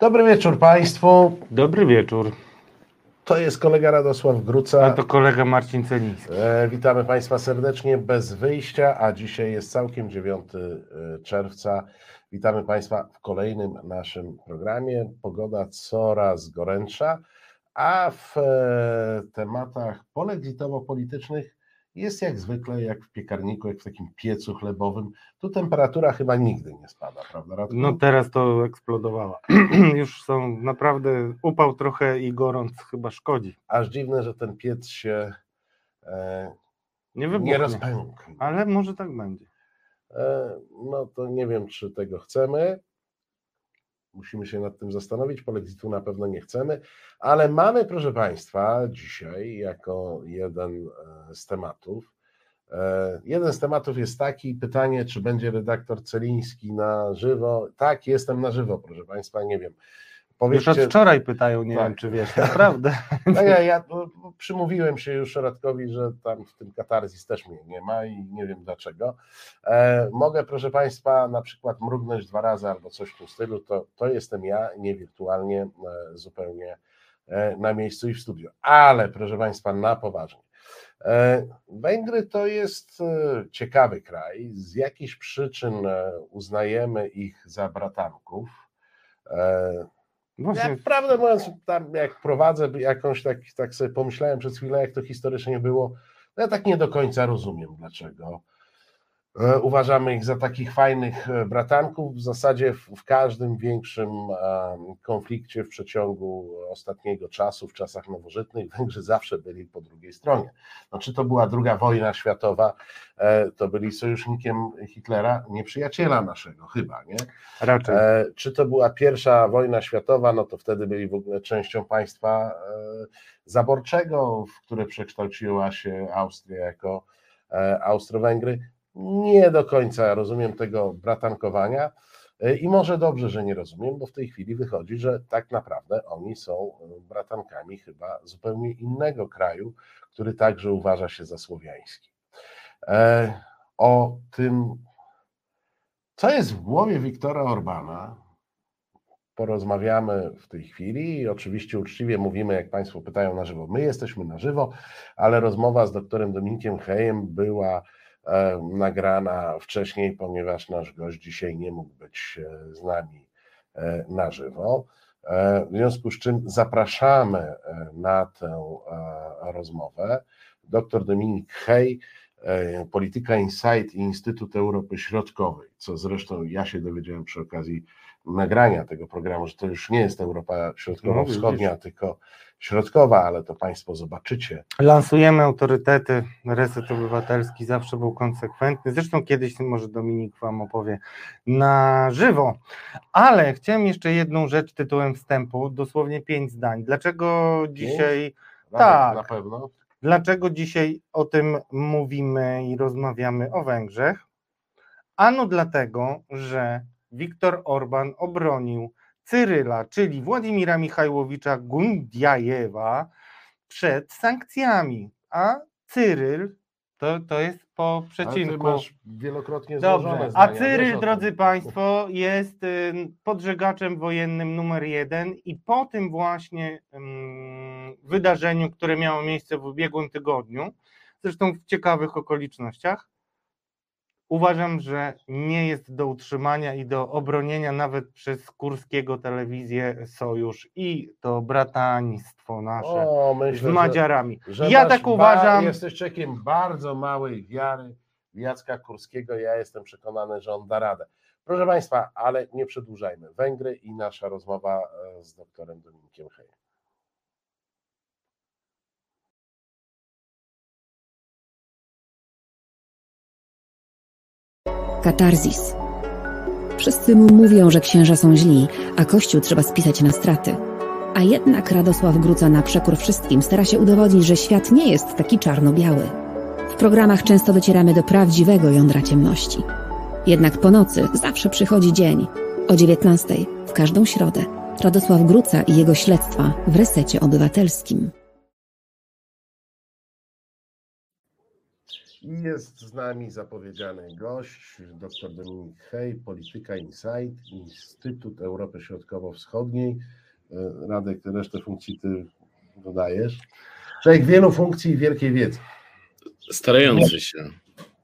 Dobry wieczór Państwu. Dobry wieczór. To jest kolega Radosław Gruca. A to kolega Marcin Celiński. E, witamy Państwa serdecznie bez wyjścia, a dzisiaj jest całkiem 9 e, czerwca. Witamy Państwa w kolejnym naszym programie. Pogoda coraz gorętsza, a w e, tematach polexitowo-politycznych jest jak zwykle, jak w piekarniku, jak w takim piecu chlebowym. Tu temperatura chyba nigdy nie spada, prawda Radku? No teraz to eksplodowała. Już są naprawdę upał trochę i gorąc chyba szkodzi. Aż dziwne, że ten piec się e, Nie wybuchnie. nie rozpękł. Ale może tak będzie. E, no to nie wiem, czy tego chcemy. Musimy się nad tym zastanowić. Polexitu na pewno nie chcemy, ale mamy, proszę Państwa, dzisiaj jako jeden e, z tematów. e, Jeden z tematów jest taki, pytanie, czy będzie redaktor Celiński na żywo. Tak, jestem na żywo, proszę Państwa, nie wiem. Już od wczoraj pytają, nie Tak. wiem czy wiesz, naprawdę. No ja, ja przymówiłem się już Radkowi, że tam w tym katarzis też mnie nie ma i nie wiem dlaczego. E, mogę, proszę Państwa, na przykład mrugnąć dwa razy albo coś w tym stylu, to, to jestem ja, nie wirtualnie, e, zupełnie e, na miejscu i w studiu. Ale, proszę Państwa, na poważnie. E, Węgry to jest e, ciekawy kraj. Z jakichś przyczyn e, uznajemy ich za bratanków. E, Właśnie, ja, prawdę mówiąc, tam jak prowadzę jakąś, tak, tak sobie pomyślałem przez chwilę, jak to historycznie było, no ja tak nie do końca rozumiem dlaczego. E, Uważamy ich za takich fajnych e, bratanków. W zasadzie w, w każdym większym konflikcie w przeciągu ostatniego czasu, w czasach nowożytnych, Węgrzy zawsze byli po drugiej stronie. No, czy to była druga wojna światowa, e, to byli sojusznikiem Hitlera, nieprzyjaciela naszego chyba, nie? raczej. Czy to była pierwsza wojna światowa, no to wtedy byli w ogóle częścią państwa zaborczego, w które przekształciła się Austria jako Austro-Węgry. Nie do końca rozumiem tego bratankowania e, i może dobrze, że nie rozumiem, bo w tej chwili wychodzi, że tak naprawdę oni są e, bratankami chyba zupełnie innego kraju, który także uważa się za słowiański. E, O tym co jest w głowie Wiktora Orbana? Porozmawiamy w tej chwili i oczywiście uczciwie mówimy, jak Państwo pytają na żywo. My jesteśmy na żywo, ale rozmowa z doktorem Dominikiem Hejem była nagrana wcześniej, ponieważ nasz gość dzisiaj nie mógł być e, z nami e, na żywo. E, w związku z czym zapraszamy e, na tę e, rozmowę. Doktor Dominik Hej, e, Polityka Insight i Instytut Europy Środkowej, co zresztą ja się dowiedziałem przy okazji nagrania tego programu, że to już nie jest Europa No, Środkowo-Wschodnia, widzisz. tylko środkowa, ale to Państwo zobaczycie. Lansujemy autorytety. Reset Obywatelski zawsze był konsekwentny. Zresztą kiedyś może Dominik Wam opowie na żywo. Ale chciałem jeszcze jedną rzecz tytułem wstępu, dosłownie pięć zdań. Dlaczego dzisiaj Tak. na pewno. Dlaczego dzisiaj o tym mówimy i rozmawiamy o Węgrzech? Ano dlatego, że Viktor Orban obronił Cyryla, czyli Władimira Michajłowicza Gundiajewa przed sankcjami, a Cyryl to, to jest po Ale przecinku. masz wielokrotnie Dobrze, a zdania, wiesz Cyryl, drodzy. Państwo, jest podżegaczem wojennym numer jeden i po tym właśnie ym, wydarzeniu, które miało miejsce w ubiegłym tygodniu, zresztą w ciekawych okolicznościach, uważam, że nie jest do utrzymania i do obronienia nawet przez Kurskiego telewizję Sojusz i to brataństwo nasze O, z myślę, Madziarami. że, że ja tak uważam. Jesteś człowiekiem bardzo małej wiary w Jacka Kurskiego. Ja jestem przekonany, że on da radę. Proszę Państwa, ale nie przedłużajmy. Węgry i nasza rozmowa e, z doktorem Dominikiem Hejem. Katarzis. Wszyscy mu mówią, że księża są źli, a kościół trzeba spisać na straty. A jednak Radosław Gruca na przekór wszystkim stara się udowodnić, że świat nie jest taki czarno-biały. W programach często docieramy do prawdziwego jądra ciemności. Jednak po nocy zawsze przychodzi dzień. O 19 w każdą środę. Radosław Gruca i jego śledztwa w resecie obywatelskim. I jest z nami zapowiedziany gość, dr Dominik Hej, Polityka Insight, Instytut Europy Środkowo-Wschodniej. E, Radek, resztę funkcji ty dodajesz. Człowiek wielu funkcji i wielkiej wiedzy. Starający się.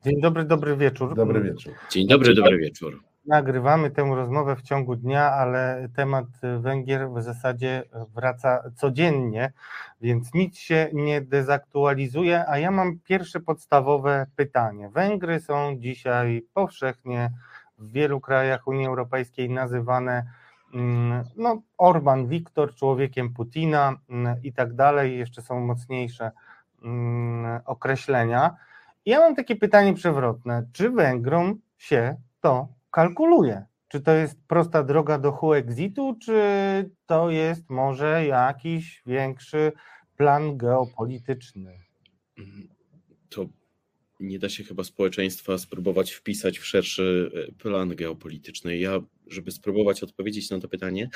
Dzień dobry, dobry wieczór. Dobry wieczór. Dzień dobry, dobry wieczór. Nagrywamy tę rozmowę w ciągu dnia, ale temat Węgier w zasadzie wraca codziennie, więc nic się nie dezaktualizuje. A ja mam pierwsze podstawowe pytanie. Węgry są dzisiaj powszechnie w wielu krajach Unii Europejskiej nazywane mm, no, Orban Wiktor, człowiekiem Putina mm, i tak dalej. Jeszcze są mocniejsze mm, określenia. Ja mam takie pytanie przewrotne. Czy Węgrom się to kalkuluje? Czy to jest prosta droga do huexitu, czy to jest może jakiś większy plan geopolityczny? To nie da się chyba społeczeństwa spróbować wpisać w szerszy e, plan geopolityczny. Ja, żeby spróbować odpowiedzieć na to pytanie,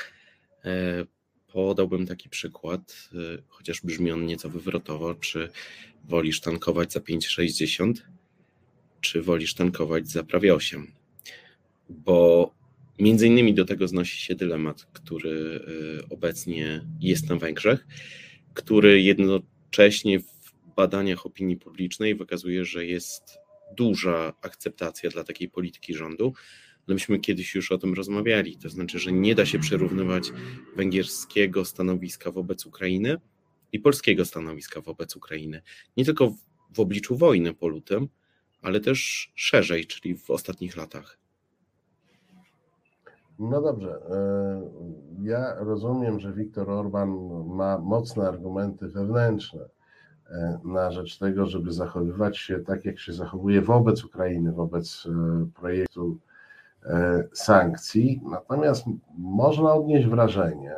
e, podałbym taki przykład, e, chociaż brzmi on nieco wywrotowo. Czy wolisz tankować za 5,60, czy wolisz tankować za prawie 8? Bo między innymi do tego znosi się dylemat, który obecnie jest na Węgrzech, który jednocześnie w badaniach opinii publicznej wykazuje, że jest duża akceptacja dla takiej polityki rządu. No myśmy kiedyś już o tym rozmawiali, to znaczy, że nie da się przyrównywać węgierskiego stanowiska wobec Ukrainy i polskiego stanowiska wobec Ukrainy. Nie tylko w obliczu wojny po lutym, ale też szerzej, czyli w ostatnich latach. No dobrze. Ja rozumiem, że Viktor Orban ma mocne argumenty wewnętrzne na rzecz tego, żeby zachowywać się tak, jak się zachowuje wobec Ukrainy, wobec projektu sankcji. Natomiast można odnieść wrażenie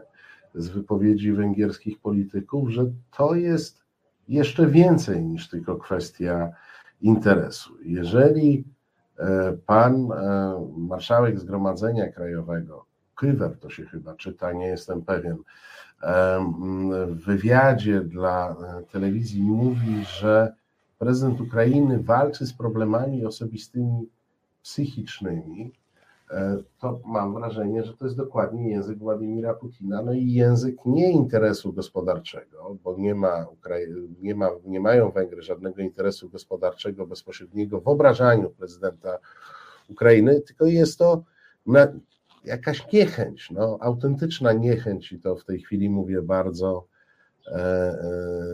z wypowiedzi węgierskich polityków, że to jest jeszcze więcej niż tylko kwestia interesu. Jeżeli pan marszałek Zgromadzenia Krajowego, Kywer to się chyba czyta, nie jestem pewien, w wywiadzie dla telewizji mówi, że prezydent Ukrainy walczy z problemami osobistymi psychicznymi, to mam wrażenie, że to jest dokładnie język Władimira Putina, no i język nie interesu gospodarczego, bo nie, ma, nie, ma, nie mają Węgry żadnego interesu gospodarczego bezpośredniego w obrażaniu prezydenta Ukrainy, tylko jest to na, jakaś niechęć, no, autentyczna niechęć i to w tej chwili mówię bardzo e, e,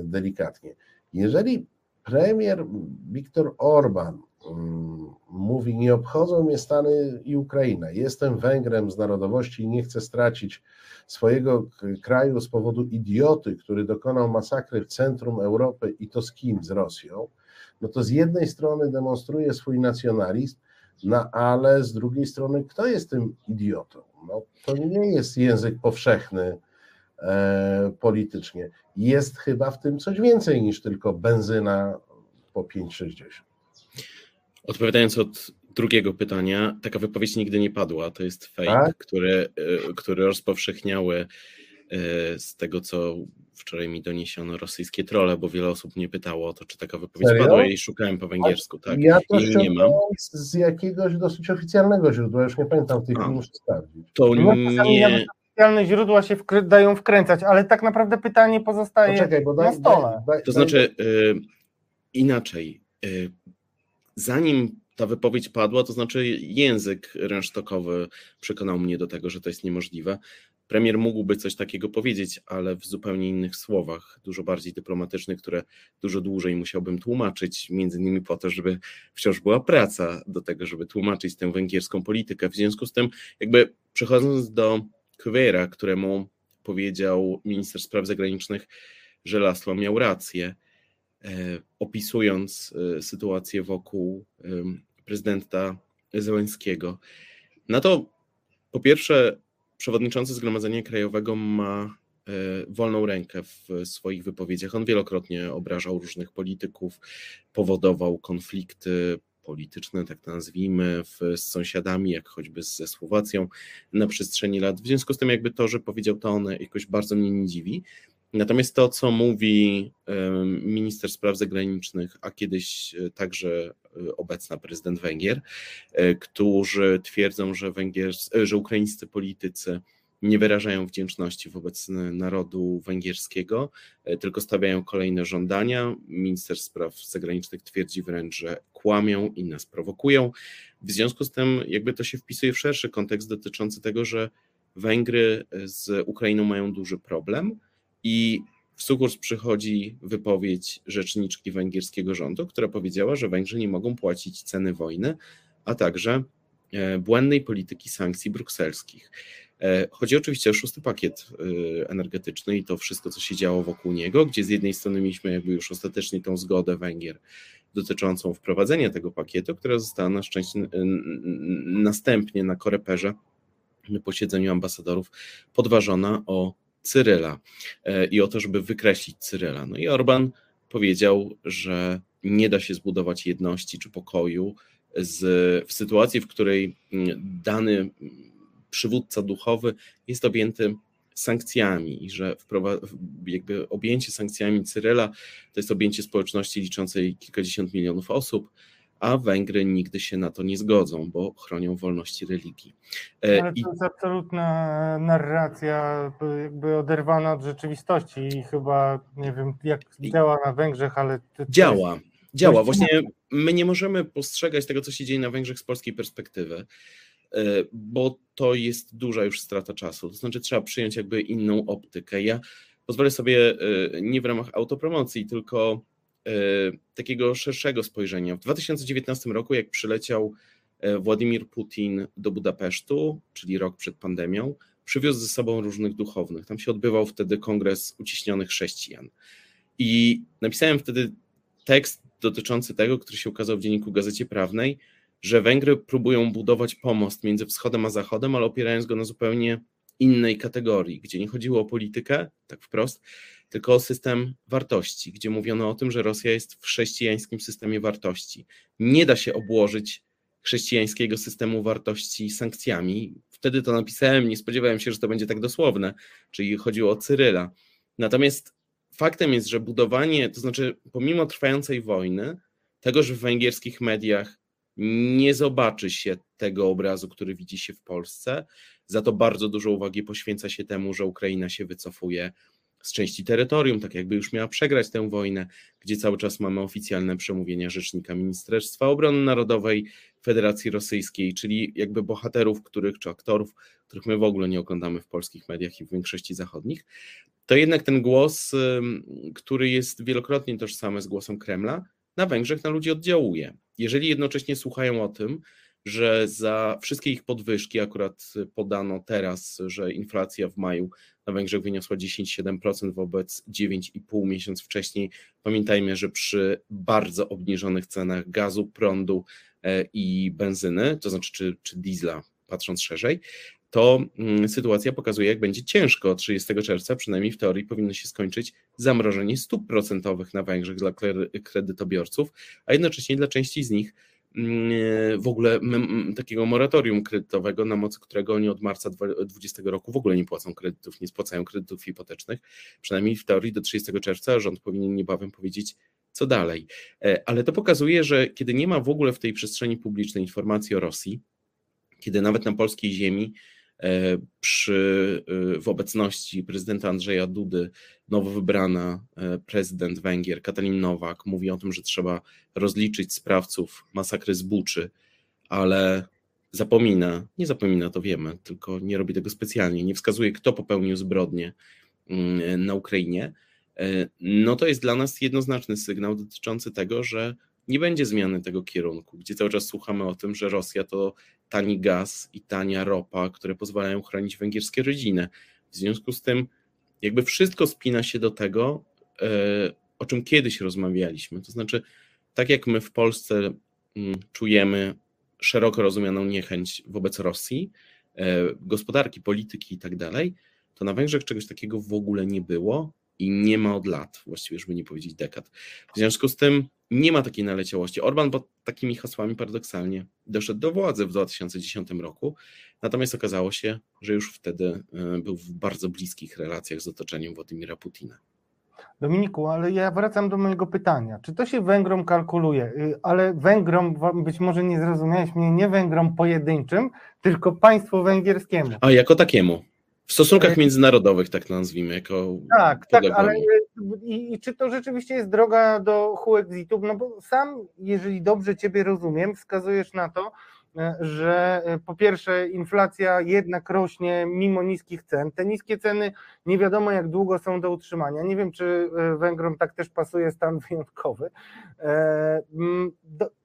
delikatnie. Jeżeli premier Viktor Orban mówi, nie obchodzą mnie Stany i Ukraina, jestem Węgrem z narodowości i nie chcę stracić swojego kraju z powodu idioty, który dokonał masakry w centrum Europy i to z kim? Z Rosją, no to z jednej strony demonstruje swój nacjonalizm, no ale z drugiej strony, kto jest tym idiotą? No, to nie jest język powszechny e, politycznie. Jest chyba w tym coś więcej niż tylko benzyna po 5,60. Odpowiadając od drugiego pytania, taka wypowiedź nigdy nie padła. To jest fake, tak? który, który rozpowszechniały z tego, co wczoraj mi doniesiono, rosyjskie trole, bo wiele osób mnie pytało o to, czy taka wypowiedź Serio? padła i szukałem po węgiersku. Tak, ja to I nie mam. z jakiegoś dosyć oficjalnego źródła, już nie pamiętam tych chwili, muszę sprawdzić. To no, nie... Oficjalne źródła się wkry- dają wkręcać, ale tak naprawdę pytanie pozostaje Poczekaj, bo daj, na stole. Daj, daj, to znaczy y, inaczej, y, zanim ta wypowiedź padła, to znaczy język rynsztokowy przekonał mnie do tego, że to jest niemożliwe. Premier mógłby coś takiego powiedzieć, ale w zupełnie innych słowach, dużo bardziej dyplomatycznych, które dużo dłużej musiałbym tłumaczyć, między innymi po to, żeby wciąż była praca do tego, żeby tłumaczyć tę węgierską politykę. W związku z tym, jakby przechodząc do Kwera, któremu powiedział minister spraw zagranicznych, że Laslo miał rację, opisując e, sytuację wokół prezydenta Zełenskiego. Na to po pierwsze przewodniczący Zgromadzenia Krajowego ma e, wolną rękę w swoich wypowiedziach. On wielokrotnie obrażał różnych polityków, powodował konflikty polityczne, tak to nazwijmy, w, z sąsiadami, jak choćby ze Słowacją na przestrzeni lat. W związku z tym jakby to, że powiedział to on jakoś bardzo mnie nie dziwi. Natomiast to, co mówi minister spraw zagranicznych, a kiedyś e, także e, obecna prezydent Węgier, e, którzy twierdzą, że, węgiers, że ukraińscy politycy nie wyrażają wdzięczności wobec narodu węgierskiego, tylko stawiają kolejne żądania. Minister spraw zagranicznych twierdzi wręcz, że kłamią i nas prowokują. W związku z tym, jakby to się wpisuje w szerszy kontekst dotyczący tego, że Węgry z Ukrainą mają duży problem i w sukurs przychodzi wypowiedź rzeczniczki węgierskiego rządu, która powiedziała, że Węgrzy nie mogą płacić ceny wojny, a także e, błędnej polityki sankcji brukselskich. E, chodzi oczywiście o szósty pakiet e, energetyczny i to wszystko, co się działo wokół niego, gdzie z jednej strony mieliśmy jakby już ostatecznie tą zgodę Węgier dotyczącą wprowadzenia tego pakietu, która została na szczęście następnie na koreperze na posiedzeniu ambasadorów podważona o Cyryla e, i o to, żeby wykreślić Cyryla. No i Orban powiedział, że nie da się zbudować jedności czy pokoju z, w sytuacji, w której mm, dany przywódca duchowy jest objęty sankcjami i że jakby objęcie sankcjami Cyryla to jest objęcie społeczności liczącej kilkadziesiąt milionów osób, a Węgry nigdy się na to nie zgodzą, bo chronią wolności religii. E, Ale to jest absolutna narracja jakby oderwana od rzeczywistości i chyba nie wiem jak działa na Węgrzech, ale... Działa, jest... działa. Właśnie my nie możemy postrzegać tego, co się dzieje na Węgrzech z polskiej perspektywy, e, bo to jest duża już strata czasu. To znaczy trzeba przyjąć jakby inną optykę. Ja pozwolę sobie e, nie w ramach autopromocji, tylko takiego szerszego spojrzenia. W 2019 roku, jak przyleciał e, Władimir Putin do Budapesztu, czyli rok przed pandemią, przywiózł ze sobą różnych duchownych. Tam się odbywał wtedy kongres uciśnionych chrześcijan. I napisałem wtedy tekst dotyczący tego, który się ukazał w dzienniku Gazecie Prawnej, że Węgry próbują budować pomost między wschodem a zachodem, ale opierając go na zupełnie innej kategorii, gdzie nie chodziło o politykę, tak wprost, tylko o system wartości, gdzie mówiono o tym, że Rosja jest w chrześcijańskim systemie wartości. Nie da się obłożyć chrześcijańskiego systemu wartości sankcjami. Wtedy to napisałem, nie spodziewałem się, że to będzie tak dosłowne, czyli chodziło o Cyryla. Natomiast faktem jest, że budowanie, to znaczy pomimo trwającej wojny, tego, że w węgierskich mediach nie zobaczy się tego obrazu, który widzi się w Polsce, za to bardzo dużo uwagi poświęca się temu, że Ukraina się wycofuje z części terytorium, tak jakby już miała przegrać tę wojnę, gdzie cały czas mamy oficjalne przemówienia rzecznika Ministerstwa Obrony Narodowej Federacji Rosyjskiej, czyli jakby bohaterów, których czy aktorów, których my w ogóle nie oglądamy w polskich mediach i w większości zachodnich, to jednak ten głos, który jest wielokrotnie tożsamy z głosem Kremla, na Węgrzech na ludzi oddziałuje. Jeżeli jednocześnie słuchają o tym, że za wszystkie ich podwyżki, akurat podano teraz, że inflacja w maju na Węgrzech wyniosła 10,7% wobec 9,5 miesiąc wcześniej. Pamiętajmy, że przy bardzo obniżonych cenach gazu, prądu e, i benzyny, to znaczy czy, czy diesla, patrząc szerzej, to mm, sytuacja pokazuje, jak będzie ciężko. 30 czerwca, przynajmniej w teorii, powinno się skończyć zamrożenie stóp procentowych na Węgrzech dla kredytobiorców, a jednocześnie dla części z nich w ogóle takiego moratorium kredytowego, na mocy którego oni od marca 2020 roku w ogóle nie płacą kredytów, nie spłacają kredytów hipotecznych. Przynajmniej w teorii do 30 czerwca rząd powinien niebawem powiedzieć, co dalej. E, ale to pokazuje, że kiedy nie ma w ogóle w tej przestrzeni publicznej informacji o Rosji, kiedy nawet na polskiej ziemi E, przy, e, w obecności prezydenta Andrzeja Dudy nowo wybrana e, prezydent Węgier Katalin Nowak mówi o tym, że trzeba rozliczyć sprawców masakry z Buczy, ale zapomina, nie zapomina, to wiemy, tylko nie robi tego specjalnie, nie wskazuje, kto popełnił zbrodnie mm, na Ukrainie, no to jest dla nas jednoznaczny sygnał dotyczący tego, że nie będzie zmiany tego kierunku, gdzie cały czas słuchamy o tym, że Rosja to tani gaz i tania ropa, które pozwalają chronić węgierskie rodziny. W związku z tym, jakby wszystko spina się do tego, e, o czym kiedyś rozmawialiśmy. To znaczy, tak jak my w Polsce mm, czujemy szeroko rozumianą niechęć wobec Rosji, e, gospodarki, polityki i tak dalej, to na Węgrzech czegoś takiego w ogóle nie było i nie ma od lat, właściwie żeby nie powiedzieć dekad. W związku z tym nie ma takiej naleciałości. Orban pod takimi hasłami paradoksalnie doszedł do władzy w 2010 roku, natomiast okazało się, że już wtedy e, był w bardzo bliskich relacjach z otoczeniem Władimira Putina. Dominiku, ale ja wracam do mojego pytania. Czy to się Węgrom kalkuluje? Y, ale Węgrom, być może nie zrozumiałeś mnie, nie Węgrom pojedynczym, tylko państwu węgierskiemu. A jako takiemu. W stosunkach międzynarodowych, tak nazwijmy, jako. Tak, tak, ale i, i, czy to rzeczywiście jest droga do huexitu? No bo sam, jeżeli dobrze Ciebie rozumiem, wskazujesz na to, e, że e, po pierwsze inflacja jednak rośnie mimo niskich cen. Te niskie ceny nie wiadomo jak długo są do utrzymania. Nie wiem, czy e, Węgrom tak też pasuje stan wyjątkowy.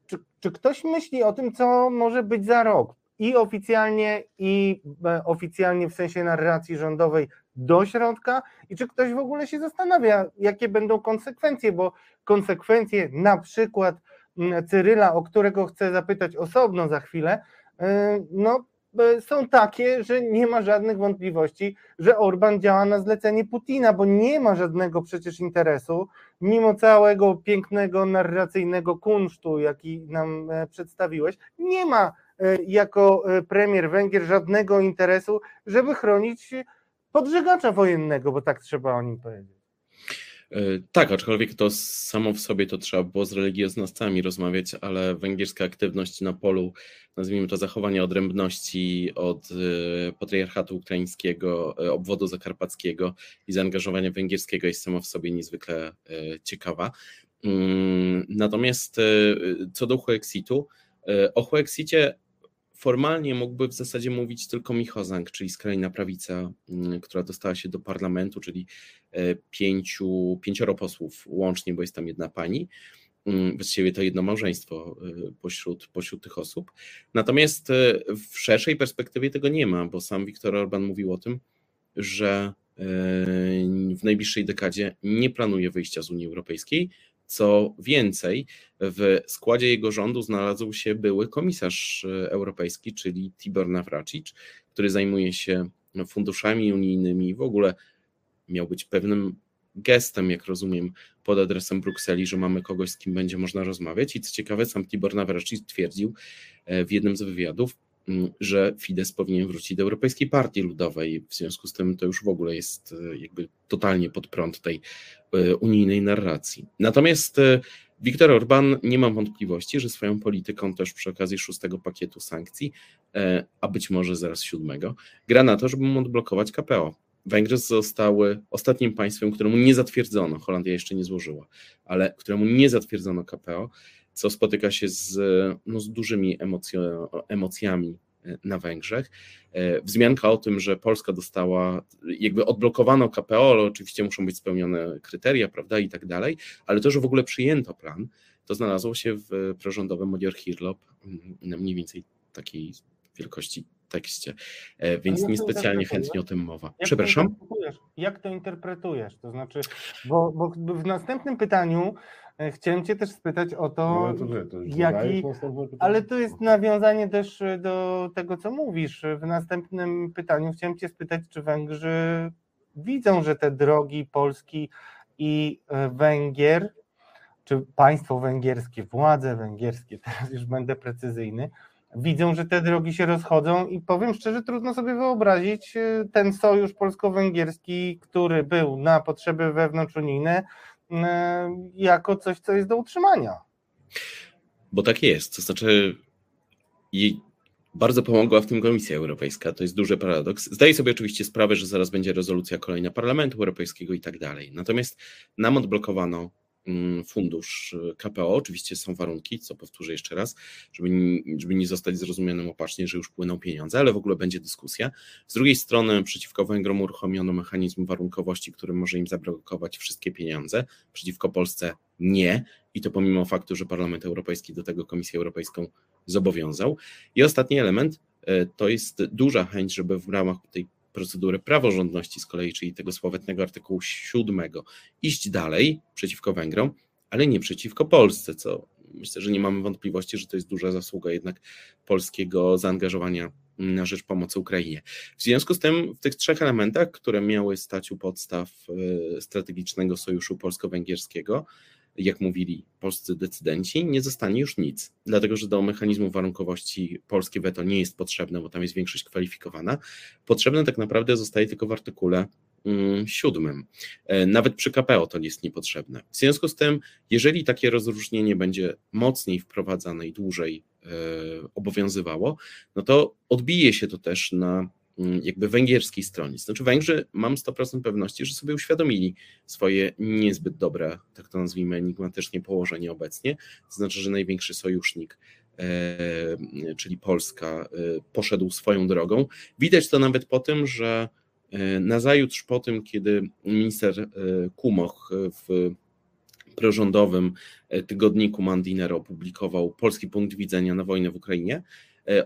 Czy, czy ktoś myśli o tym, co może być za rok? i oficjalnie, i oficjalnie w sensie narracji rządowej do środka i czy ktoś w ogóle się zastanawia, jakie będą konsekwencje, bo konsekwencje na przykład Cyryla, o którego chcę zapytać osobno za chwilę, e, no e, są takie, że nie ma żadnych wątpliwości, że Orban działa na zlecenie Putina, bo nie ma żadnego przecież interesu, mimo całego pięknego narracyjnego kunsztu, jaki nam przedstawiłeś, nie ma E, jako e, premier Węgier żadnego interesu, żeby chronić podżegacza wojennego, bo tak trzeba o nim powiedzieć. E, tak, aczkolwiek to samo w sobie to trzeba było z religioznawcami rozmawiać, ale węgierska aktywność na polu, nazwijmy to zachowania odrębności od patriarchatu ukraińskiego, obwodu zakarpackiego i zaangażowania węgierskiego jest sama w sobie niezwykle ciekawa. Mm, natomiast co do Huexitu, o Huexicie formalnie mógłby w zasadzie mówić tylko Michozang, czyli skrajna prawica, mm, która dostała się do parlamentu, czyli e, pięciu, pięcioro posłów łącznie, bo jest tam jedna pani. Mm, właściwie to jedno małżeństwo e, pośród, pośród tych osób. Natomiast e, w szerszej perspektywie tego nie ma, bo sam Viktor Orban mówił o tym, że w najbliższej dekadzie nie planuje wyjścia z Unii Europejskiej, co więcej, w składzie jego rządu znalazł się były komisarz e, europejski, czyli Tibor Navracic, który zajmuje się funduszami unijnymi. W ogóle miał być pewnym gestem, jak rozumiem, pod adresem Brukseli, że mamy kogoś, z kim będzie można rozmawiać. I co ciekawe, sam Tibor Navracic twierdził e, w jednym z wywiadów, że Fidesz powinien wrócić do Europejskiej Partii Ludowej. W związku z tym to już w ogóle jest e, jakby totalnie pod prąd tej e, unijnej narracji. Natomiast e, Viktor Orban nie mam wątpliwości, że swoją polityką też przy okazji szóstego pakietu sankcji, a być może zaraz siódmego, gra na to, żeby mu odblokować KPO. Węgry zostały ostatnim państwem, któremu nie zatwierdzono, Holandia jeszcze nie złożyła, ale któremu nie zatwierdzono KPO co spotyka się z, no, z dużymi emocjami e, na Węgrzech. E, wzmianka o tym, że Polska dostała, jakby odblokowano KPO, ale oczywiście muszą być spełnione kryteria, prawda, i tak dalej, ale to, że w ogóle przyjęto plan, to znalazło się w prorządowym Modior Hirlop na mniej więcej takiej wielkości tekście, e, więc niespecjalnie chętnie o tym mowa. Jak Przepraszam. To jak to interpretujesz? To znaczy, bo, bo w następnym pytaniu chciałem Cię też spytać o to, no, to, to jaki. Ale to jest nawiązanie też e, do tego, co mówisz. W następnym pytaniu chciałem Cię spytać, czy Węgrzy widzą, że te drogi Polski i e, Węgier, czy państwo węgierskie, władze węgierskie, teraz już będę precyzyjny, widzą, że te drogi się rozchodzą i powiem szczerze, trudno sobie wyobrazić ten sojusz polsko-węgierski, który był na potrzeby wewnątrzunijne, E, jako coś, co jest do utrzymania. Bo tak jest. To znaczy, bardzo pomogła w tym Komisja Europejska. To jest duży paradoks. Zdaję sobie oczywiście sprawę, że zaraz będzie rezolucja kolejna Parlamentu Europejskiego i tak dalej. Natomiast nam odblokowano fundusz y, KPO. Oczywiście są warunki, co powtórzę jeszcze raz, żeby, żeby nie zostać zrozumianym opacznie, że już płyną pieniądze, ale w ogóle będzie dyskusja. Z drugiej strony przeciwko Węgrom uruchomiono mechanizm warunkowości, który może im zablokować wszystkie pieniądze, przeciwko Polsce nie i to pomimo faktu, że Parlament Europejski do tego Komisję Europejską zobowiązał. I ostatni element y, to jest duża chęć, żeby w ramach tej procedury praworządności z kolei, czyli tego sławetnego artykułu 7, iść dalej przeciwko Węgrom, ale nie przeciwko Polsce, co myślę, że nie mamy wątpliwości, że to jest duża zasługa jednak polskiego zaangażowania na rzecz pomocy Ukrainie. W związku z tym w tych trzech elementach, które miały stać u podstaw e, strategicznego sojuszu polsko-węgierskiego, jak mówili polscy decydenci, nie zostanie już nic, dlatego że do mechanizmu warunkowości polskie weto nie jest potrzebne, bo tam jest większość kwalifikowana. Potrzebne tak naprawdę zostaje tylko w artykule mm, siódmym. E, nawet przy KPO to jest niepotrzebne. W związku z tym, jeżeli takie rozróżnienie będzie mocniej wprowadzane i dłużej e, obowiązywało, no to odbije się to też na jakby węgierskiej stronie. Znaczy Węgrzy, mam 100% pewności, że sobie uświadomili swoje niezbyt dobre, tak to nazwijmy enigmatycznie, położenie obecnie. To znaczy, że największy sojusznik, e, czyli Polska, e, poszedł swoją drogą. Widać to nawet po tym, że e, nazajutrz po tym, kiedy minister Kumoch w prorządowym tygodniku Mandiner opublikował polski punkt widzenia na wojnę w Ukrainie,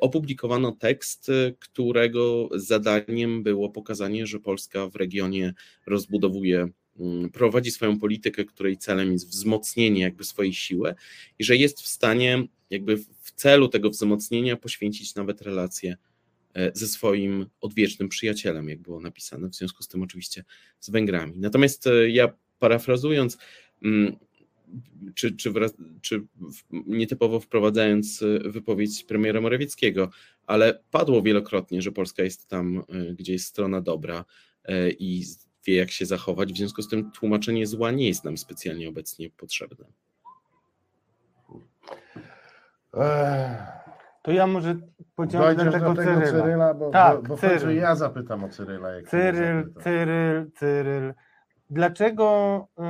opublikowano tekst, e, którego zadaniem było pokazanie, że Polska w regionie rozbudowuje, mm, prowadzi swoją politykę, której celem jest wzmocnienie jakby swojej siły i że jest w stanie jakby w celu tego wzmocnienia poświęcić nawet relacje e, ze swoim odwiecznym przyjacielem, jak było napisane, w związku z tym oczywiście z Węgrami. Natomiast ja parafrazując, mm, czy, czy, wraz, czy nietypowo wprowadzając e, wypowiedź premiera Morawieckiego, ale padło wielokrotnie, że Polska jest tam, e, gdzie jest strona dobra e, i wie, jak się zachować. W związku z tym tłumaczenie zła nie jest nam specjalnie obecnie potrzebne. To ja może pociągnę do tego, do tego Cyryla. Cyryla bo, tak, bo, bo Cyryl. ja zapytam o Cyryla. Jak Cyryl, Cyryl, Cyryl. Dlaczego y,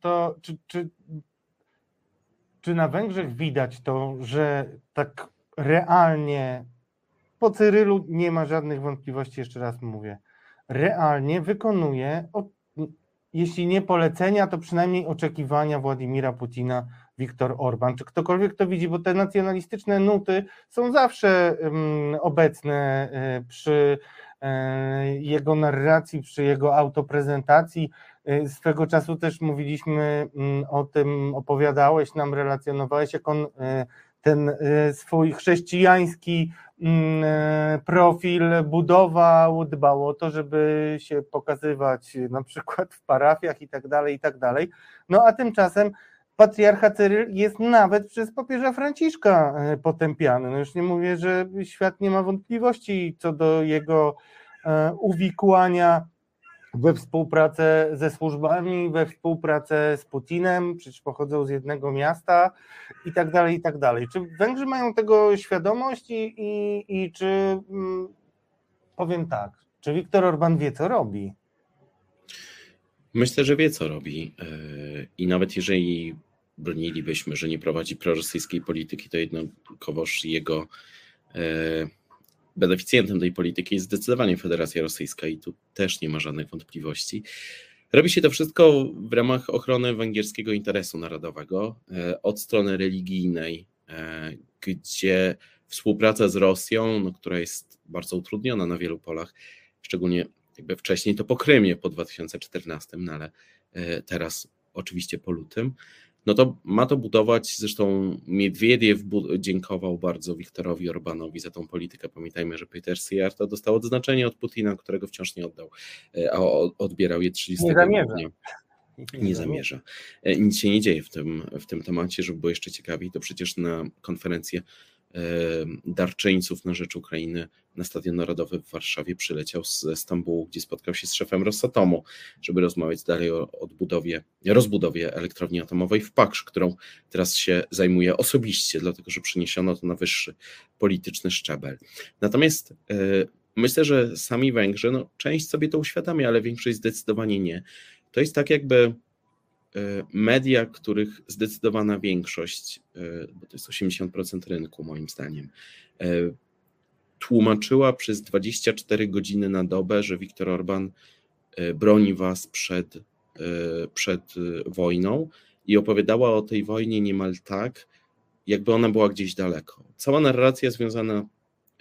to, czy, czy, czy na Węgrzech widać to, że tak realnie po Cyrylu nie ma żadnych wątpliwości, jeszcze raz mówię, realnie wykonuje, jeśli nie polecenia, to przynajmniej oczekiwania Władimira Putina, Viktor Orban, czy ktokolwiek to widzi, bo te nacjonalistyczne nuty są zawsze obecne y, przy y, jego narracji, przy jego autoprezentacji. Y, swego czasu też mówiliśmy mm, o tym, opowiadałeś nam, relacjonowałeś, jak on y, ten y, swój chrześcijański mm, profil budował, dbał o to, żeby się pokazywać na przykład w parafiach i tak dalej, i tak dalej. No a tymczasem patriarcha Cyryl jest nawet przez papieża Franciszka potępiany. No już nie mówię, że świat nie ma wątpliwości co do jego uwikłania we współpracę ze służbami, we współpracę z Putinem, przecież pochodzą z jednego miasta i tak dalej, i tak dalej. Czy Węgrzy mają tego świadomość i, i, i czy, mm, powiem tak, czy Viktor Orban wie, co robi? Myślę, że wie, co robi e, i nawet jeżeli bronilibyśmy, że nie prowadzi prorosyjskiej polityki, to jednakowoż jego e, beneficjentem tej polityki jest zdecydowanie Federacja Rosyjska i tu też nie ma żadnych wątpliwości. Robi się to wszystko w ramach ochrony węgierskiego interesu narodowego e, od strony religijnej, e, gdzie współpraca z Rosją, no, która jest bardzo utrudniona na wielu polach, szczególnie jakby wcześniej to po Krymie po 2014, no ale e, teraz oczywiście po lutym, no to ma to budować, zresztą Miedwiediew dziękował bardzo Wiktorowi Orbanowi za tą politykę. Pamiętajmy, że Peter Sijarto dostał odznaczenie od Putina, którego wciąż nie oddał, e, a odbierał je 30 nie grudnia. Nie zamierza. E, nic się nie dzieje w tym, w tym temacie, żeby było jeszcze ciekawiej. To przecież na konferencję darczyńców na rzecz Ukrainy na Stadion Narodowy w Warszawie przyleciał ze Stambułu, gdzie spotkał się z szefem Rosatomu, żeby rozmawiać dalej o odbudowie, rozbudowie elektrowni atomowej w Paksz, którą teraz się zajmuje osobiście, dlatego że przeniesiono to na wyższy polityczny szczebel. Natomiast e, myślę, że sami Węgrzy, no, część sobie to uświadamia, ale większość zdecydowanie nie. To jest tak jakby E, media, których zdecydowana większość, e, bo to jest 80% rynku moim zdaniem, e, tłumaczyła przez 24 godziny na dobę, że Viktor Orban broni was przed, przed wojną i opowiadała o tej wojnie niemal tak, jakby ona była gdzieś daleko. Cała narracja związana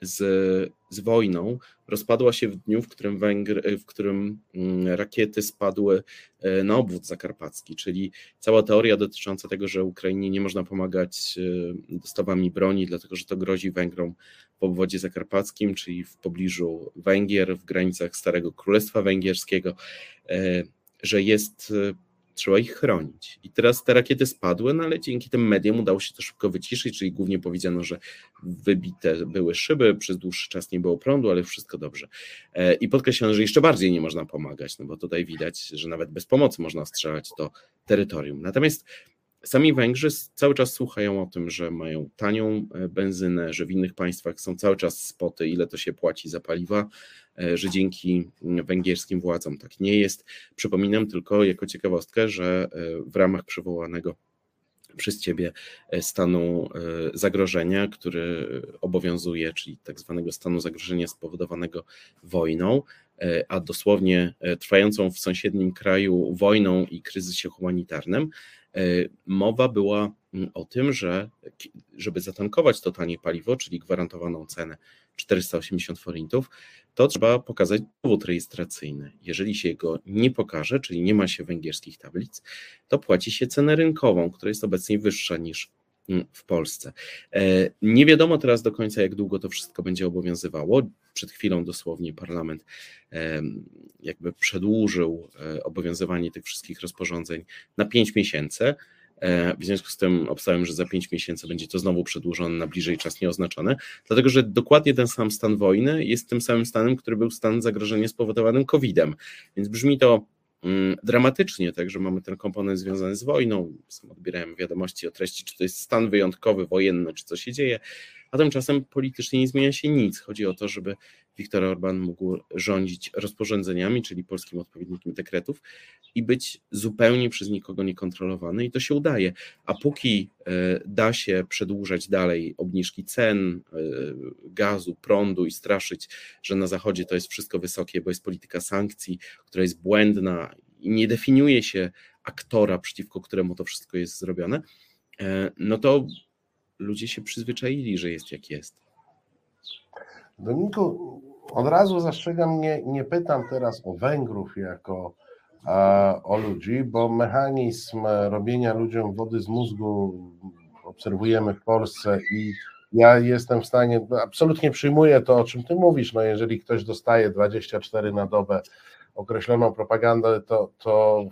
z, z wojną rozpadła się w dniu, w którym, Węgry, w którym mm, rakiety spadły e, na obwód zakarpacki, czyli cała teoria dotycząca tego, że Ukrainie nie można pomagać e, dostawami broni, dlatego że to grozi Węgrom w obwodzie zakarpackim, czyli w pobliżu Węgier, w granicach Starego Królestwa Węgierskiego, e, że jest trzeba ich chronić. I teraz te rakiety spadły, no ale dzięki tym mediom udało się to szybko wyciszyć, czyli głównie powiedziano, że wybite były szyby, przez dłuższy czas nie było prądu, ale wszystko dobrze. E, I podkreślono, że jeszcze bardziej nie można pomagać, no bo tutaj widać, że nawet bez pomocy można strzelać to terytorium. Natomiast Sami Węgrzy cały czas słuchają o tym, że mają tanią e, benzynę, że w innych państwach są cały czas spoty, ile to się płaci za paliwa, e, że dzięki węgierskim władzom tak nie jest. Przypominam tylko jako ciekawostkę, że e, w ramach przywołanego przez ciebie stanu zagrożenia, który obowiązuje, czyli tak zwanego stanu zagrożenia spowodowanego wojną, a dosłownie trwającą w sąsiednim kraju wojną i kryzysie humanitarnym, mowa była mm, o tym, że żeby zatankować to tanie paliwo, czyli gwarantowaną cenę 480 forintów, to trzeba pokazać dowód rejestracyjny. Jeżeli się go nie pokaże, czyli nie ma się węgierskich tablic, to płaci się cenę rynkową, która jest obecnie wyższa niż w Polsce. E, nie wiadomo teraz do końca, jak długo to wszystko będzie obowiązywało. Przed chwilą dosłownie parlament jakby przedłużył e, obowiązywanie tych wszystkich rozporządzeń na 5 miesięcy. E, w związku z tym obstałem, że za 5 miesięcy będzie to znowu przedłużone na bliżej czas nieoznaczony, dlatego że dokładnie ten sam stan wojny jest tym samym stanem, który był stan zagrożenia spowodowanym COVID-em. Więc brzmi to dramatycznie, tak, że mamy ten komponent związany z wojną. Odbierałem wiadomości o treści, czy to jest stan wyjątkowy, wojenny, czy co się dzieje, a tymczasem politycznie nie zmienia się nic. Chodzi o to, żeby Viktor Orban mógł rządzić rozporządzeniami, czyli polskim odpowiednikiem dekretów i być zupełnie przez nikogo niekontrolowany i to się udaje. A póki e, da się przedłużać dalej obniżki cen e, gazu, prądu i straszyć, że na zachodzie to jest wszystko wysokie, bo jest polityka sankcji, która jest błędna i nie definiuje się aktora, przeciwko któremu to wszystko jest zrobione, e, no to ludzie się przyzwyczaili, że jest jak jest. Dominiku, od razu zastrzegam, nie, nie pytam teraz o Węgrów jako a, o ludzi, bo mechanizm robienia ludziom wody z mózgu obserwujemy w Polsce i ja jestem w stanie, absolutnie przyjmuję to, o czym ty mówisz, no jeżeli ktoś dostaje 24 na dobę określoną propagandę, to, to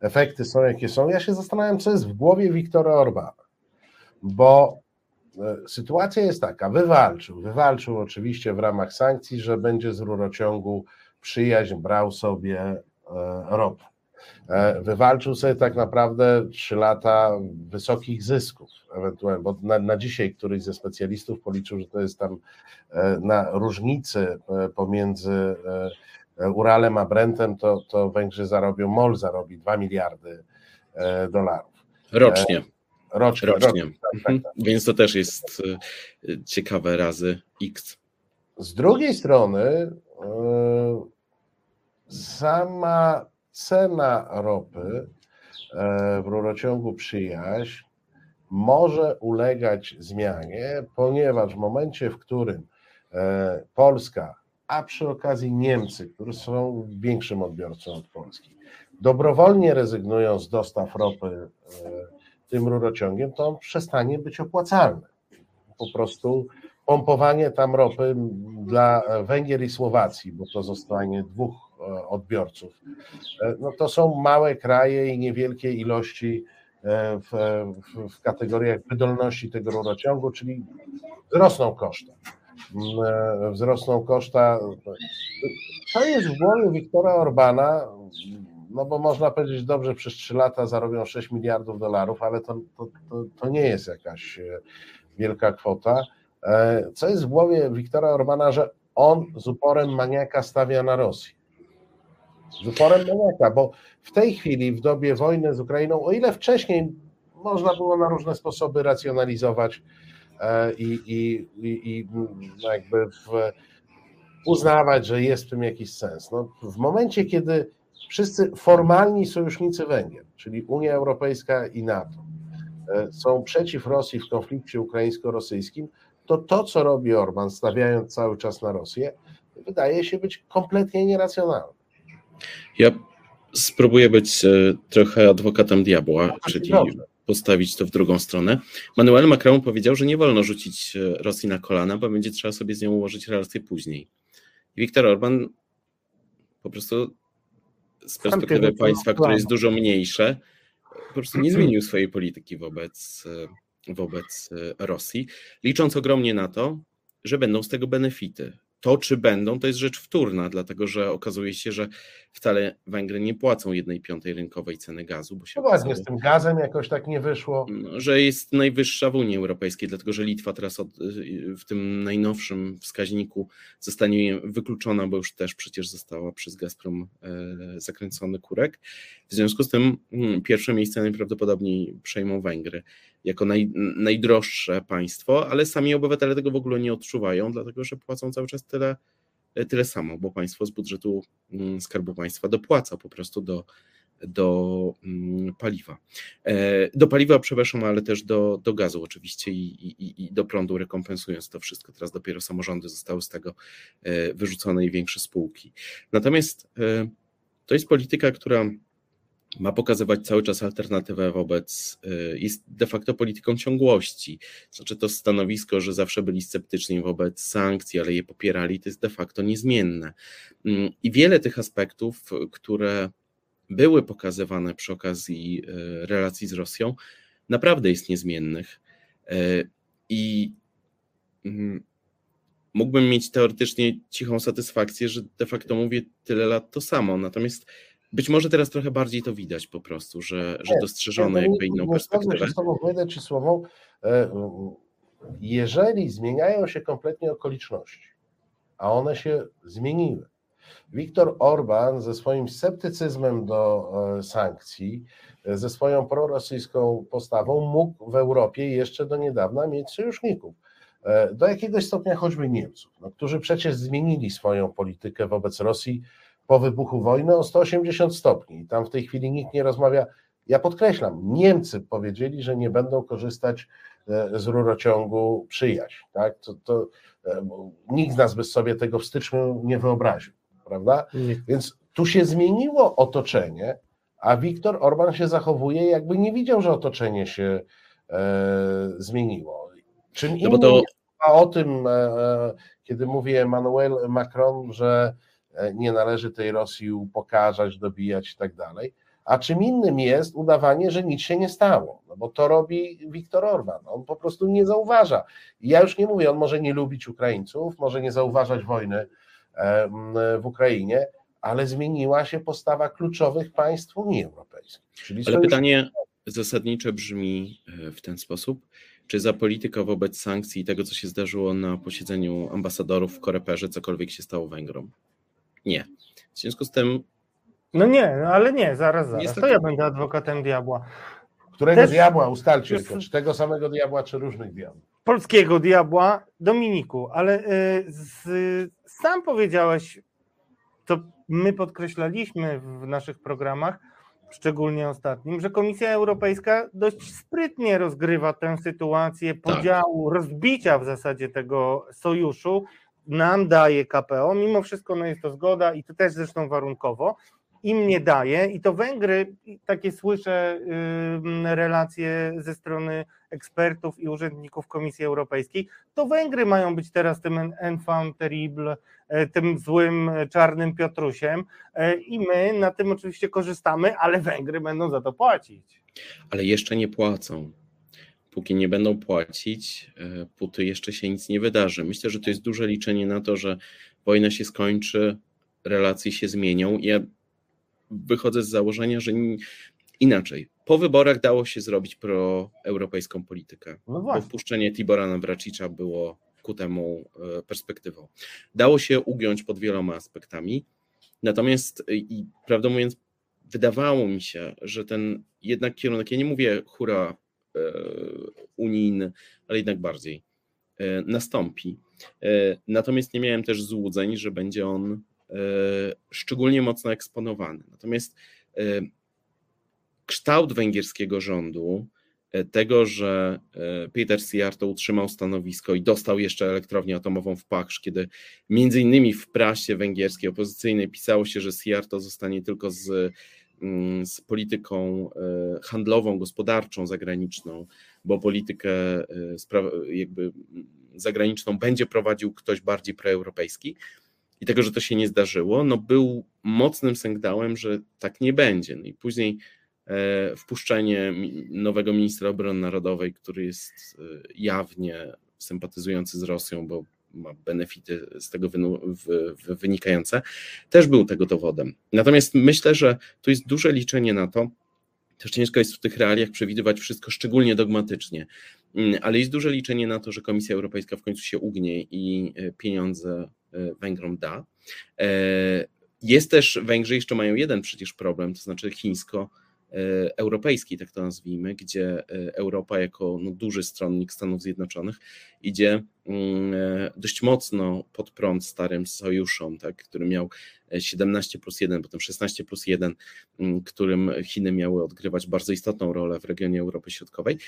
efekty są jakie są. Ja się zastanawiam, co jest w głowie Wiktora Orbana, bo E, sytuacja jest taka, wywalczył, wywalczył oczywiście w ramach sankcji, że będzie z rurociągu przyjaźń brał sobie e, ropę. E, wywalczył sobie tak naprawdę trzy lata wysokich zysków, ewentualnie, bo na, na dzisiaj któryś ze specjalistów policzył, że to jest tam na różnicy pomiędzy Uralem a Brentem, to, to Węgrzy zarobią, MOL zarobi 2 miliardy dolarów. Rocznie. Rocznie. rocznie. rocznie. Tak, tak, tak. Więc to też jest e, ciekawe razy X. Z drugiej strony e, sama cena ropy e, w rurociągu przyjaźń może ulegać zmianie, ponieważ w momencie, w którym Polska, a przy okazji Niemcy, które są większym odbiorcą od Polski, dobrowolnie rezygnują z dostaw ropy tym rurociągiem, to on przestanie być opłacalny. Po prostu pompowanie tam ropy dla Węgier i Słowacji, bo to zostanie dwóch e, odbiorców, e, no to są małe kraje i niewielkie ilości e, w, w, w kategoriach wydolności tego rurociągu, czyli wzrosną koszta. Mm, wzrosną koszta. To jest w głowie Wiktora Orbana, no bo można powiedzieć, dobrze, przez 3 lata zarobią 6 miliardów dolarów, ale to, to, to, to nie jest jakaś e, wielka kwota. E, co jest w głowie Wiktora Orbana, że on z uporem maniaka stawia na Rosję. Z uporem maniaka, bo w tej chwili, w dobie wojny z Ukrainą, o ile wcześniej można było na różne sposoby racjonalizować e, i, i, i, i jakby w, uznawać, że jest w tym jakiś sens. No, w momencie, kiedy wszyscy formalni sojusznicy Węgier, czyli Unia Europejska i NATO, e, są przeciw Rosji w konflikcie ukraińsko-rosyjskim, to to, co robi Orban, stawiając cały czas na Rosję, wydaje się być kompletnie nieracjonalne. Ja spróbuję być e, trochę adwokatem diabła, no, czyli dobrze. postawić to w drugą stronę. Manuel Macron powiedział, że nie wolno rzucić e, Rosji na kolana, bo będzie trzeba sobie z nią ułożyć relacje później. Viktor Orban po prostu z perspektywy państwa, które jest dużo mniejsze, po prostu nie zmienił swojej polityki wobec, wobec Rosji, licząc ogromnie na to, że będą z tego benefity. To, czy będą, to jest rzecz wtórna, dlatego że okazuje się, że wcale Węgry nie płacą jednej piątej rynkowej ceny gazu. Bo się no właśnie, z tym gazem jakoś tak nie wyszło. No, że jest najwyższa w Unii Europejskiej, dlatego że Litwa teraz od, w tym najnowszym wskaźniku zostanie wykluczona, bo już też przecież została przez Gazprom e, zakręcony kurek. W związku z tym hmm, pierwsze miejsce najprawdopodobniej przejmą Węgry jako naj, najdroższe państwo, ale sami obywatele tego w ogóle nie odczuwają, dlatego że płacą cały czas tyle, tyle samo, bo państwo z budżetu mm, Skarbu Państwa dopłaca po prostu do, do mm, paliwa. E, do paliwa, przepraszam, ale też do, do gazu oczywiście i, i, i do prądu, rekompensując to wszystko. Teraz dopiero samorządy zostały z tego e, wyrzucone i większe spółki. Natomiast e, to jest polityka, która ma pokazywać cały czas alternatywę wobec, y, jest de facto polityką ciągłości. Znaczy to stanowisko, że zawsze byli sceptyczni wobec sankcji, ale je popierali, to jest de facto niezmienne. Mm, I wiele tych aspektów, które były pokazywane przy okazji y, relacji z Rosją, naprawdę jest niezmiennych. Y, I mm, mógłbym mieć teoretycznie cichą satysfakcję, że de facto mówię tyle lat to samo. Natomiast być może teraz trochę bardziej to widać po prostu, że, że dostrzeżono jakby inną perspektywę. Się z tobą słową, e, jeżeli zmieniają się kompletnie okoliczności, a one się zmieniły, Viktor Orban ze swoim sceptycyzmem do e, sankcji, e, ze swoją prorosyjską postawą mógł w Europie jeszcze do niedawna mieć sojuszników. Do jakiegoś stopnia choćby Niemców, no, którzy przecież zmienili swoją politykę wobec Rosji po wybuchu wojny o 180 stopni. I tam w tej chwili nikt nie rozmawia. Ja podkreślam, Niemcy powiedzieli, że nie będą korzystać e, z rurociągu przyjaźń. Tak? To, to, e, nikt z nas by sobie tego w styczniu nie wyobraził, prawda? Więc tu się zmieniło otoczenie, a Viktor Orban się zachowuje, jakby nie widział, że otoczenie się e, zmieniło. Czym no to... o tym, e, e, kiedy mówi Emmanuel Macron, że nie należy tej Rosji upokarzać, dobijać i tak dalej. A czym innym jest udawanie, że nic się nie stało, no bo to robi Viktor Orban. On po prostu nie zauważa. I ja już nie mówię, on może nie lubić Ukraińców, może nie zauważać wojny w Ukrainie, ale zmieniła się postawa kluczowych państw Unii Europejskiej. Czyli ale pytanie zasadnicze brzmi e, w ten sposób. Czy za politykę wobec sankcji i tego, co się zdarzyło na posiedzeniu ambasadorów w Koreperze, cokolwiek się stało Węgrom? Nie. W związku z tym. No nie, no ale nie, zaraz, zaraz. Niestety... To ja będę adwokatem diabła. Którego Też... diabła ustalcie tylko? Czy tego samego diabła, czy różnych diabłów? Polskiego diabła, Dominiku, ale y, z, sam powiedziałeś, to my podkreślaliśmy w naszych programach, szczególnie ostatnim, że Komisja Europejska dość sprytnie rozgrywa tę sytuację tak. podziału, tak. rozbicia w zasadzie tego sojuszu nam daje KPO, mimo wszystko no jest to zgoda i to też zresztą warunkowo, im nie daje i to Węgry, takie słyszę relacje ze strony ekspertów i urzędników Komisji Europejskiej, to Węgry mają być teraz tym enfant terrible, e, tym złym czarnym Piotrusiem e, i my na tym oczywiście korzystamy, ale Węgry będą za to płacić. Ale jeszcze nie płacą póki nie będą płacić, e, póty jeszcze się nic nie wydarzy. Myślę, że to jest duże liczenie na to, że wojna się skończy, relacje się zmienią. Ja wychodzę z założenia, że inaczej. Po wyborach dało się zrobić proeuropejską politykę, no bo wpuszczenie Tibora Nawracicza było ku temu e, perspektywą. Dało się ugiąć pod wieloma aspektami, natomiast e, i prawdę mówiąc, wydawało mi się, że ten jednak kierunek, ja nie mówię hura unijny, ale jednak bardziej e, nastąpi. E, natomiast nie miałem też złudzeń, że będzie on szczególnie mocno eksponowany. Natomiast kształt węgierskiego rządu, tego, że Peter Sijarto utrzymał stanowisko i dostał jeszcze elektrownię atomową w Paksz, kiedy między innymi w prasie węgierskiej opozycyjnej pisało się, że Sijarto zostanie tylko z z polityką e, handlową, gospodarczą, zagraniczną, bo politykę e, jakby zagraniczną będzie prowadził ktoś bardziej proeuropejski. i tego, że to się nie zdarzyło, no był mocnym sygnałem, że tak nie będzie. No i później e, wpuszczenie nowego ministra obrony narodowej, który jest jawnie sympatyzujący z Rosją, bo ma benefity z tego wynikające, też był tego dowodem. Natomiast myślę, że tu jest duże liczenie na to, też ciężko jest w tych realiach przewidywać wszystko szczególnie dogmatycznie, mm, ale jest duże liczenie na to, że Komisja Europejska w końcu się ugnie i e, pieniądze e, Węgrom da. E, jest też, Węgrzy jeszcze mają jeden przecież problem, to znaczy chińsko E, europejski, tak to nazwijmy, gdzie e, Europa jako no, duży stronnik Stanów Zjednoczonych idzie mm, e, dość mocno pod prąd starym sojuszom, tak, który miał 17 plus 1, potem 16 plus 1, mm, którym Chiny miały odgrywać bardzo istotną rolę w regionie Europy Środkowej.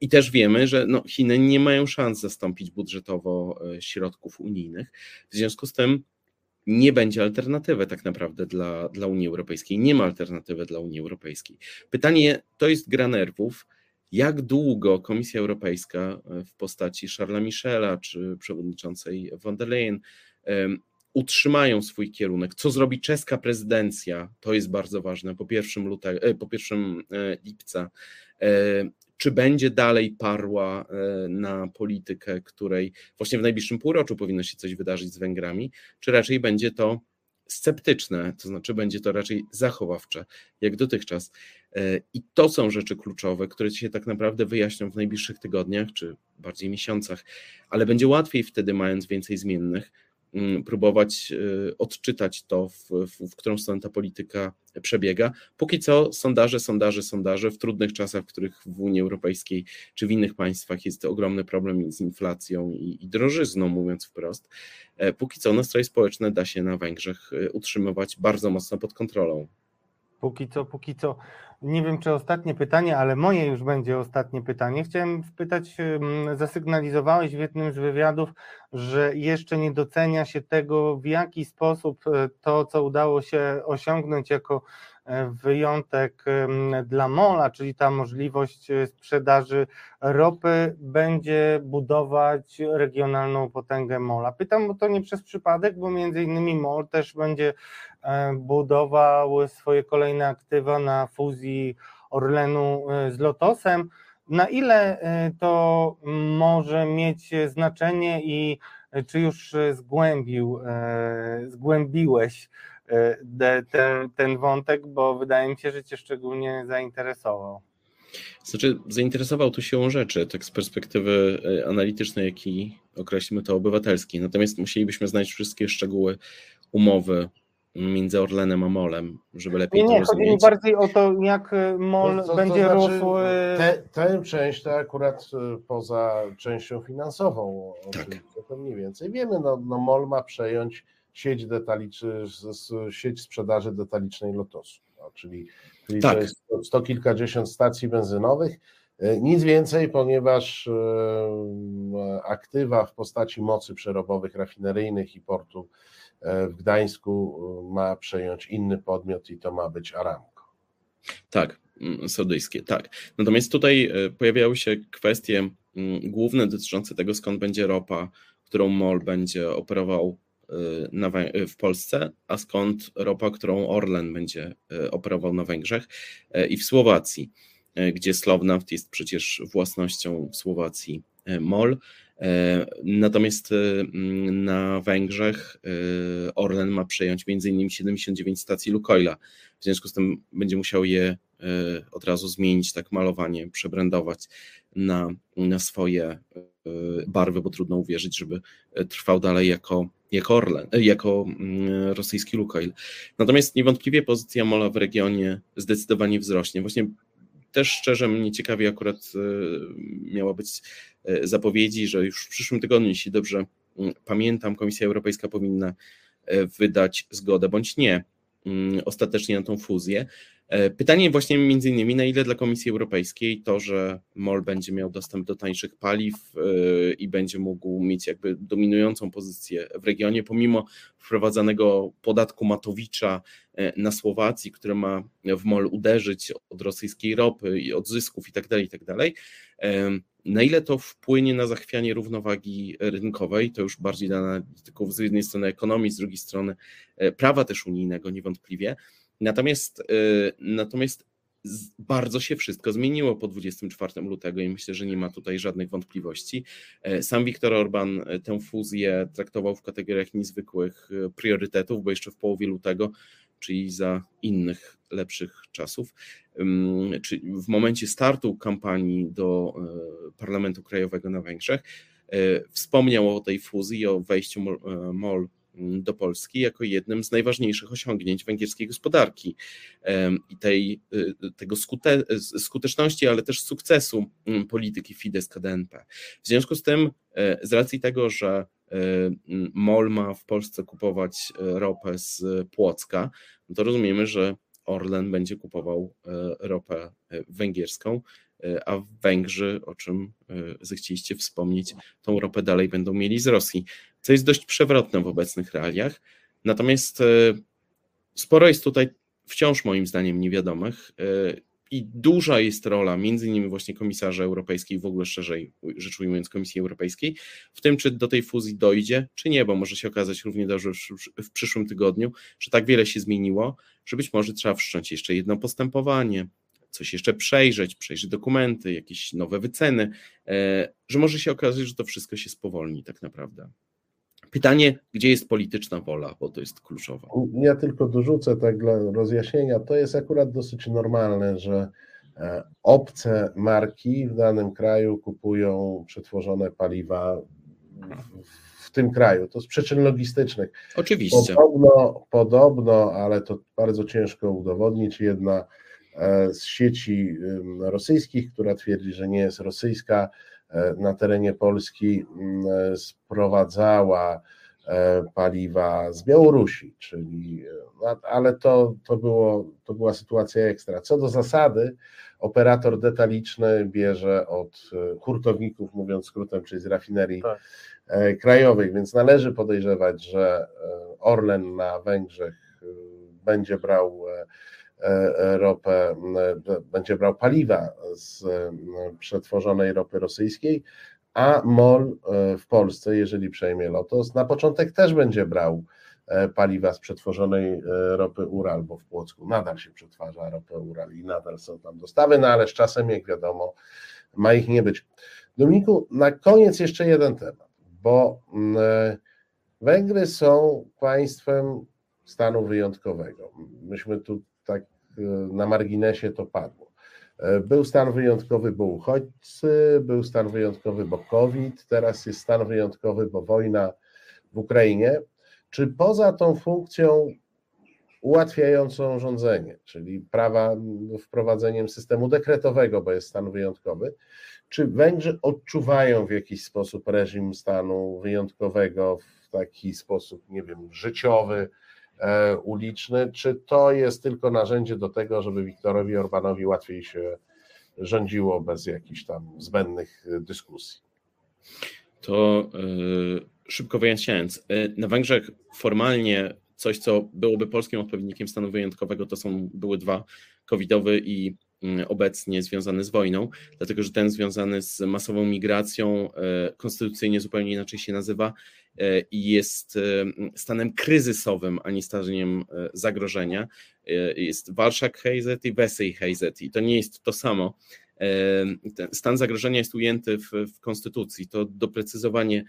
I też wiemy, że no, Chiny nie mają szans zastąpić budżetowo środków unijnych. W związku z tym nie będzie alternatywy tak naprawdę dla, dla Unii Europejskiej. Nie ma alternatywy dla Unii Europejskiej. Pytanie to jest gra nerwów. Jak długo Komisja Europejska e, w postaci Charlesa Michela czy przewodniczącej von der Leyen utrzymają swój kierunek? Co zrobi czeska prezydencja? To jest bardzo ważne. Po 1, lutego, e, po 1 e, lipca czy będzie dalej parła e, na politykę, której właśnie w najbliższym półroczu powinno się coś wydarzyć z Węgrami, czy raczej będzie to sceptyczne, to znaczy będzie to raczej zachowawcze, jak dotychczas. E, I to są rzeczy kluczowe, które się tak naprawdę wyjaśnią w najbliższych tygodniach, czy bardziej miesiącach, ale będzie łatwiej wtedy, mając więcej zmiennych, próbować y, odczytać to, w, w, w, którą stronę ta polityka przebiega. Póki co sondaże, sondaże, sondaże w trudnych czasach, w których w Unii Europejskiej czy w innych państwach jest ogromny problem z inflacją i, i drożyzną, mówiąc wprost. E, póki co nastroje społeczne da się na Węgrzech y, utrzymywać bardzo mocno pod kontrolą. Póki co, póki co. Nie wiem, czy ostatnie pytanie, ale moje już będzie ostatnie pytanie. Chciałem spytać, zasygnalizowałeś w jednym z wywiadów, że jeszcze nie docenia się tego, w jaki sposób e, to, co udało się osiągnąć jako wyjątek dla MOLA, czyli ta możliwość e, sprzedaży ropy będzie budować regionalną potęgę MOLA. Pytam bo to nie przez przypadek, bo między innymi MOL też będzie e, budował swoje kolejne aktywa na fuzji Orlenu e, z Lotosem. Na ile to może mieć znaczenie i czy już zgłębił, zgłębiłeś ten, ten wątek, bo wydaje mi się, że Cię szczególnie zainteresował. Znaczy, zainteresował tu siłą rzeczy, tak z perspektywy e, analitycznej, jak i określimy to obywatelskiej. Natomiast musielibyśmy znać wszystkie szczegóły umowy między Orlenem a Molem, żeby lepiej nie, to nie, rozumieć. chodzi mi bardziej o to, jak e, Mol to, to, będzie to znaczy, rósł. Te, tę część to akurat poza częścią finansową, tak. to mniej więcej wiemy, no, no Mol ma przejąć sieć detaliczy, sieć sprzedaży detalicznej Lotosu. No, czyli czyli tak. to jest sto kilkadziesiąt stacji benzynowych. E, nic więcej, ponieważ e, aktywa w postaci mocy przerobowych, rafineryjnych i portu e, w Gdańsku ma przejąć inny podmiot i to ma być Aramco. Tak, mm, saudyjskie, tak. Natomiast tutaj pojawiały się kwestie mm, główne dotyczące tego, skąd będzie ropa, którą MOL będzie operował na, y, w Polsce, a skąd ropa, którą Orlen będzie y, operował na Węgrzech i w Słowacji, gdzie Slovnaft jest przecież własnością w Słowacji MOL. Natomiast na Węgrzech Orlen ma przejąć m.in. 79 stacji Lukoila. W związku z tym będzie musiał je od razu zmienić, tak malowanie, przebrandować na, na swoje barwy, bo trudno uwierzyć, żeby trwał dalej jako jako Orlen, e, jako mm, rosyjski Lukoil. Natomiast niewątpliwie pozycja Mola w regionie zdecydowanie wzrośnie. Właśnie też szczerze mnie ciekawi akurat e, miała być e, zapowiedzi, że już w przyszłym tygodniu, jeśli dobrze mm, pamiętam, Komisja Europejska powinna wydać zgodę bądź nie mm, ostatecznie na tą fuzję. E, pytanie właśnie między innymi, na ile dla Komisji Europejskiej to, że MOL będzie miał dostęp do tańszych paliw e, i będzie mógł mieć jakby dominującą pozycję w regionie, pomimo wprowadzanego podatku Matowicza e, na Słowacji, który ma w MOL uderzyć od rosyjskiej ropy i od zysków itd., tak itd., tak na ile to wpłynie na zachwianie równowagi rynkowej, to już bardziej dla analityków z jednej strony ekonomii, z drugiej strony prawa też unijnego niewątpliwie, Natomiast, y, natomiast bardzo się wszystko zmieniło po 24 lutego i myślę, że nie ma tutaj żadnych wątpliwości. E, sam Viktor Orban e, tę fuzję traktował w kategoriach niezwykłych e, priorytetów, bo jeszcze w połowie lutego, czyli za innych, lepszych czasów, czy w momencie startu kampanii do Parlamentu Krajowego na Węgrzech, wspomniał o tej fuzji, o wejściu MOL do Polski jako jednym z najważniejszych osiągnięć węgierskiej gospodarki i tej, y, tego skute, skuteczności, ale też sukcesu mm, polityki Fidesz-KDNP. W związku z tym, e, z racji tego, że e, MOL ma w Polsce kupować e, ropę z Płocka, no to rozumiemy, że Orlen będzie kupował ropę węgierską, a Węgrzy, o czym zechcieliście wspomnieć, tą ropę dalej będą mieli z Rosji co jest dość przewrotne w obecnych realiach. Natomiast e, sporo jest tutaj wciąż moim zdaniem niewiadomych e, i duża jest rola między innymi właśnie komisarza europejskiej, w ogóle szerzej rzecz ujmując Komisji Europejskiej, w tym czy do tej fuzji dojdzie, czy nie, bo może się okazać równie dobrze w przyszłym tygodniu, że tak wiele się zmieniło, że być może trzeba wszcząć jeszcze jedno postępowanie, coś jeszcze przejrzeć, przejrzeć dokumenty, jakieś nowe wyceny, e, że może się okazać, że to wszystko się spowolni tak naprawdę. Pytanie, gdzie jest polityczna wola, bo to jest kluczowe. Ja tylko dorzucę tak dla rozjaśnienia. To jest akurat dosyć normalne, że e, obce marki w danym kraju kupują przetworzone paliwa w, tym kraju. To z przyczyn logistycznych. Oczywiście. Podobno, podobno, ale to bardzo ciężko udowodnić, jedna z sieci rosyjskich, która twierdzi, że nie jest rosyjska, E, na terenie Polski mm, e, sprowadzała e, paliwa z Białorusi, czyli, ale to, to, było, to była sytuacja ekstra. Co do zasady, operator detaliczny bierze od hurtowników, mówiąc skrótem, czyli z rafinerii tak. krajowej, więc należy podejrzewać, że Orlen na Węgrzech będzie brał E, e, ropę, e, będzie brał paliwa z przetworzonej ropy rosyjskiej, a MOL w Polsce, jeżeli przejmie Lotos, na początek też będzie brał paliwa z przetworzonej ropy Ural, bo w Płocku nadal się przetwarza ropę Ural i nadal są tam dostawy, no ale z czasem, jak wiadomo, ma ich nie być. Dominiku, na koniec jeszcze jeden temat, bo Węgry są państwem stanu wyjątkowego. Myśmy tu tak e, na marginesie to padło. E, był stan wyjątkowy, bo uchodźcy, był stan wyjątkowy, bo COVID, teraz jest stan wyjątkowy, bo wojna w Ukrainie. Czy poza tą funkcją ułatwiającą rządzenie, czyli prawa wprowadzeniem systemu dekretowego, bo jest stan wyjątkowy, czy Węgrzy odczuwają w jakiś sposób reżim stanu wyjątkowego w taki sposób, nie wiem, życiowy, uliczny, czy to jest tylko narzędzie do tego, żeby Wiktorowi Orbanowi łatwiej się rządziło bez jakichś tam zbędnych dyskusji? To yy, szybko wyjaśniając, na Węgrzech formalnie coś, co byłoby polskim odpowiednikiem stanu wyjątkowego, to są były dwa, covidowy i obecnie związany z wojną, dlatego że ten związany z masową migracją konstytucyjnie zupełnie inaczej się nazywa E, i jest e, stanem kryzysowym, a nie staniem e, zagrożenia. Jest Warszak Heizet i Wesej Heizet i to nie jest to samo. Ten stan zagrożenia jest ujęty w, w konstytucji. To doprecyzowanie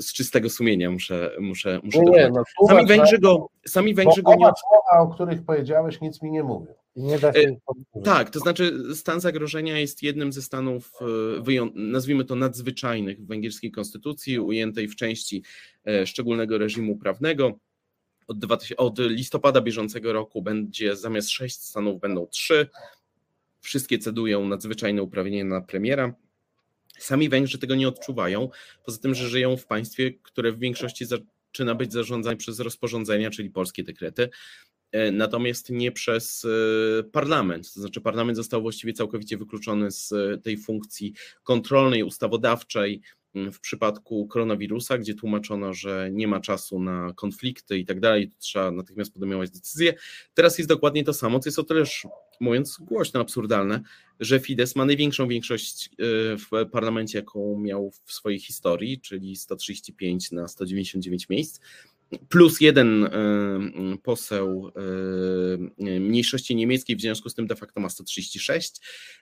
z czystego sumienia muszę, muszę, muszę nie, no, sami Węgrzy go, sami Węgrzy go nie... Słowa, o których powiedziałeś, nic mi nie mówią. Nie da się tak, to znaczy stan zagrożenia jest jednym ze stanów, e, nazwijmy to nadzwyczajnych w węgierskiej konstytucji, ujętej w części e, szczególnego reżimu prawnego. Od, 2000, od listopada bieżącego roku będzie zamiast sześć stanów będą trzy. Wszystkie cedują nadzwyczajne uprawnienia na premiera. Sami Węgrzy tego nie odczuwają, poza tym, że żyją w państwie, które w większości zaczyna być zarządzane przez rozporządzenia, czyli polskie dekrety. natomiast nie przez parlament. To znaczy, parlament został właściwie całkowicie wykluczony z tej funkcji kontrolnej, ustawodawczej, w przypadku koronawirusa, gdzie tłumaczono, że nie ma czasu na konflikty i tak dalej, trzeba natychmiast podejmować decyzje. Teraz jest dokładnie to samo, co jest o tyleż, mówiąc głośno, absurdalne, że Fidesz ma największą większość e, w parlamencie, jaką miał w swojej historii, czyli 135 na 199 miejsc plus jeden e, poseł e, mniejszości niemieckiej, w związku z tym de facto ma 136,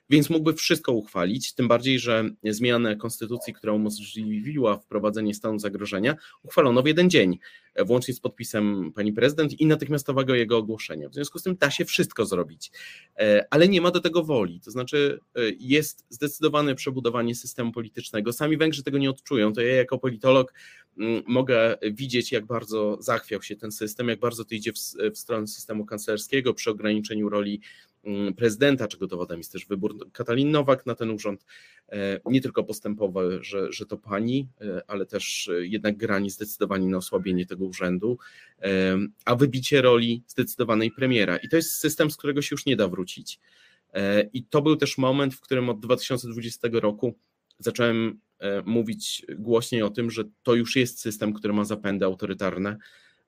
więc mógłby wszystko uchwalić, tym bardziej, że zmianę konstytucji, która umożliwiła wprowadzenie stanu zagrożenia, uchwalono w jeden dzień, włącznie z podpisem pani prezydent i natychmiastowego jego ogłoszenia. W związku z tym da się wszystko zrobić, e, ale nie ma do tego woli, to znaczy jest zdecydowane przebudowanie systemu politycznego. Sami Węgrzy tego nie odczują, to ja jako politolog mogę widzieć, jak bardzo zachwiał się ten system, jak bardzo to idzie w, w stronę systemu kanclerskiego przy ograniczeniu roli prezydenta, czego dowodem jest też wybór Katalin Nowak na ten urząd, e, nie tylko postępowy, że, że to pani, e, ale też jednak grani zdecydowanie na osłabienie tego urzędu, e, a wybicie roli zdecydowanej premiera. I to jest system, z którego się już nie da wrócić. I to był też moment, w którym od 2020 roku zacząłem E, mówić głośniej o tym, że to już jest system, który ma zapędy autorytarne.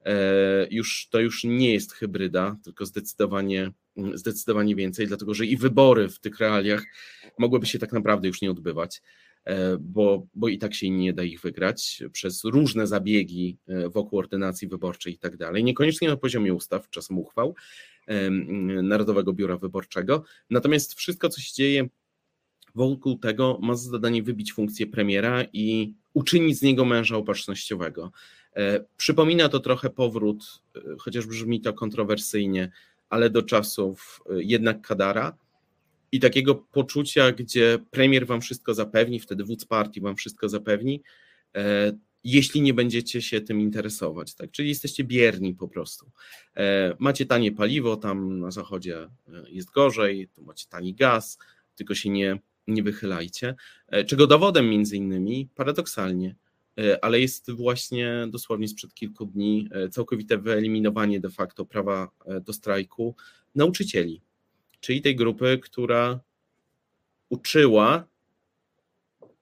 E, już, to już nie jest hybryda, tylko zdecydowanie, zdecydowanie więcej, dlatego że i wybory w tych realiach mogłyby się tak naprawdę już nie odbywać, e, bo, bo i tak się nie da ich wygrać przez różne zabiegi wokół ordynacji wyborczej i tak dalej. Niekoniecznie na poziomie ustaw, czasem uchwał Narodowego Biura Wyborczego. Natomiast wszystko, co się dzieje wokół tego ma za zadanie wybić funkcję premiera i uczynić z niego męża opatrznościowego. E, przypomina to trochę powrót, e, chociaż brzmi to kontrowersyjnie, ale do czasów e, jednak Kadara i takiego poczucia, gdzie premier wam wszystko zapewni, wtedy wódz partii wam wszystko zapewni, jeśli nie będziecie się tym interesować, tak? Czyli jesteście bierni po prostu. Macie tanie paliwo, tam na zachodzie jest gorzej, tu macie tani gaz, tylko się nie nie wychylajcie. E, czego dowodem między innymi, paradoksalnie, e, ale jest właśnie dosłownie sprzed kilku dni e, całkowite wyeliminowanie de facto prawa do strajku nauczycieli, czyli tej grupy, która uczyła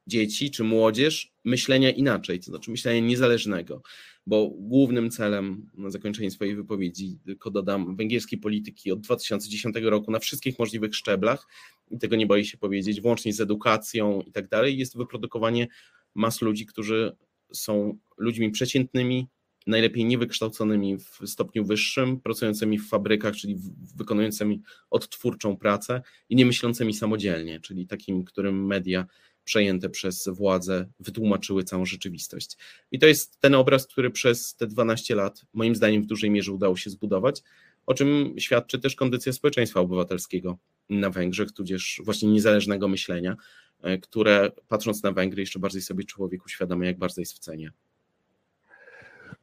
dzieci czy młodzież myślenia inaczej, to znaczy myślenia niezależnego, bo głównym celem, na zakończenie swojej wypowiedzi, tylko dodam, węgierskiej polityki od 2010 roku na wszystkich możliwych szczeblach, i tego nie boję się powiedzieć, włącznie z edukacją i tak dalej, jest wyprodukowanie mas ludzi, którzy są ludźmi przeciętnymi, najlepiej niewykształconymi w stopniu wyższym, pracującymi w fabrykach, czyli wykonującymi odtwórczą pracę i nie myślącymi samodzielnie, czyli takim, którym media przejęte przez władze wytłumaczyły całą rzeczywistość. I to jest ten obraz, który przez te 12 lat, moim zdaniem, w dużej mierze udało się zbudować, o czym świadczy też kondycja społeczeństwa obywatelskiego na Węgrzech, tudzież właśnie niezależnego myślenia, e, które patrząc na Węgry, jeszcze bardziej sobie człowiek uświadamia, jak bardzo jest w cenie.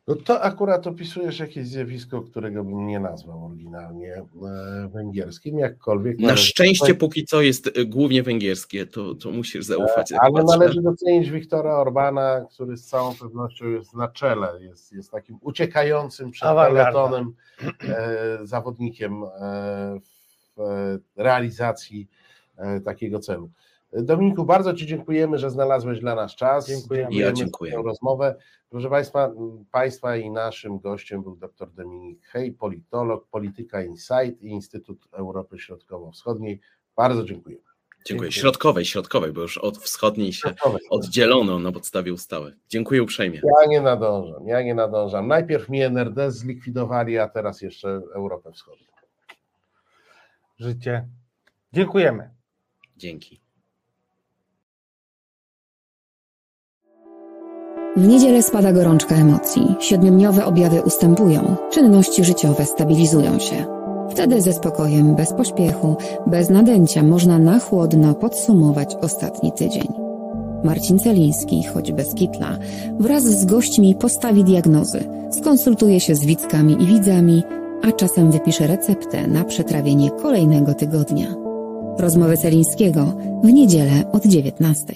No to akurat opisujesz jakieś zjawisko, którego bym nie nazwał oryginalnie e, węgierskim, jakkolwiek. Na szczęście póki co jest e, głównie węgierskie, to, to musisz zaufać. Ale należy docenić Wiktora Orbana, który z całą pewnością jest na czele, jest, jest takim uciekającym przed peletonem e, zawodnikiem e, w realizacji e, takiego celu. Dominiku, bardzo Ci dziękujemy, że znalazłeś dla nas czas. Dziękujemy. Ja dziękuję. za tę rozmowę. Proszę Państwa, Państwa i naszym gościem był dr Dominik Hej, politolog, Polityka Insight i Instytut Europy Środkowo-Wschodniej. Bardzo dziękuję. Dziękuję. Środkowej, środkowej, bo już od wschodniej się oddzielono na podstawie ustawy. Dziękuję uprzejmie. Ja nie nadążam, ja nie nadążam. Najpierw mi NRD zlikwidowali, a teraz jeszcze Europę Wschodnią. Życie. Dziękujemy. Dzięki. W niedzielę spada gorączka emocji, siedmiodniowe objawy ustępują, czynności życiowe stabilizują się. Wtedy ze spokojem, bez pośpiechu, bez nadęcia można na chłodno podsumować ostatni tydzień. Marcin Celiński, choć bez kitla, wraz z gośćmi postawi diagnozy, skonsultuje się z widzkami i widzami, a czasem wypisze receptę na przetrawienie kolejnego tygodnia. Rozmowy Celińskiego w niedzielę od 19.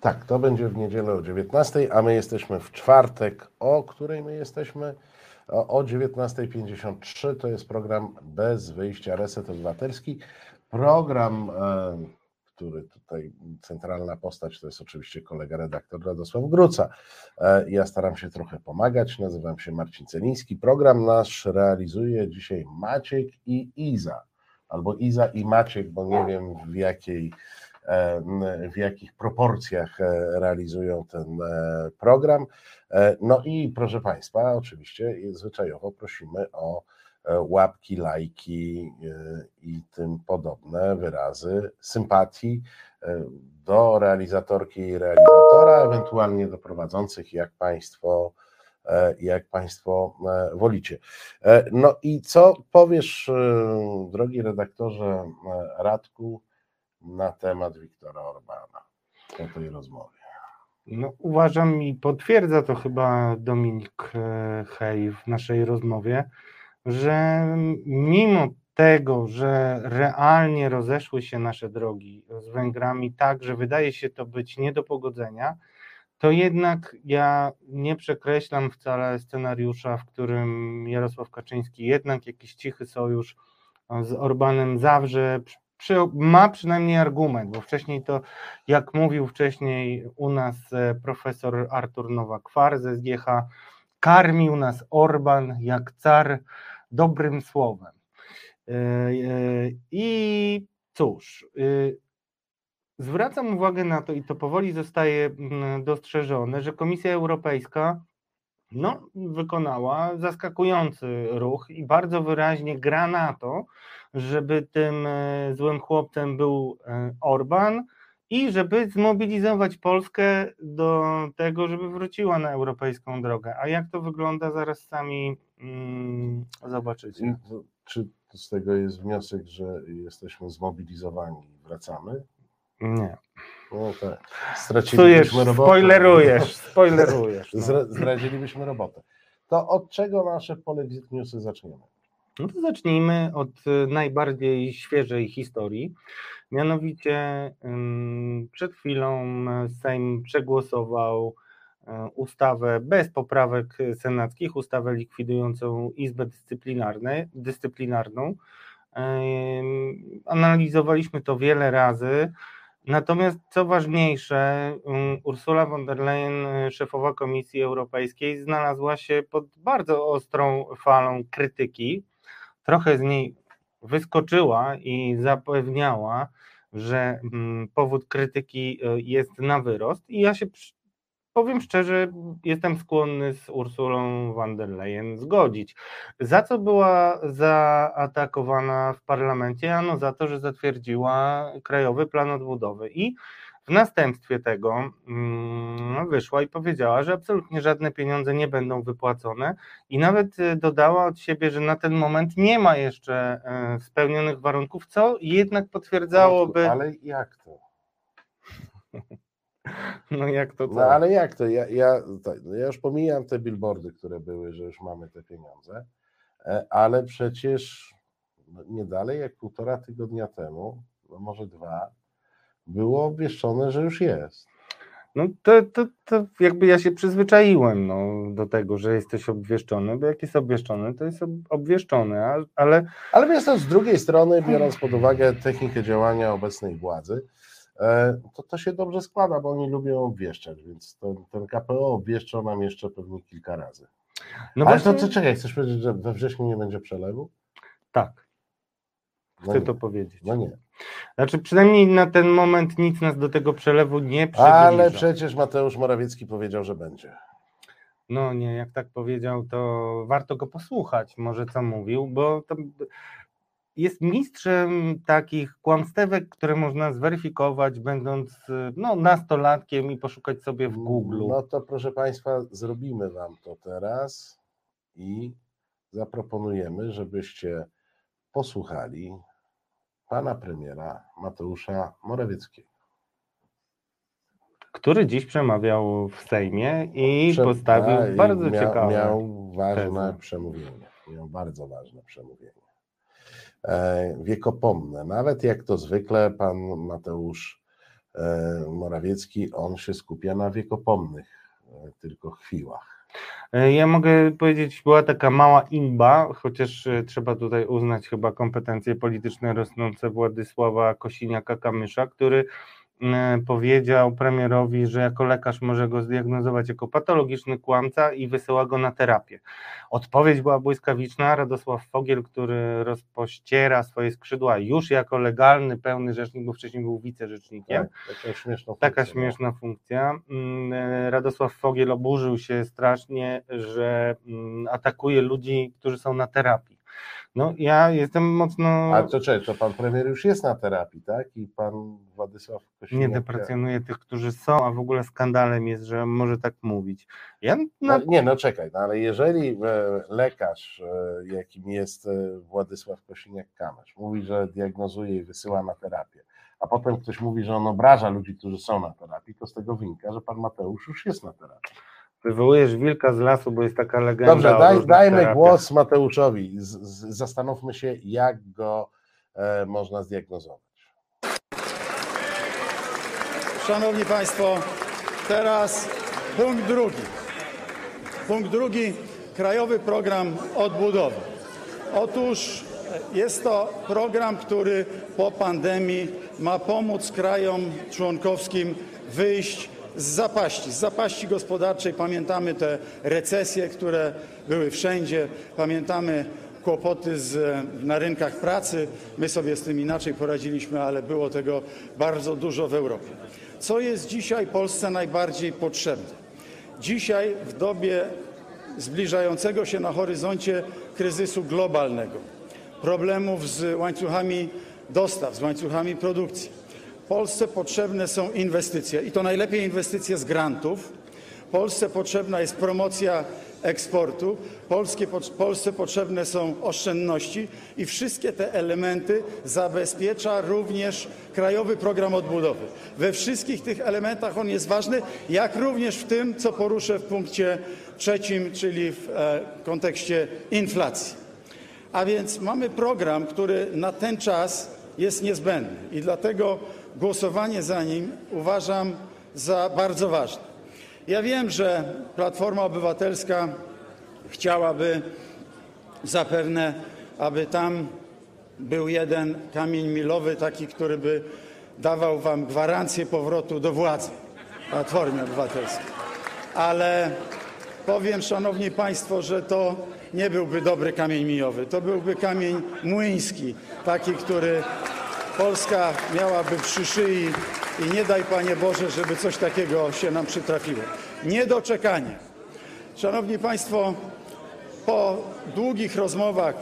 Tak, to będzie w niedzielę o 19, a my jesteśmy w czwartek. O której my jesteśmy? O, o 19.53 to jest program Bez Wyjścia Reset Obywatelski. Program, e, który tutaj centralna postać to jest oczywiście kolega redaktor Radosław Gruca. E, ja staram się trochę pomagać, nazywam się Marcin Celiński. Program nasz realizuje dzisiaj Maciek i Iza, albo Iza i Maciek, bo nie wiem w jakiej e, w jakich proporcjach e, realizują ten program. No i proszę Państwa, oczywiście zwyczajowo prosimy o łapki, lajki e, i tym podobne wyrazy sympatii e, do realizatorki i realizatora, ewentualnie do prowadzących, jak Państwo, e, jak Państwo e, wolicie. E, No i co powiesz, e, drogi redaktorze e, Radku, na temat Wiktora Orbana po tej rozmowie? No, uważam i potwierdza to chyba Dominik e, Hej w naszej rozmowie, że mimo tego, że realnie rozeszły się nasze drogi z Węgrami tak, że wydaje się to być nie do pogodzenia, to jednak ja nie przekreślam wcale scenariusza, w którym Jarosław Kaczyński jednak jakiś cichy sojusz z Orbanem zawrze, przy, ma przynajmniej argument, bo wcześniej to, jak mówił wcześniej u nas e, profesor Artur Nowak-Kwar ze SGH, karmił nas Orban jak car dobrym słowem. E, e, I cóż, y, zwracam uwagę na to i to powoli zostaje mm, dostrzeżone, że Komisja Europejska no, wykonała zaskakujący ruch i bardzo wyraźnie gra na to, żeby tym e, złym chłopcem był Orban i żeby zmobilizować Polskę do tego, żeby wróciła na europejską drogę. A jak to wygląda, zaraz sami mm, zobaczycie. Czy z tego jest wniosek, że jesteśmy zmobilizowani i wracamy? Nie. No tak. Robotę. spoilerujesz, spoilerujesz. No. Zra- Zdradzilibyśmy robotę. To od czego nasze Polexit Newsy zaczniemy? No to zacznijmy od y, najbardziej świeżej historii. Mianowicie przed chwilą Sejm przegłosował ustawę bez poprawek senackich, ustawę likwidującą Izbę Dyscyplinarne, Dyscyplinarną. Ym, Analizowaliśmy to wiele razy. Natomiast co ważniejsze, Ursula von der Leyen, szefowa Komisji Europejskiej, znalazła się pod bardzo ostrą falą krytyki. Trochę z niej wyskoczyła i zapewniała, że powód krytyki y, jest na wyrost. I ja się powiem szczerze, jestem skłonny z Ursulą von der Leyen zgodzić. Za co była zaatakowana w parlamencie? Ano za to, że zatwierdziła Krajowy Plan Odbudowy i w następstwie tego mm, wyszła i powiedziała, że absolutnie żadne pieniądze nie będą wypłacone i nawet y, dodała od siebie, że na ten moment nie ma jeszcze e, spełnionych warunków, co jednak potwierdzałoby, Ale jak to? no jak to No ale jak to? Ja, ja, tak, no ja już pomijam te billboardy, które były, że już mamy te pieniądze, e, ale przecież no, nie dalej jak półtora tygodnia temu, no może dwa, było obwieszczone, że już jest. No to, to, to jakby ja się przyzwyczaiłem no, do tego, że jesteś obwieszczony, bo jak jest obwieszczony, to jest ob- obwieszczony, ale Ale to z drugiej strony, biorąc pod uwagę technikę działania obecnej władzy, to to się dobrze składa, bo oni lubią obwieszczać, więc ten, ten KPO obwieszczą nam jeszcze pewnie kilka razy. no Ale właśnie, to, to czekaj, chcesz powiedzieć, że we wrześniu nie będzie przelewu? tak, No chcę nie. to powiedzieć. No nie. Znaczy przynajmniej na ten moment nic nas do tego przelewu nie przybliża. Ale przecież Mateusz Morawiecki powiedział, że będzie. No nie, jak tak powiedział, to warto go posłuchać, może co mówił, bo to jest mistrzem takich kłamstewek, które można zweryfikować, będąc no, nastolatkiem i poszukać sobie w Google. No to proszę Państwa, zrobimy Wam to teraz i zaproponujemy, żebyście posłuchali pana premiera Mateusza Morawieckiego. który dziś przemawiał w Sejmie i Prze- postawił bardzo miał, ciekawe. Miał ważne tezy. przemówienie. Miał bardzo ważne przemówienie. E, wiekopomne. Nawet jak to zwykle pan Mateusz e, Morawiecki, on się skupia na wiekopomnych e, tylko chwilach. Ja mogę powiedzieć, była taka mała imba, chociaż trzeba tutaj uznać chyba kompetencje polityczne rosnące Władysława Kosiniaka-Kamysza, który powiedział premierowi, że jako lekarz może go zdiagnozować jako patologiczny kłamca i wysyła go na terapię. Odpowiedź była błyskawiczna. Radosław Fogiel, który rozpościera swoje skrzydła już jako legalny, pełny rzecznik, bo wcześniej był wicerzecznikiem, Tak? Taką śmieszną Taka funkcję, no. śmieszna funkcja. Mm, e, Radosław Fogiel oburzył się strasznie, że mm, atakuje ludzi, którzy są na terapii. No ja jestem mocno. A to czekaj, to pan premier już jest na terapii, tak? I pan Władysław Kosiniak... Nie deprecjonuję tych, którzy są, a w ogóle skandalem jest, że może tak mówić. Ja No, na, nie, no czekaj, no ale jeżeli e, lekarz, e, jakim jest e, Władysław Kosiniak-Kamysz, mówi, że diagnozuje i wysyła na terapię, a potem ktoś mówi, że on obraża ludzi, którzy są na terapii, to z tego wynika, że pan Mateusz już jest na terapii. Wywołujesz wilka z lasu, bo jest taka legenda. Dobrze, daj, dajmy terapiach. głos Mateuszowi. Z, z, zastanówmy się, jak go e, można zdiagnozować. Szanowni Państwo, teraz punkt drugi. Punkt drugi, Krajowy Program Odbudowy. Otóż jest to program, który po pandemii ma pomóc krajom członkowskim wyjść z zapaści, z zapaści gospodarczej. Pamiętamy te recesje, które były wszędzie, pamiętamy kłopoty z, na rynkach pracy. My sobie z tym inaczej poradziliśmy, ale było tego bardzo dużo w Europie. Co jest dzisiaj Polsce najbardziej potrzebne? Dzisiaj w dobie zbliżającego się na horyzoncie kryzysu globalnego, problemów z łańcuchami dostaw, z łańcuchami produkcji. Polsce potrzebne są inwestycje i to najlepiej inwestycje z grantów. Polsce potrzebna jest promocja eksportu, Polsce potrzebne są oszczędności i wszystkie te elementy zabezpiecza również Krajowy Program Odbudowy. We wszystkich tych elementach on jest ważny, jak również w tym, co poruszę w punkcie trzecim, czyli w e, kontekście inflacji. A więc mamy program, który na ten czas jest niezbędny i dlatego głosowanie za nim uważam za bardzo ważne. Ja wiem, że Platforma Obywatelska chciałaby zapewne, aby tam był jeden kamień milowy, taki, który by dawał wam gwarancję powrotu do władzy Platformie Obywatelskiej. Ale powiem, szanowni państwo, że to nie byłby dobry kamień milowy. To byłby kamień młyński, taki, który Polska miałaby przy szyi i nie daj Panie Boże, żeby coś takiego się nam przytrafiło. Niedoczekanie. Szanowni Państwo, po długich rozmowach,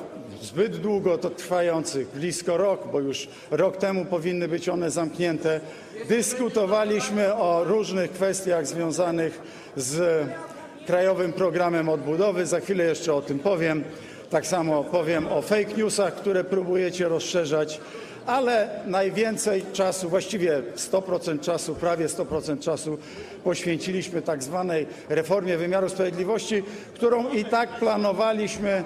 zbyt długo to trwających, blisko rok, bo już rok temu powinny być one zamknięte, dyskutowaliśmy o różnych kwestiach związanych z Krajowym Programem Odbudowy. Za chwilę jeszcze o tym powiem. Tak samo powiem o fake newsach, które próbujecie rozszerzać ale najwięcej czasu, właściwie 100% czasu, prawie 100% czasu poświęciliśmy tak zwanej reformie wymiaru sprawiedliwości, którą i tak planowaliśmy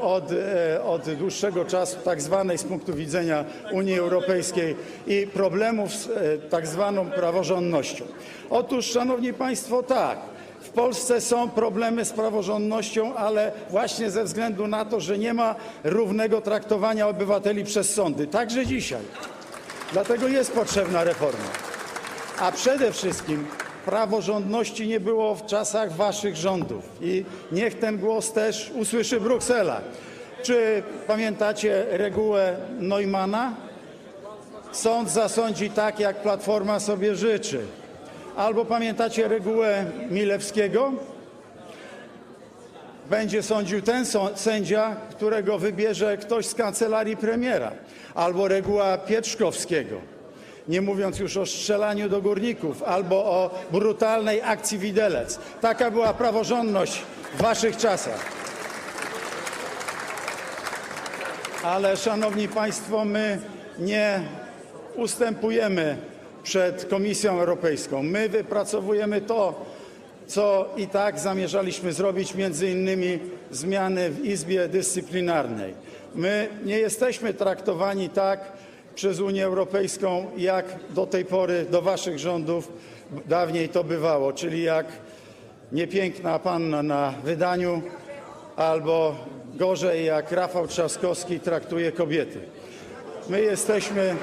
od, e, od dłuższego czasu, tak zwanej z punktu widzenia Unii Europejskiej i problemów z e, tak zwaną praworządnością. Otóż, Szanowni Państwo, tak, w Polsce są problemy z praworządnością, ale właśnie ze względu na to, że nie ma równego traktowania obywateli przez sądy, także dzisiaj. Dlatego jest potrzebna reforma. A przede wszystkim praworządności nie było w czasach waszych rządów i niech ten głos też usłyszy Bruksela. Czy pamiętacie regułę Neumana? Sąd zasądzi tak, jak Platforma sobie życzy. Albo pamiętacie regułę Milewskiego? Będzie sądził ten sędzia, którego wybierze ktoś z kancelarii premiera. Albo reguła Pietrzkowskiego, nie mówiąc już o strzelaniu do górników, albo o brutalnej akcji Widelec. Taka była praworządność w waszych czasach. Ale, szanowni państwo, my nie ustępujemy przed Komisją Europejską. My wypracowujemy to, co i tak zamierzaliśmy zrobić, między innymi zmiany w Izbie Dyscyplinarnej. My nie jesteśmy traktowani tak, przez Unię Europejską, jak do tej pory, do waszych rządów dawniej to bywało, czyli jak niepiękna panna na wydaniu, albo gorzej, jak Rafał Trzaskowski traktuje kobiety. My jesteśmy.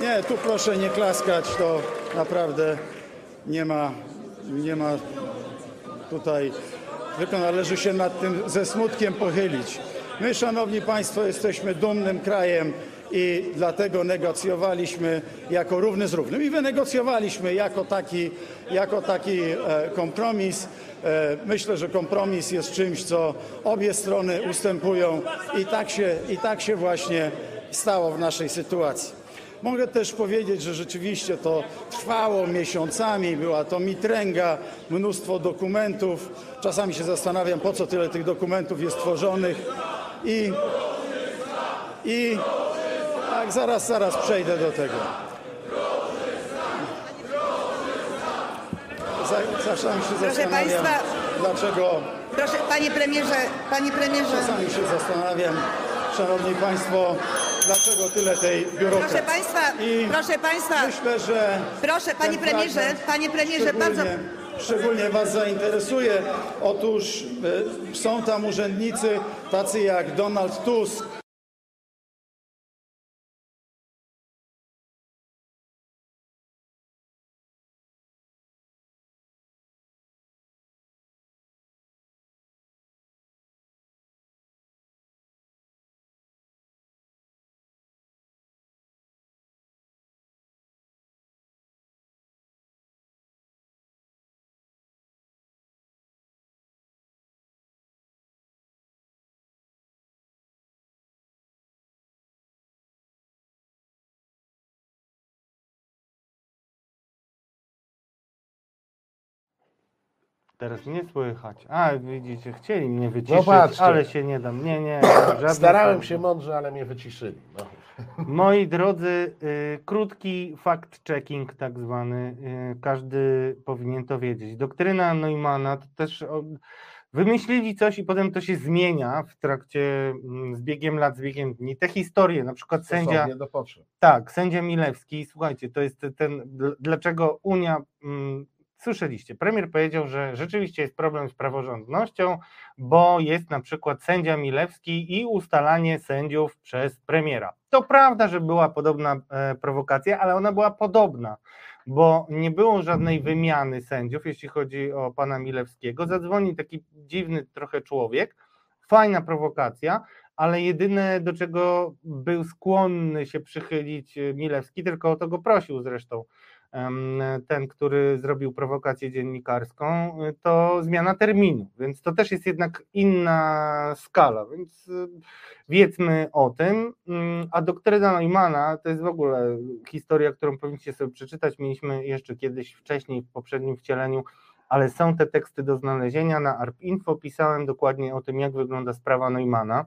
Nie, tu proszę nie klaskać, to naprawdę nie ma, nie ma tutaj, tylko należy się nad tym ze smutkiem pochylić. My, szanowni państwo, jesteśmy dumnym krajem i dlatego negocjowaliśmy jako równy z równym. I wynegocjowaliśmy jako taki, jako taki e, kompromis. E, Myślę, że kompromis jest czymś, co obie strony ustępują i tak się, i tak się właśnie stało w naszej sytuacji. Mogę też powiedzieć, że rzeczywiście to trwało miesiącami, była to mitręga, mnóstwo dokumentów. Czasami się zastanawiam, po co tyle tych dokumentów jest tworzonych. I, i tak, zaraz, zaraz przejdę do tego. Za- Czasami się Proszę zastanawiam, państwa. dlaczego Proszę, panie premierze, panie premierze, czasami się zastanawiam, szanowni państwo, dlaczego tyle tej biurokracji. proszę państwa, I proszę państwa, Myślę, że. proszę, panie premierze, panie premierze, bardzo, szczególnie- Was zainteresuje. Otóż e, są tam urzędnicy tacy jak Donald Tusk, Teraz nie słychać. A, widzicie, chcieli mnie wyciszyć, patrzcie. ale się nie dam. Nie, nie. Starałem się mądrze, ale mnie wyciszyli. No. Moi drodzy, y, krótki fact-checking tak zwany. Y, każdy powinien to wiedzieć. Doktryna Neumana to też o, wymyślili coś i potem to się zmienia w trakcie, mm, z biegiem lat, z biegiem dni. Te historie, na przykład sędzia... Stosownie do potrzeb. Tak, sędzia Milewski, słuchajcie, to jest ten, dl- dlaczego Unia, mm, słyszeliście, premier powiedział, że rzeczywiście jest problem z praworządnością, bo jest na przykład sędzia Milewski i ustalanie sędziów przez premiera. To prawda, że była podobna e, prowokacja, ale ona była podobna, bo nie było żadnej wymiany sędziów, jeśli chodzi o pana Milewskiego. Zadzwoni taki dziwny trochę człowiek, fajna prowokacja, ale jedyne do czego był skłonny się przychylić e, Milewski, tylko o to go prosił zresztą ten, który zrobił prowokację dziennikarską, e, to zmiana terminu, więc to też jest jednak inna skala, więc e, wiedzmy o tym, Mm, a doktryna Neumana to jest w ogóle historia, którą powinniście sobie przeczytać, mieliśmy jeszcze kiedyś wcześniej w poprzednim wcieleniu ale są te teksty do znalezienia. Na ARP.info pisałem dokładnie o tym, jak wygląda sprawa Neumana.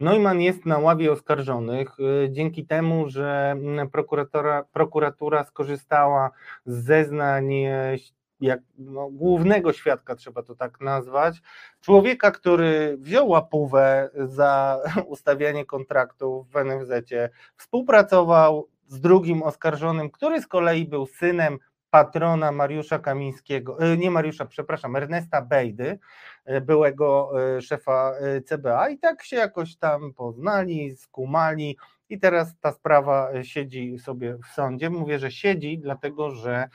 Neumann jest na ławie oskarżonych e, dzięki temu, że mm, prokuratura skorzystała z zeznań e, jak, no, głównego świadka, trzeba to tak nazwać, człowieka, który wziął łapówę za ustawianie kontraktów w NFZ-cie, współpracował z drugim oskarżonym, który z kolei był synem patrona Mariusza Kamińskiego, e, nie Mariusza, przepraszam, Ernesta Bejdy, e, byłego e, szefa CBA i tak się jakoś tam poznali, skumali i teraz ta sprawa e, siedzi sobie w sądzie. Mówię, że siedzi, dlatego że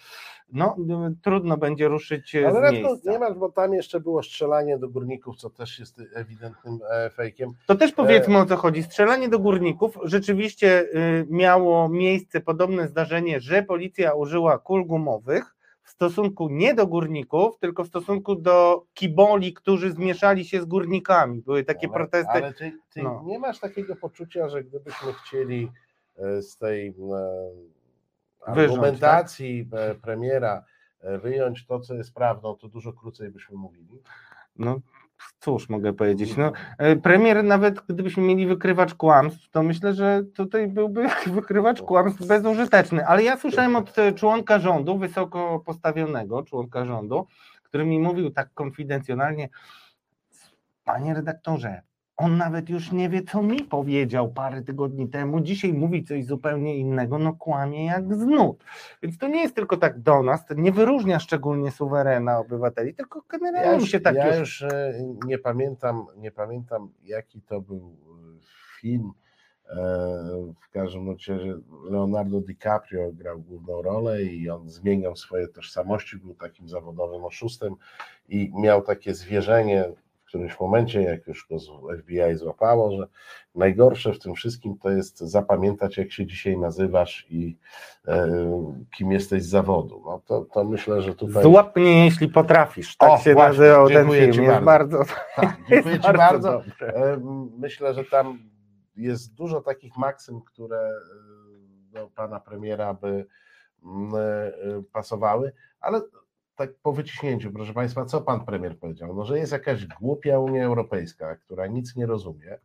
no, trudno będzie ruszyć e, Ale z Radko, miejsca. nie masz, bo tam jeszcze było strzelanie do górników, co też jest ewidentnym e, fejkiem. To też powiedzmy o co chodzi. Strzelanie do górników rzeczywiście y, miało miejsce podobne zdarzenie, że policja użyła kul gumowych w stosunku nie do górników, tylko w stosunku do kiboli, którzy zmieszali się z górnikami. Były takie ale, protesty. Ale ty, ty No. nie masz takiego poczucia, że gdybyśmy chcieli e, z tej e, Wyrząd, argumentacji e, premiera wyjąć to, co jest prawdą, to dużo krócej byśmy mówili. No cóż mogę powiedzieć. No, e, premier nawet gdybyśmy mieli wykrywacz kłamstw, to myślę, że tutaj byłby wykrywacz kłamstw bezużyteczny. Ale ja słyszałem od e, członka rządu, wysoko postawionego członka rządu, który mi mówił tak konfidencjonalnie, panie redaktorze, on nawet już nie wie, co mi powiedział parę tygodni temu. Dzisiaj mówi coś zupełnie innego, no kłamie jak z nut. Więc to nie jest tylko tak do nas, to nie wyróżnia szczególnie suwerena obywateli, tylko generalnie Ja już, się tak ja już... już e, nie pamiętam, nie pamiętam jaki to był e, film. E, W każdym razie Leonardo DiCaprio grał główną rolę i on zmieniał swoje tożsamości, był takim zawodowym oszustem i miał takie zwierzenie którymś momencie, jak już go FBI złapało, że najgorsze w tym wszystkim to jest zapamiętać, jak się dzisiaj nazywasz i e, kim jesteś z zawodu. No to, to myślę, że tutaj. Złap mnie, jeśli potrafisz. Tak O, się właśnie, nazywał ten film. ci Jest bardzo, Tak, dziękuję jest Ci bardzo. dobre. Myślę, że tam jest dużo takich maksym, które e, do pana premiera by mm, e, pasowały, ale tak po wyciśnięciu, proszę Państwa, co pan premier powiedział? No, że jest jakaś głupia Unia Europejska, która nic nie rozumie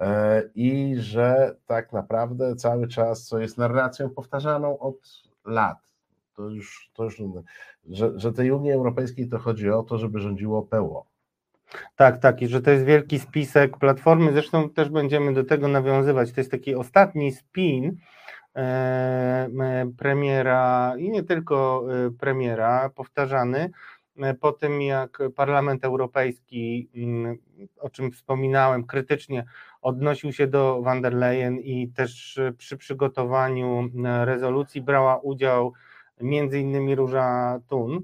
e, i że tak naprawdę cały czas, co jest narracją powtarzaną od lat, to już, to już że, że tej Unii Europejskiej to chodzi o to, żeby rządziło PO. Tak, tak, i że to jest wielki spisek platformy, zresztą też będziemy do tego nawiązywać. To jest taki ostatni spin premiera i nie tylko e, premiera, powtarzany e, po tym, jak Parlament Europejski, mm, o czym wspominałem, krytycznie odnosił się do van der Leyen i też e, przy przygotowaniu e, rezolucji brała udział między innymi Róża Thun.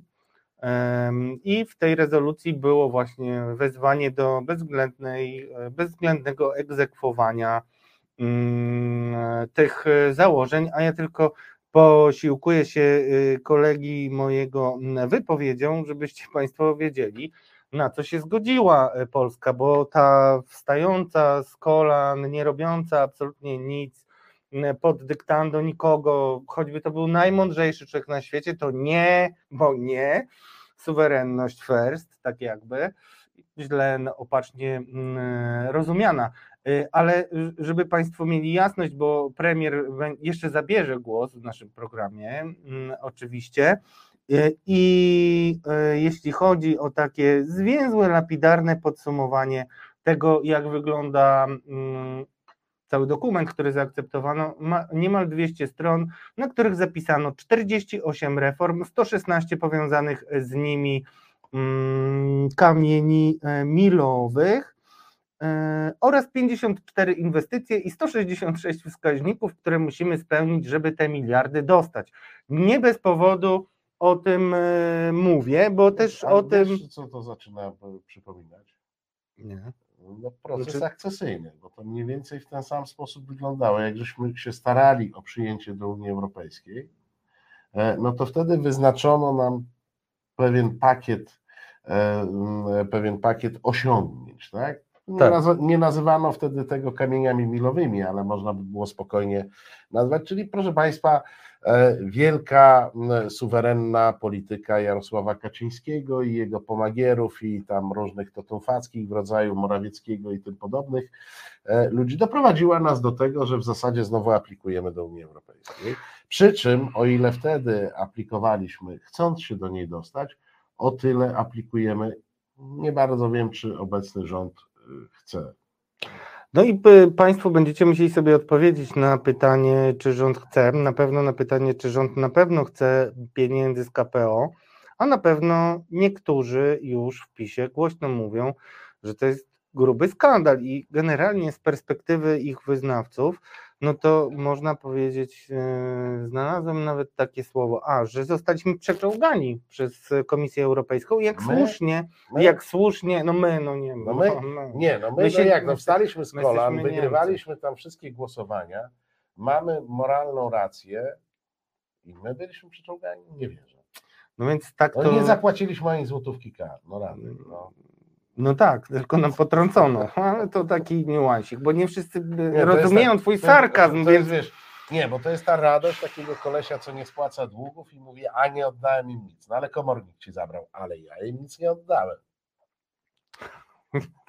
Em, I w tej rezolucji było właśnie wezwanie do bezwzględnej, bezwzględnego egzekwowania tych e, założeń, a ja tylko posiłkuję się y, kolegi mojego mm, wypowiedzią, żebyście Państwo wiedzieli, na co się zgodziła e, Polska, bo ta wstająca z kolan, nie robiąca absolutnie nic, m, pod dyktando nikogo, choćby to był najmądrzejszy człowiek na świecie, to nie, bo nie, suwerenność first, tak jakby, źle no, opacznie mm, rozumiana. Y, Ale żeby Państwo mieli jasność, bo premier jeszcze zabierze głos w naszym programie, mm, oczywiście. Y, I y, jeśli chodzi o takie zwięzłe, lapidarne podsumowanie tego, jak wygląda mm, cały dokument, który zaakceptowano, ma niemal 200 stron, na których zapisano 48 reform, 116 powiązanych z nimi mm, kamieni milowych oraz 54 inwestycje i 166 wskaźników, które musimy spełnić, żeby te miliardy dostać. Nie bez powodu o tym e, mówię, bo też A o tym. wiesz, co to zaczyna e, przypominać? Nie. No, proces Znaczy- akcesyjny, bo to mniej więcej w ten sam sposób wyglądało. Jak żeśmy się starali o przyjęcie do Unii Europejskiej, e, no to wtedy wyznaczono nam pewien pakiet, e, pewien pakiet osiągnięć, tak? Nie, Tak. naz- nie nazywano wtedy tego kamieniami milowymi, ale można by było spokojnie nazwać, czyli proszę Państwa, e, wielka, suwerenna polityka Jarosława Kaczyńskiego i jego pomagierów i tam różnych totumfackich w rodzaju Morawieckiego i tym podobnych e, ludzi doprowadziła nas do tego, że w zasadzie znowu aplikujemy do Unii Europejskiej. Przy czym, o ile wtedy aplikowaliśmy, chcąc się do niej dostać, o tyle aplikujemy. Nie bardzo wiem, czy obecny rząd chce. No i Państwo będziecie musieli sobie odpowiedzieć na pytanie, czy rząd chce, na pewno na pytanie, czy rząd na pewno chce pieniędzy z KPO, a na pewno niektórzy już w PiSie głośno mówią, że to jest gruby skandal i generalnie z perspektywy ich wyznawców, no to można powiedzieć, yy, znalazłem nawet takie słowo, a, że zostaliśmy przeczołgani przez Komisję Europejską, jak My? słusznie, My? jak słusznie, no my, no nie No my? no. Nie, no my, My no się- jak, my- no wstaliśmy z my kolan, wygrywaliśmy tam wszystkie głosowania, mamy moralną rację i my byliśmy przyczołgani? Nie wierzę. No więc tak No to. nie zapłaciliśmy ani złotówki kar, no rady. No. No tak, tylko nam potrącono, ale to taki niuansik, bo nie wszyscy by Nie, rozumieją tak- twój sarkazm, to jest, więc wiesz, Nie, bo to jest ta radość takiego kolesia, co nie spłaca długów i mówi, a nie oddałem im nic. No ale komornik ci zabrał, ale ja im nic nie oddałem.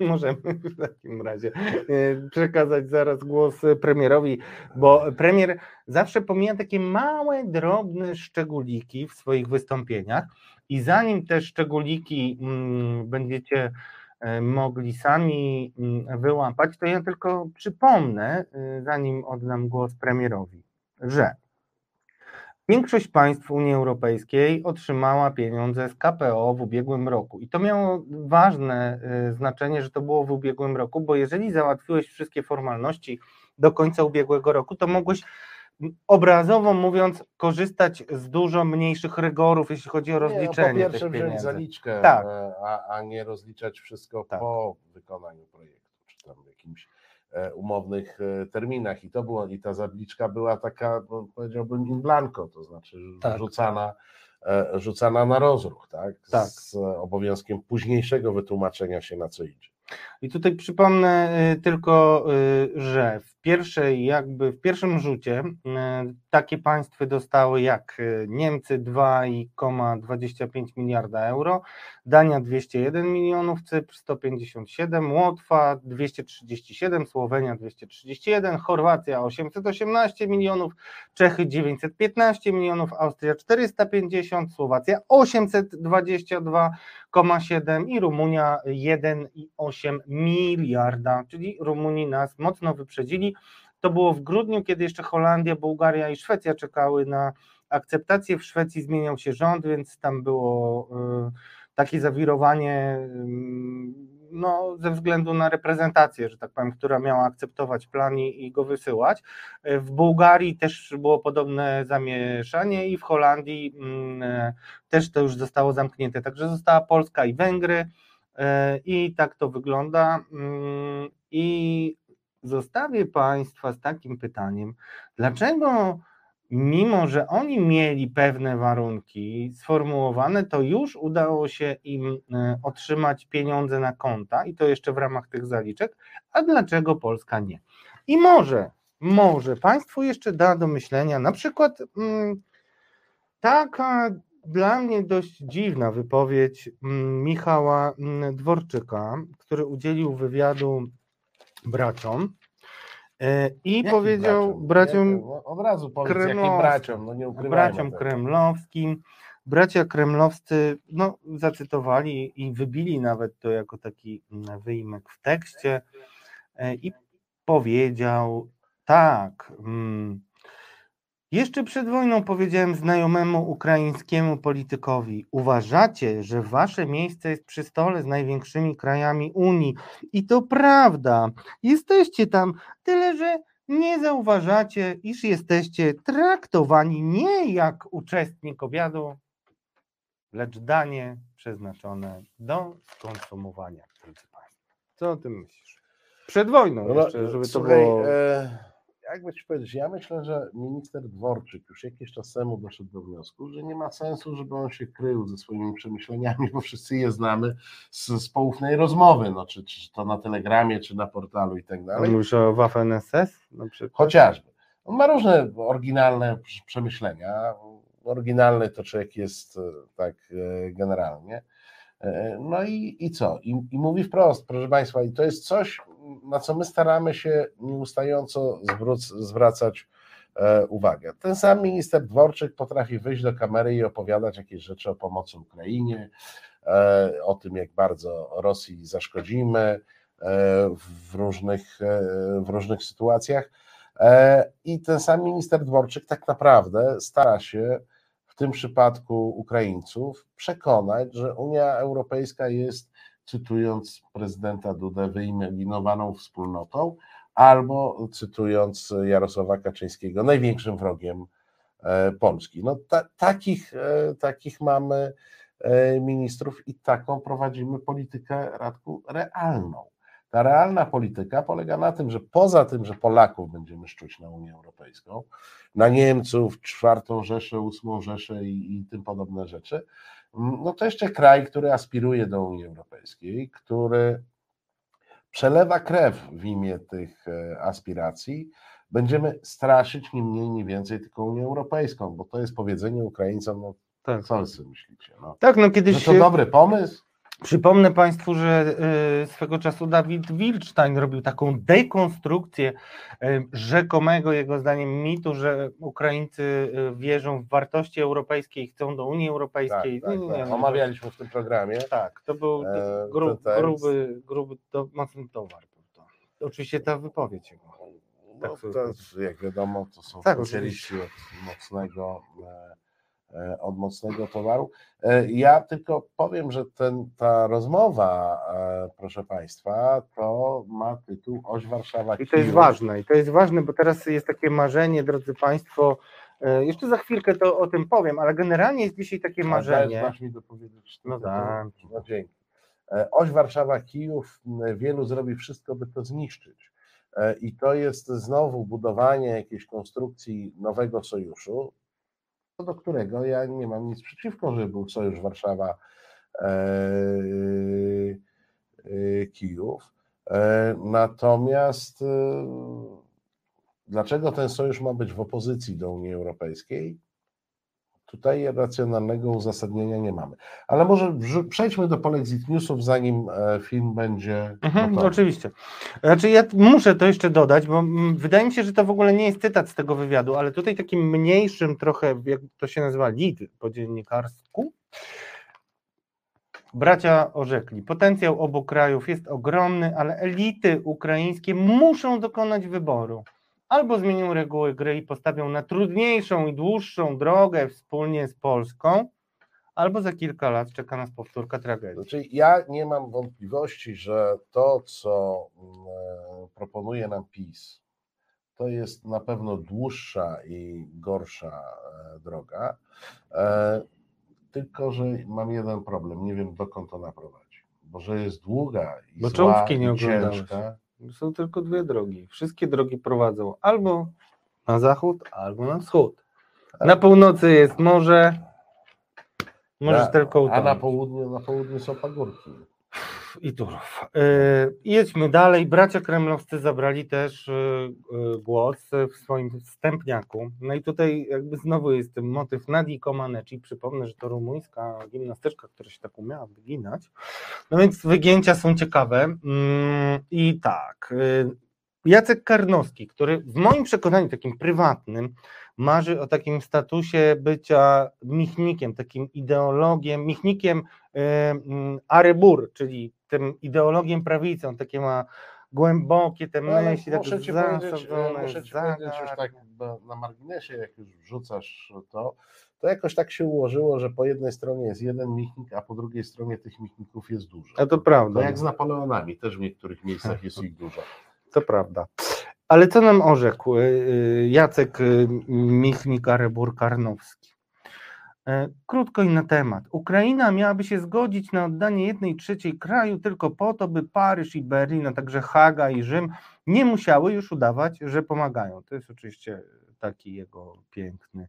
możemy w takim razie e, przekazać zaraz głos e, premierowi, bo premier zawsze pomija takie małe, drobne szczególiki w swoich wystąpieniach i zanim te szczególiki mm, będziecie e, mogli sami mm, wyłapać, to ja tylko przypomnę, y, zanim oddam głos premierowi, że Większość państw Unii Europejskiej otrzymała pieniądze z KPO w ubiegłym roku. I to miało ważne y, znaczenie, że to było w ubiegłym roku, bo jeżeli załatwiłeś wszystkie formalności do końca ubiegłego roku, to mogłeś obrazowo mówiąc korzystać z dużo mniejszych rygorów, jeśli chodzi o Nie, no, rozliczenie po pierwsze tych wziąć zaliczkę, Tak. e, a, a nie rozliczać wszystko Tak. po wykonaniu projektu, czy tam w jakimś e, umownych e, terminach. I to było, i ta zaliczka była taka, no, powiedziałbym, in blanco, to znaczy Tak. rzucana, rzucana na rozruch, tak? Tak. Z obowiązkiem późniejszego wytłumaczenia się na co idzie. I tutaj przypomnę y, tylko, y, że w pierwszej, jakby w pierwszym rzucie y, takie państwa dostały jak Niemcy 2,25 miliarda euro, Dania 201 milionów, Cypr 157, Łotwa 237, Słowenia 231, Chorwacja 818 milionów, Czechy 915 milionów, Austria 450, Słowacja 822,7 i Rumunia 1,8 miliarda, czyli Rumuni nas mocno wyprzedzili. To było w grudniu, kiedy jeszcze Holandia, Bułgaria i Szwecja czekały na akceptację. W Szwecji zmieniał się rząd, więc tam było y, takie zawirowanie y, no, ze względu na reprezentację, że tak powiem, która miała akceptować plan i, go wysyłać. W Bułgarii też było podobne zamieszanie i w Holandii mm, e, też to już zostało zamknięte. Także została Polska i Węgry e, i tak to wygląda. Mm, I zostawię Państwa z takim pytaniem, dlaczego mimo, że oni mieli pewne warunki sformułowane, to już udało się im e, otrzymać pieniądze na konta i to jeszcze w ramach tych zaliczek, a dlaczego Polska nie? I może, może Państwu jeszcze da do myślenia na przykład mm, taka dla mnie dość dziwna wypowiedź mm, Michała mm, Dworczyka, który udzielił wywiadu braciom i Jakim powiedział braciom? No, od razu powiedz, kremlowskim. braciom, no nie braciom kremlowskim. Bracia kremlowscy no, zacytowali i wybili nawet to jako taki mm, wyjimek w tekście e, i powiedział tak. mm, Jeszcze przed wojną powiedziałem znajomemu ukraińskiemu politykowi: Uważacie, że wasze miejsce jest przy stole z największymi krajami Unii. I to prawda. Jesteście tam, tyle że nie zauważacie, iż jesteście traktowani nie jak uczestnik obiadu, lecz danie przeznaczone do skonsumowania. drodzy Państwo. Co o tym myślisz? Przed wojną No, jeszcze, żeby to było... jakby ci powiedzieć, ja myślę, że minister Dworczyk już jakiś czas temu doszedł do wniosku, że nie ma sensu, żeby on się krył ze swoimi przemyśleniami, bo wszyscy je znamy z, z poufnej rozmowy, no, czy, czy to na Telegramie, czy na portalu i tak dalej. Mówisz o Waffen SS na przykład? Chociażby. On ma różne oryginalne przemyślenia. Oryginalny to człowiek jest e, tak e, generalnie. E, No i, i co? I, I mówi wprost, proszę Państwa, i to jest coś, na co my staramy się nieustająco zwracać e, uwagę. Ten sam minister Dworczyk potrafi wyjść do kamery i opowiadać jakieś rzeczy o pomocy Ukrainie, e, o tym, jak bardzo Rosji zaszkodzimy w różnych, w różnych sytuacjach. I ten sam minister Dworczyk tak naprawdę stara się tym przypadku Ukraińców przekonać, że Unia Europejska jest, cytując prezydenta Dudę, wyimaginowaną wspólnotą, albo cytując Jarosława Kaczyńskiego, największym wrogiem e, Polski. No, ta, takich, e, takich mamy e, ministrów i taką prowadzimy politykę Radku realną. Ta realna polityka polega na tym, że poza tym, że Polaków będziemy szczuć na Unię Europejską, na Niemców, czwartą Rzeszę, ósmą Rzeszę i, i tym podobne rzeczy, no to jeszcze kraj, który aspiruje do Unii Europejskiej, który przelewa krew w imię tych e, aspiracji, będziemy straszyć nie mniej, nie więcej tylko Unię Europejską, bo to jest powiedzenie Ukraińcom, no Tak. co wy myślicie, no, Tak, no że kiedyś to się... dobry pomysł? Przypomnę Państwu, że y, swego czasu Dawid Wilczstein robił taką dekonstrukcję y, rzekomego, jego zdaniem, mitu, że Ukraińcy y, wierzą w wartości europejskie i chcą do Unii Tak, Europejskiej. tak, tak. nie, nie, Omawialiśmy w tym programie. Tak, to był E, ten gruby, gruby to, mocny towar. Oczywiście ta wypowiedź jego. No, Tak to, jak wiadomo, to są Tak, specjaliści od mocnego, e, od mocnego towaru. E, Ja tylko powiem, że ten, ta rozmowa, e, proszę Państwa, to ma tytuł Oś Warszawa I to jest ważne, i to jest ważne, bo teraz jest takie marzenie, drodzy Państwo, e, jeszcze za chwilkę to o tym powiem, ale generalnie jest dzisiaj takie A marzenie. Dasz mi dopowiedzieć. No tylko- tak. No dzięki. E, Oś Warszawa Kijów, m, wielu zrobi wszystko, by to zniszczyć. E, I to jest znowu budowanie jakiejś konstrukcji nowego sojuszu, co do którego ja nie mam nic przeciwko, żeby był sojusz Warszawa e, e, Kijów. E, Natomiast dlaczego ten sojusz ma być w opozycji do Unii Europejskiej? Tutaj racjonalnego uzasadnienia nie mamy. Ale może przejdźmy do Polexit Newsów, zanim e, film będzie. Mhm, oczywiście. Znaczy ja muszę to jeszcze dodać, bo mm, wydaje mi się, że to w ogóle nie jest cytat z tego wywiadu, ale tutaj takim mniejszym trochę, jak to się nazywa, lead po dziennikarsku, bracia orzekli, potencjał obu krajów jest ogromny, ale elity ukraińskie muszą dokonać wyboru. Albo zmienią reguły gry i postawią na trudniejszą i dłuższą drogę wspólnie z Polską, albo za kilka lat czeka nas powtórka tragedii. Znaczy, ja nie mam wątpliwości, że to, co mm, e, proponuje nam PiS, to jest na pewno dłuższa i gorsza e, droga. E, Tylko, że mam jeden problem. Nie wiem, dokąd ona prowadzi. Bo że jest długa i zła i oglądałeś. ciężka. Są tylko dwie drogi. Wszystkie drogi prowadzą albo na zachód, albo na wschód. Na północy jest morze. Możesz Na- tylko A na utonąć. południu, na południu są pagórki. I Turów. Yy, jedźmy dalej. Bracia kremlowscy zabrali też yy, yy, głos w swoim wstępniaku. No i tutaj jakby znowu jest ten motyw Nadii Comaneci. Przypomnę, że to rumuńska gimnastyczka, która się tak umiała wyginać. No więc wygięcia są ciekawe. Mm, I tak. Jacek Karnowski, który w moim przekonaniu takim prywatnym marzy o takim statusie bycia michnikiem, takim ideologiem, michnikiem y, mm, Arebur, czyli tym ideologiem prawicy, on takie ma głębokie te No, ale myśli, tak muszę ci powiedzieć, zasadzone, muszę ci powiedzieć już tak bo na marginesie, jak już wrzucasz to, to jakoś tak się ułożyło, że po jednej stronie jest jeden michnik, a po drugiej stronie tych michników jest dużo. A to prawda. To jak z Napoleonami, też w niektórych miejscach jest ich dużo. To prawda. Ale co nam orzekł y, y, Jacek y, Michnik Arebur Karnowski? E, Krótko i na temat. Ukraina miałaby się zgodzić na oddanie jednej trzeciej kraju tylko po to, by Paryż i Berlin, a także Haga i Rzym nie musiały już udawać, że pomagają. To jest oczywiście taki jego piękny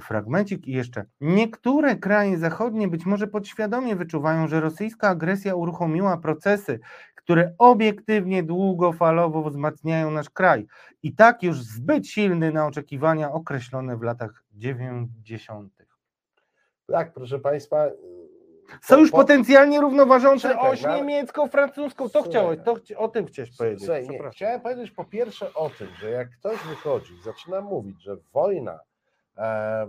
fragmencik. I jeszcze niektóre kraje zachodnie być może podświadomie wyczuwają, że rosyjska agresja uruchomiła procesy, które obiektywnie długofalowo wzmacniają nasz kraj. I tak już zbyt silny na oczekiwania określone w latach 90. Tak, proszę Państwa. Sojusz po- potencjalnie równoważący Czekaj, oś no niemiecko-francuską. To Słuchaj, chciałeś, no. to chci- o tym chciałeś powiedzieć. Słuchaj, nie, chciałem powiedzieć po pierwsze o tym, że jak ktoś wychodzi, zaczyna mówić, że wojna, e,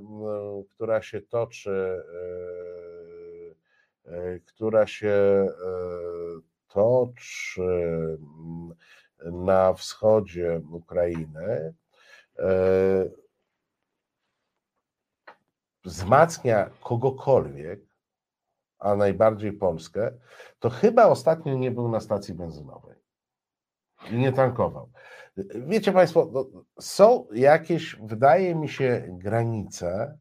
która się toczy, e, e, która się e, toczy na wschodzie Ukrainy, e, wzmacnia kogokolwiek, a najbardziej Polskę, to chyba ostatnio nie był na stacji benzynowej i nie tankował. Wiecie Państwo, no, są jakieś, wydaje mi się, granice,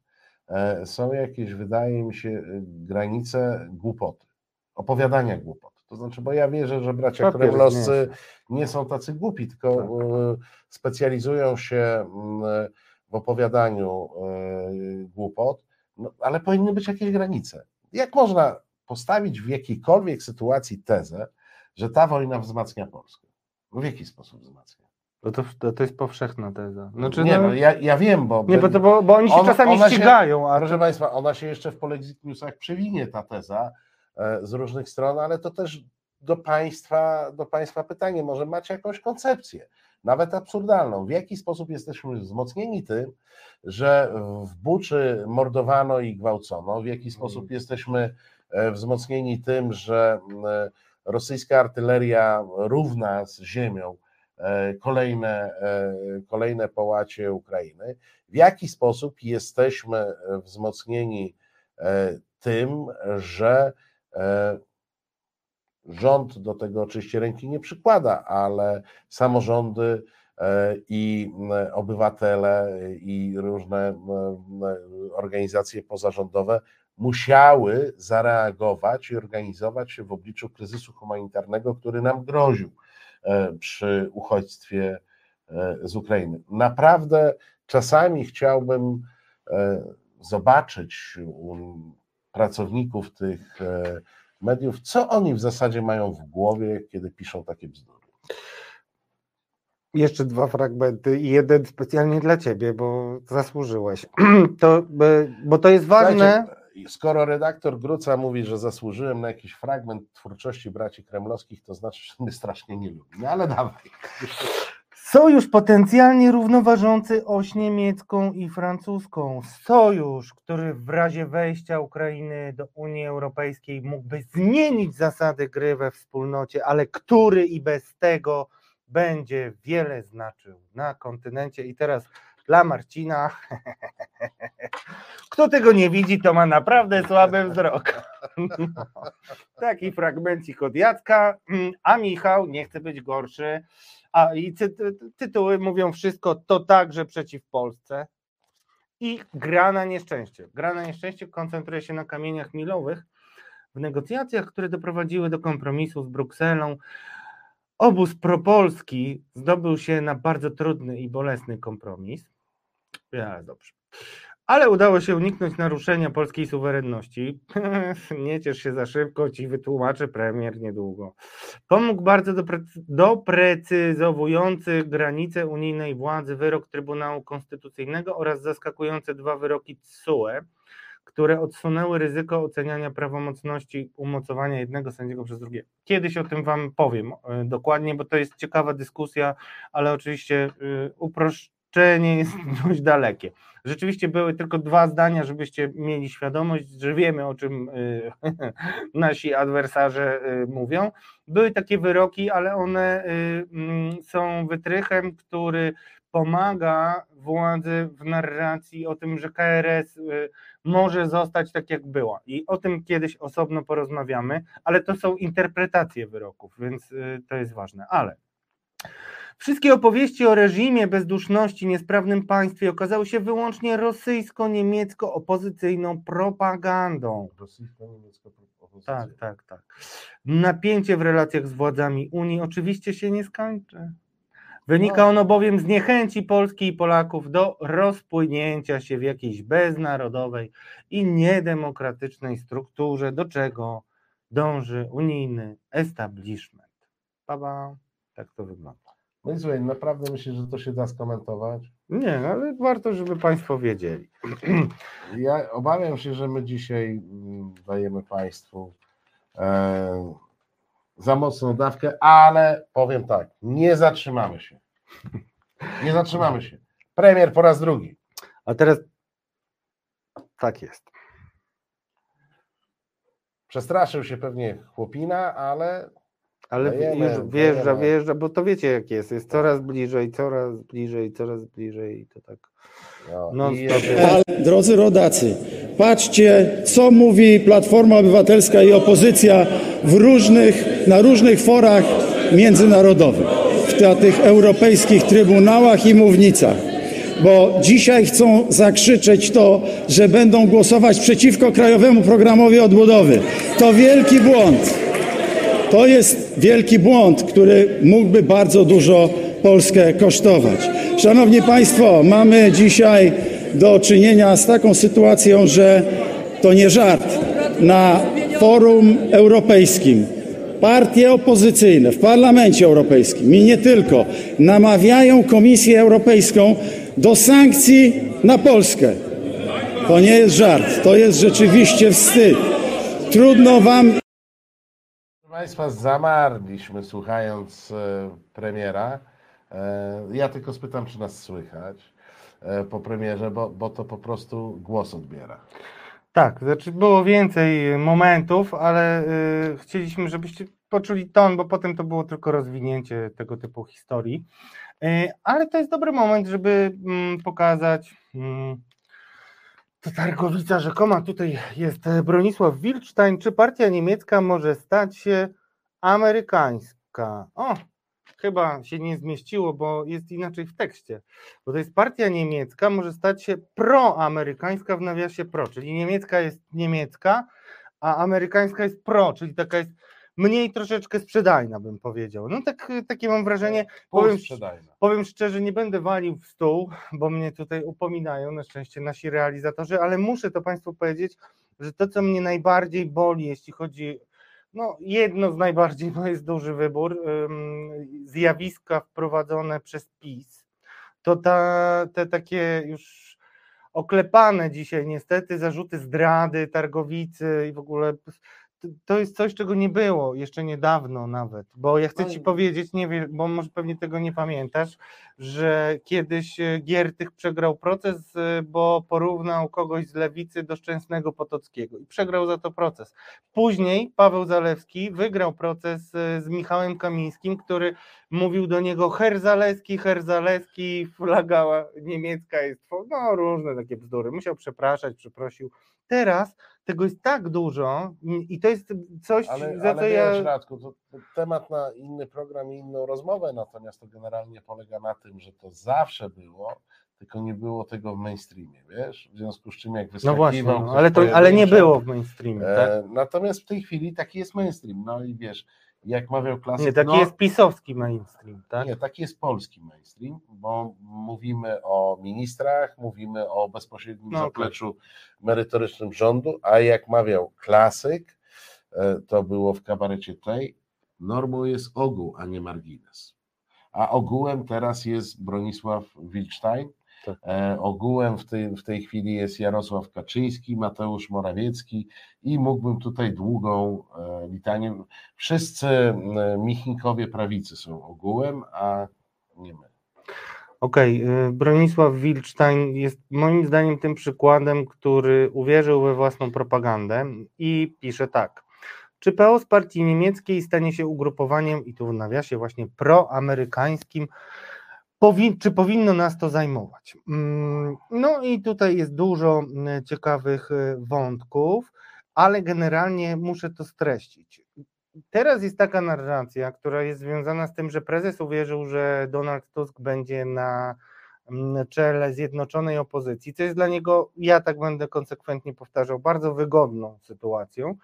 e, są jakieś, wydaje mi się, e, granice głupoty, opowiadania głupot. To znaczy, bo ja wierzę, że bracia kremlowscy nie są tacy głupi, tylko Tak. e, specjalizują się mm, w opowiadaniu e, głupot, no, ale powinny być jakieś granice. Jak można postawić w jakiejkolwiek sytuacji tezę, że ta wojna wzmacnia Polskę? W jaki sposób wzmacnia? No to, to, to jest powszechna teza. Znaczy, nie, no, no, ja, ja wiem, bo. nie bo, bo, bo oni się Ona- czasami ona się- ścigają, a Proszę Państwa, ona się jeszcze w Polexit Newsach przewinie, ta teza, e, z różnych stron, ale to też do państwa, do państwa pytanie, może macie jakąś koncepcję, nawet absurdalną, w jaki sposób jesteśmy wzmocnieni tym, że w Buczy mordowano i gwałcono, w jaki sposób jesteśmy e, wzmocnieni tym, że e, rosyjska artyleria równa z ziemią e, kolejne, kolejne połacie Ukrainy, w jaki sposób jesteśmy wzmocnieni tym, że rząd do tego oczywiście ręki nie przykłada, ale samorządy e, i obywatele i różne organizacje pozarządowe musiały zareagować i organizować się w obliczu kryzysu humanitarnego, który nam groził e, przy uchodźstwie e, z Ukrainy. Naprawdę czasami chciałbym zobaczyć pracowników tych mediów, co oni w zasadzie mają w głowie, kiedy piszą takie bzdury. Jeszcze dwa fragmenty i jeden specjalnie dla ciebie, bo zasłużyłeś. To, e, bo to jest ważne. Słuchajcie, Skoro redaktor Gruca mówi, że zasłużyłem na jakiś fragment twórczości braci kremlowskich, to znaczy, że mnie strasznie nie lubi. No ale dawaj. Sojusz potencjalnie równoważący oś niemiecką i francuską. Sojusz, który w razie wejścia Ukrainy do Unii Europejskiej mógłby zmienić zasady gry we wspólnocie, ale który i bez tego będzie wiele znaczył na kontynencie. I teraz dla Marcina, kto tego nie widzi, to ma naprawdę słaby wzrok. Taki fragmencik od Jacka, a Michał nie chce być gorszy. A i ty, ty, tytuły mówią wszystko, to także przeciw Polsce. I gra na nieszczęście. Gra na nieszczęście koncentruje się na kamieniach milowych w negocjacjach, które doprowadziły do kompromisu z Brukselą. Obóz propolski zdobył się na bardzo trudny i bolesny kompromis. Ja, dobrze. Ale udało się uniknąć naruszenia polskiej suwerenności. Nie ciesz się za szybko, ci wytłumaczy premier niedługo. Pomógł bardzo doprecy- doprecyzowujący granice unijnej władzy wyrok Trybunału Konstytucyjnego oraz zaskakujące dwa wyroki TSUE, które odsunęły ryzyko oceniania prawomocności umocowania jednego sędziego przez drugiego. Kiedyś o tym Wam powiem e, dokładnie, bo to jest ciekawa dyskusja, ale oczywiście y, uproszczenie jest dość dalekie. Rzeczywiście były tylko dwa zdania, żebyście mieli świadomość, że wiemy o czym y, nasi adwersarze y, mówią. Były takie wyroki, ale one y, mm, są wytrychem, który pomaga władzy w narracji o tym, że KRS może zostać tak jak była. I o tym kiedyś osobno porozmawiamy, ale to są interpretacje wyroków, więc to jest ważne. Ale Wszystkie opowieści o reżimie bezduszności, niesprawnym państwie okazały się wyłącznie rosyjsko-niemiecko-opozycyjną propagandą. Rosyjsko-niemiecka opozycja. Tak, tak, tak. Napięcie w relacjach z władzami Unii oczywiście się nie skończy. Wynika ono bowiem z niechęci Polski i Polaków do rozpłynięcia się w jakiejś beznarodowej i niedemokratycznej strukturze, do czego dąży unijny establishment. Baba, tak to wygląda. No i słuchaj, naprawdę myślę, że to się da skomentować. Nie, ale warto, żeby Państwo wiedzieli. Ja obawiam się, że my dzisiaj mm, dajemy Państwu e, za mocną dawkę, ale powiem tak, nie zatrzymamy się. Nie zatrzymamy się. Premier po raz drugi. A teraz tak jest. Przestraszył się pewnie chłopina, ale Ale Dajemy, już wjeżdża, wjeżdża, bo to wiecie jak jest, jest coraz bliżej, coraz bliżej, coraz bliżej i to tak. no, Ale drodzy rodacy, patrzcie, co mówi Platforma Obywatelska i opozycja w różnych, na różnych forach międzynarodowych, w tych europejskich trybunałach i mównicach. Bo dzisiaj chcą zakrzyczeć to, że będą głosować przeciwko Krajowemu Programowi Odbudowy. To wielki błąd. To jest wielki błąd, który mógłby bardzo dużo Polskę kosztować. Szanowni Państwo, mamy dzisiaj do czynienia z taką sytuacją, że to nie żart. Na forum europejskim partie opozycyjne w Parlamencie Europejskim i nie tylko namawiają Komisję Europejską do sankcji na Polskę. To nie jest żart, to jest rzeczywiście wstyd. Trudno Wam Państwa, zamarliśmy słuchając e, premiera. E, Ja tylko spytam, czy nas słychać e, po premierze, bo, bo to po prostu głos odbiera. Tak, znaczy było więcej momentów, ale chcieliśmy, żebyście poczuli ton, bo potem to było tylko rozwinięcie tego typu historii. Ale to jest dobry moment, żeby mm, pokazać. Mm, to targowica rzekoma, tutaj jest e, Bronisław Wilczstein. Czy partia niemiecka może stać się amerykańska? O, chyba się nie zmieściło, bo jest inaczej w tekście. Bo to jest partia niemiecka, może stać się proamerykańska w nawiasie pro, czyli niemiecka jest niemiecka, a amerykańska jest pro, czyli taka jest mniej troszeczkę sprzedajna, bym powiedział. No tak, takie mam wrażenie, powiem, powiem szczerze, nie będę walił w stół, bo mnie tutaj upominają, na szczęście nasi realizatorzy, ale muszę to Państwu powiedzieć, że to, co mnie najbardziej boli, jeśli chodzi, no jedno z najbardziej, bo jest duży wybór, zjawiska wprowadzone przez PiS, to ta, te takie już oklepane dzisiaj niestety zarzuty zdrady, targowicy i w ogóle to- jest coś, czego nie było jeszcze niedawno nawet, bo ja chcę Ci powiedzieć, nie wiem, bo może pewnie tego nie pamiętasz, że kiedyś e, Giertych przegrał proces, e, bo porównał kogoś z lewicy do Szczęsnego Potockiego i przegrał za to proces. Później Paweł Zalewski wygrał proces e, z Michałem Kamińskim, który mówił do niego Herr Zaleski, Herr Zaleski, flaga niemiecka jest, no różne takie bzdury. Musiał przepraszać, przeprosił. Teraz tego jest tak dużo i to jest coś, Ale, za ale co wiesz, ja... Radku, to, to temat na inny program i inną rozmowę, natomiast to generalnie polega na tym, że to zawsze było, tylko nie było tego w mainstreamie, wiesz? W związku z czym jak No wyskakiwał właśnie, no, ale, to, ale nie było w mainstreamie, tak? E, natomiast w tej chwili taki jest mainstream, no i wiesz, jak mawiał klasyk, Nie, taki no, jest pisowski mainstream, tak? Nie, taki jest polski mainstream, bo mówimy o ministrach, mówimy o bezpośrednim No okej. zapleczu merytorycznym rządu, a jak mawiał klasyk, e, to było w kabarecie tej, normą jest ogół, a nie margines. A ogółem teraz jest Bronisław Wilczstein, Tak. e, ogółem w tej, w tej chwili jest Jarosław Kaczyński, Mateusz Morawiecki i mógłbym tutaj długą e, litanię. Wszyscy e, Michinkowie prawicy są ogółem, a nie my. Okej, y, Bronisław Wilczstein jest moim zdaniem tym przykładem, który uwierzył we własną propagandę i pisze tak. Czy PO z partii niemieckiej stanie się ugrupowaniem, i tu w nawiasie właśnie proamerykańskim, czy powinno nas to zajmować? Mm, No i tutaj jest dużo mm, ciekawych y, wątków, ale generalnie muszę to streścić. Teraz jest taka narracja, która jest związana z tym, że prezes uwierzył, że Donald Tusk będzie na mm, czele zjednoczonej opozycji, co jest dla niego, ja tak będę konsekwentnie powtarzał, bardzo wygodną sytuacją.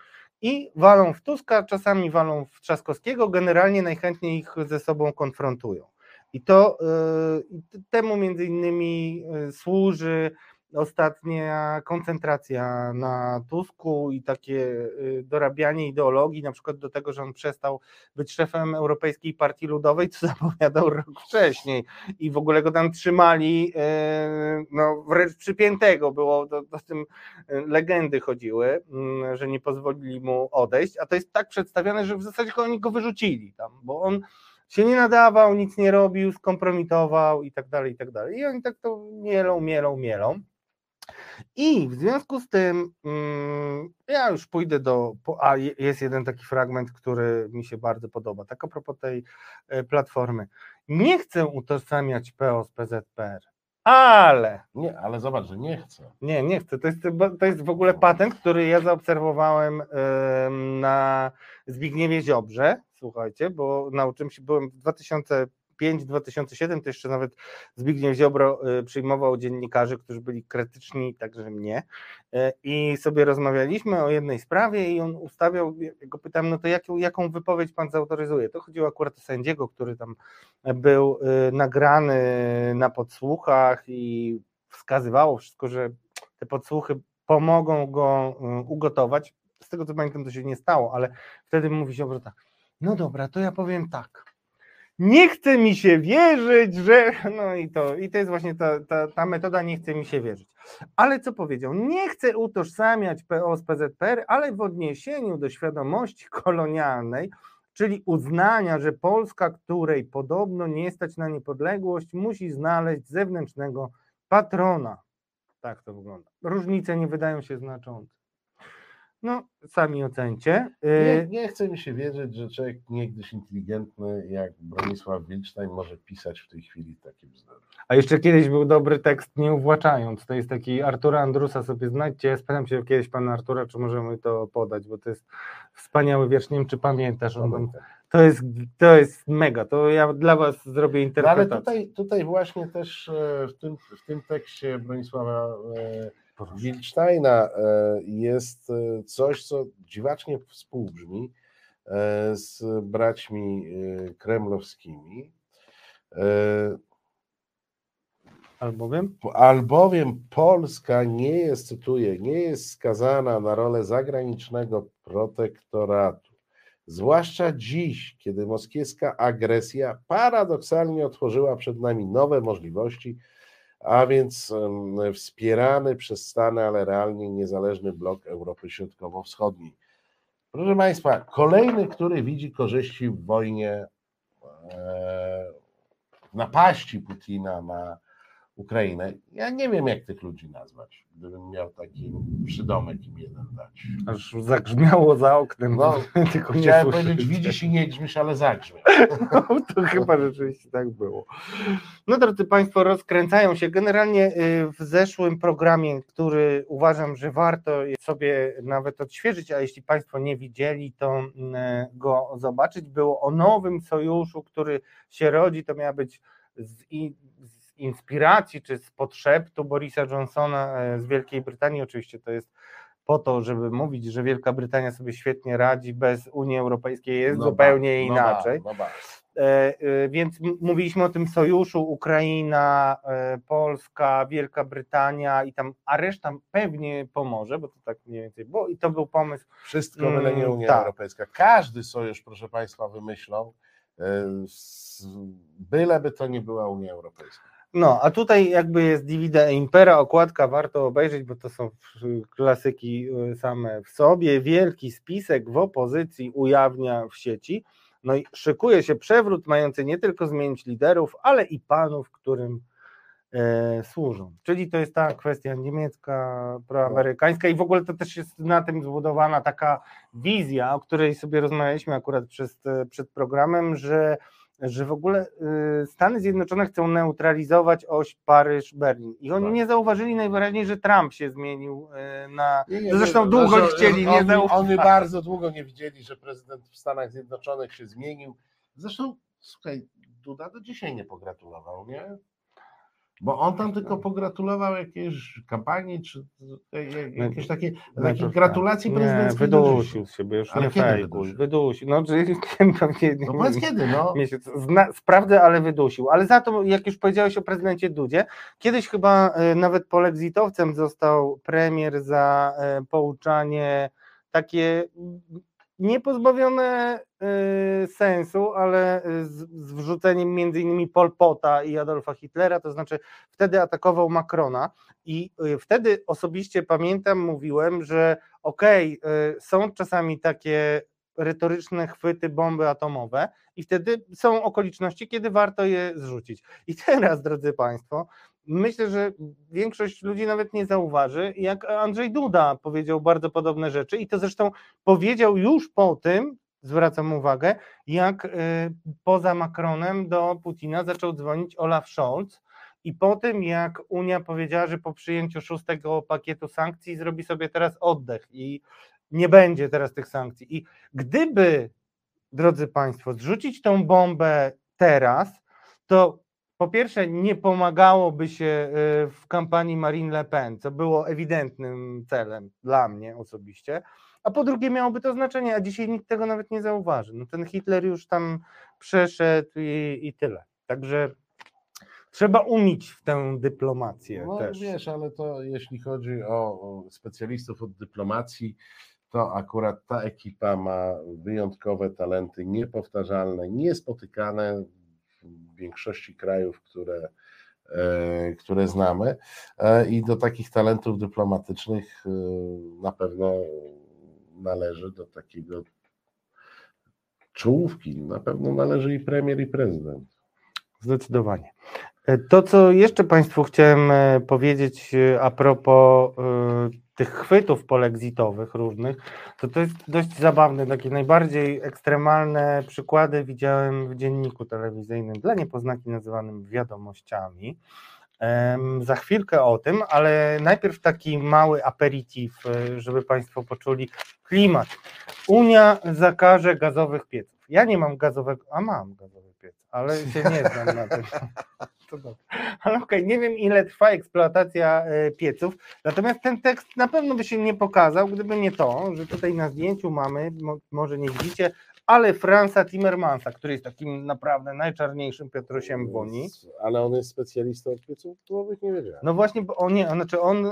I walą w Tuska, czasami walą w Trzaskowskiego, generalnie najchętniej ich ze sobą konfrontują. I to y, temu między innymi y, służy ostatnia koncentracja na Tusku i takie y, dorabianie ideologii, na przykład do tego, że on przestał być szefem Europejskiej Partii Ludowej, co zapowiadał rok wcześniej. I w ogóle go tam trzymali, no wręcz przypiętego było, do, do tym legendy chodziły, mm, że nie pozwolili mu odejść, a to jest tak przedstawiane, że w zasadzie oni go wyrzucili tam, bo on się nie nadawał, nic nie robił, skompromitował i tak dalej, i tak dalej. I oni tak to mielą, mielą, mielą. I w związku z tym mm, ja już pójdę do. A je- jest jeden taki fragment, który mi się bardzo podoba. Tak a propos tej e, platformy. Nie chcę utożsamiać PO z PZPR, ale Nie, ale zobacz, że nie chcę. nie, nie chcę. To jest, to jest w ogóle patent, który ja zaobserwowałem em, na Zbigniewie Ziobrze. Słuchajcie, bo nauczyłem się, byłem w 2005-2007, to jeszcze nawet Zbigniew Ziobro y, przyjmował dziennikarzy, którzy byli krytyczni, także mnie. Y, I sobie rozmawialiśmy o jednej sprawie i on ustawiał, go pytałem, no to jaką, jaką wypowiedź pan zautoryzuje? To chodziło akurat o sędziego, który tam był y, nagrany na podsłuchach i wskazywało wszystko, że te podsłuchy pomogą go ugotować. Z tego co pamiętam, to się nie stało, ale wtedy mówi że tak. No dobra, to ja powiem tak. Nie chce mi się wierzyć, że. No i to, i to jest właśnie ta, ta, ta metoda, nie chce mi się wierzyć. Ale co powiedział? Nie chcę utożsamiać PO z PZPR, ale w odniesieniu do świadomości kolonialnej, czyli uznania, że Polska, której podobno nie stać na niepodległość, musi znaleźć zewnętrznego patrona. Tak to wygląda. Różnice nie wydają się znaczące. No, sami ocencie. Nie, Y, nie chce mi się wierzyć, że człowiek niegdyś inteligentny jak Bronisław Wilczstein może pisać w tej chwili takie bzdury. A jeszcze kiedyś był dobry tekst Nie uwłaczając. To jest taki Artura Andrusa, sobie znajdźcie. Spytam się kiedyś pana Artura, czy możemy to podać, bo to jest wspaniały wiersz. Nie wiem, czy pamiętasz. On tam, to, jest, to jest mega. To ja dla was zrobię No ale interpretację. tutaj, tutaj właśnie też e, w tym, w tym tekście Bronisława e, Wilczsteina e, jest e, coś, co dziwacznie współbrzmi e, z braćmi kremlowskimi. Albowiem? Albowiem Polska nie jest, cytuję, nie jest skazana na rolę zagranicznego protektoratu. Zwłaszcza dziś, kiedy moskiewska agresja paradoksalnie otworzyła przed nami nowe możliwości, a więc wspierany przez Stany, ale realnie niezależny blok Europy Środkowo-Wschodniej. Proszę Państwa, kolejny, który widzi korzyści w wojnie, e, napaści Putina na Ukrainę. Ja nie wiem, jak tych ludzi nazwać, gdybym miał taki przydomek im jeden dać. Aż zagrzmiało za oknem. No, tylko nie Chciałem słyszycie. powiedzieć, widzisz i nie grzmisz, ale zagrzmiał. No, to chyba rzeczywiście tak było. No drodzy Państwo, rozkręcają się. Generalnie y, w zeszłym programie, który uważam, że warto sobie nawet odświeżyć, a jeśli Państwo nie widzieli, to mm, go zobaczyć, było o nowym sojuszu, który się rodzi. To miała być z, i, z inspiracji czy z podszeptu Borisa Johnsona e, z Wielkiej Brytanii. Oczywiście to jest po to, żeby mówić, że Wielka Brytania sobie świetnie radzi bez Unii Europejskiej, jest No zupełnie ba, no ba, inaczej. No ba. E, e, Więc mówiliśmy o tym sojuszu Ukraina, e, Polska, Wielka Brytania i tam, a reszta pewnie pomoże, bo to tak mniej więcej było i to był pomysł. Wszystko Mm, byle nie Unia tak. Europejska. Każdy sojusz, proszę Państwa, wymyślą, byleby to nie była Unia Europejska. No, a tutaj jakby jest Divida Impera, okładka warto obejrzeć, bo to są klasyki y, same w sobie. Wielki spisek w opozycji ujawnia w sieci. No i szykuje się przewrót mający nie tylko zmienić liderów, ale i panów, którym e, służą. Czyli to jest ta kwestia niemiecka, proamerykańska i w ogóle to też jest na tym zbudowana taka wizja, o której sobie rozmawialiśmy akurat przed programem, że że w ogóle y, Stany Zjednoczone chcą neutralizować oś Paryż-Berlin. I oni Tak. nie zauważyli najwyraźniej, że Trump się zmienił y, na. Nie, nie, Zresztą nie, długo nie chcieli, nie oni, zauważyli. oni bardzo długo nie widzieli, że prezydent w Stanach Zjednoczonych się zmienił. Zresztą, słuchaj, Duda do dzisiaj nie pogratulował, nie? Bo on tam tylko pogratulował jakiejś kampanii, czy jakieś takie, takie gratulacje tak. Nie, prezydenckie życia. wydusił z siebie, już Ale nie fejkuj. wydusił? No, czy pewnie No powiedz kiedy, no. miesiąc. Zna, sprawdzę, ale wydusił. Ale za to, jak już powiedziałeś o prezydencie Dudzie, kiedyś chyba e, nawet polexitowcem został premier za e, pouczanie takie mm, niepozbawione e, sensu, ale e, z, wrzuceniem między innymi Pol Pota i Adolfa Hitlera, to znaczy wtedy atakował Macrona i e, wtedy osobiście pamiętam, mówiłem, że okej, e, są czasami takie retoryczne chwyty bomby atomowe i wtedy są okoliczności, kiedy warto je zrzucić. I teraz, drodzy Państwo, myślę, że większość ludzi nawet nie zauważy, jak Andrzej Duda powiedział bardzo podobne rzeczy i to zresztą powiedział już po tym, zwracam uwagę, jak y, poza Macronem do Putina zaczął dzwonić Olaf Scholz i po tym, jak Unia powiedziała, że po przyjęciu szóstego pakietu sankcji zrobi sobie teraz oddech i nie będzie teraz tych sankcji. I gdyby, drodzy Państwo, zrzucić tą bombę teraz, to po pierwsze nie pomagałoby się y, w kampanii Marine Le Pen, co było ewidentnym celem dla mnie osobiście, a po drugie miałoby to znaczenie, a dzisiaj nikt tego nawet nie zauważy. No ten Hitler już tam przeszedł i, i tyle. Także trzeba umieć w tę dyplomację No też. wiesz, ale to jeśli chodzi o specjalistów od dyplomacji, to akurat ta ekipa ma wyjątkowe talenty, niepowtarzalne, niespotykane w większości krajów, które, e, które znamy. E, I do takich talentów dyplomatycznych e, na pewno należy do takiego czołówki. Na pewno należy i premier, i prezydent. Zdecydowanie. To, co jeszcze Państwu chciałem e, powiedzieć e, a propos e, tych chwytów polexitowych różnych, to to jest dość zabawne. Takie najbardziej ekstremalne przykłady widziałem w dzienniku telewizyjnym dla niepoznaki nazywanym wiadomościami. Za chwilkę o tym, ale najpierw taki mały aperitif, żeby Państwo poczuli klimat. Unia zakaże gazowych pieców. Ja nie mam gazowego, a mam gazowy ale się nie znam na tym. To dobrze. Ale okej, nie wiem ile trwa eksploatacja e, pieców, natomiast ten tekst na pewno by się nie pokazał, gdyby nie to, że tutaj na zdjęciu mamy, mo, może nie widzicie, ale Franza Timmermansa, który jest takim naprawdę najczarniejszym Piotrusiem Unii. Ale on jest specjalistą od pieców głowych, nie wiedziałem. No właśnie, bo on, nie, znaczy on y,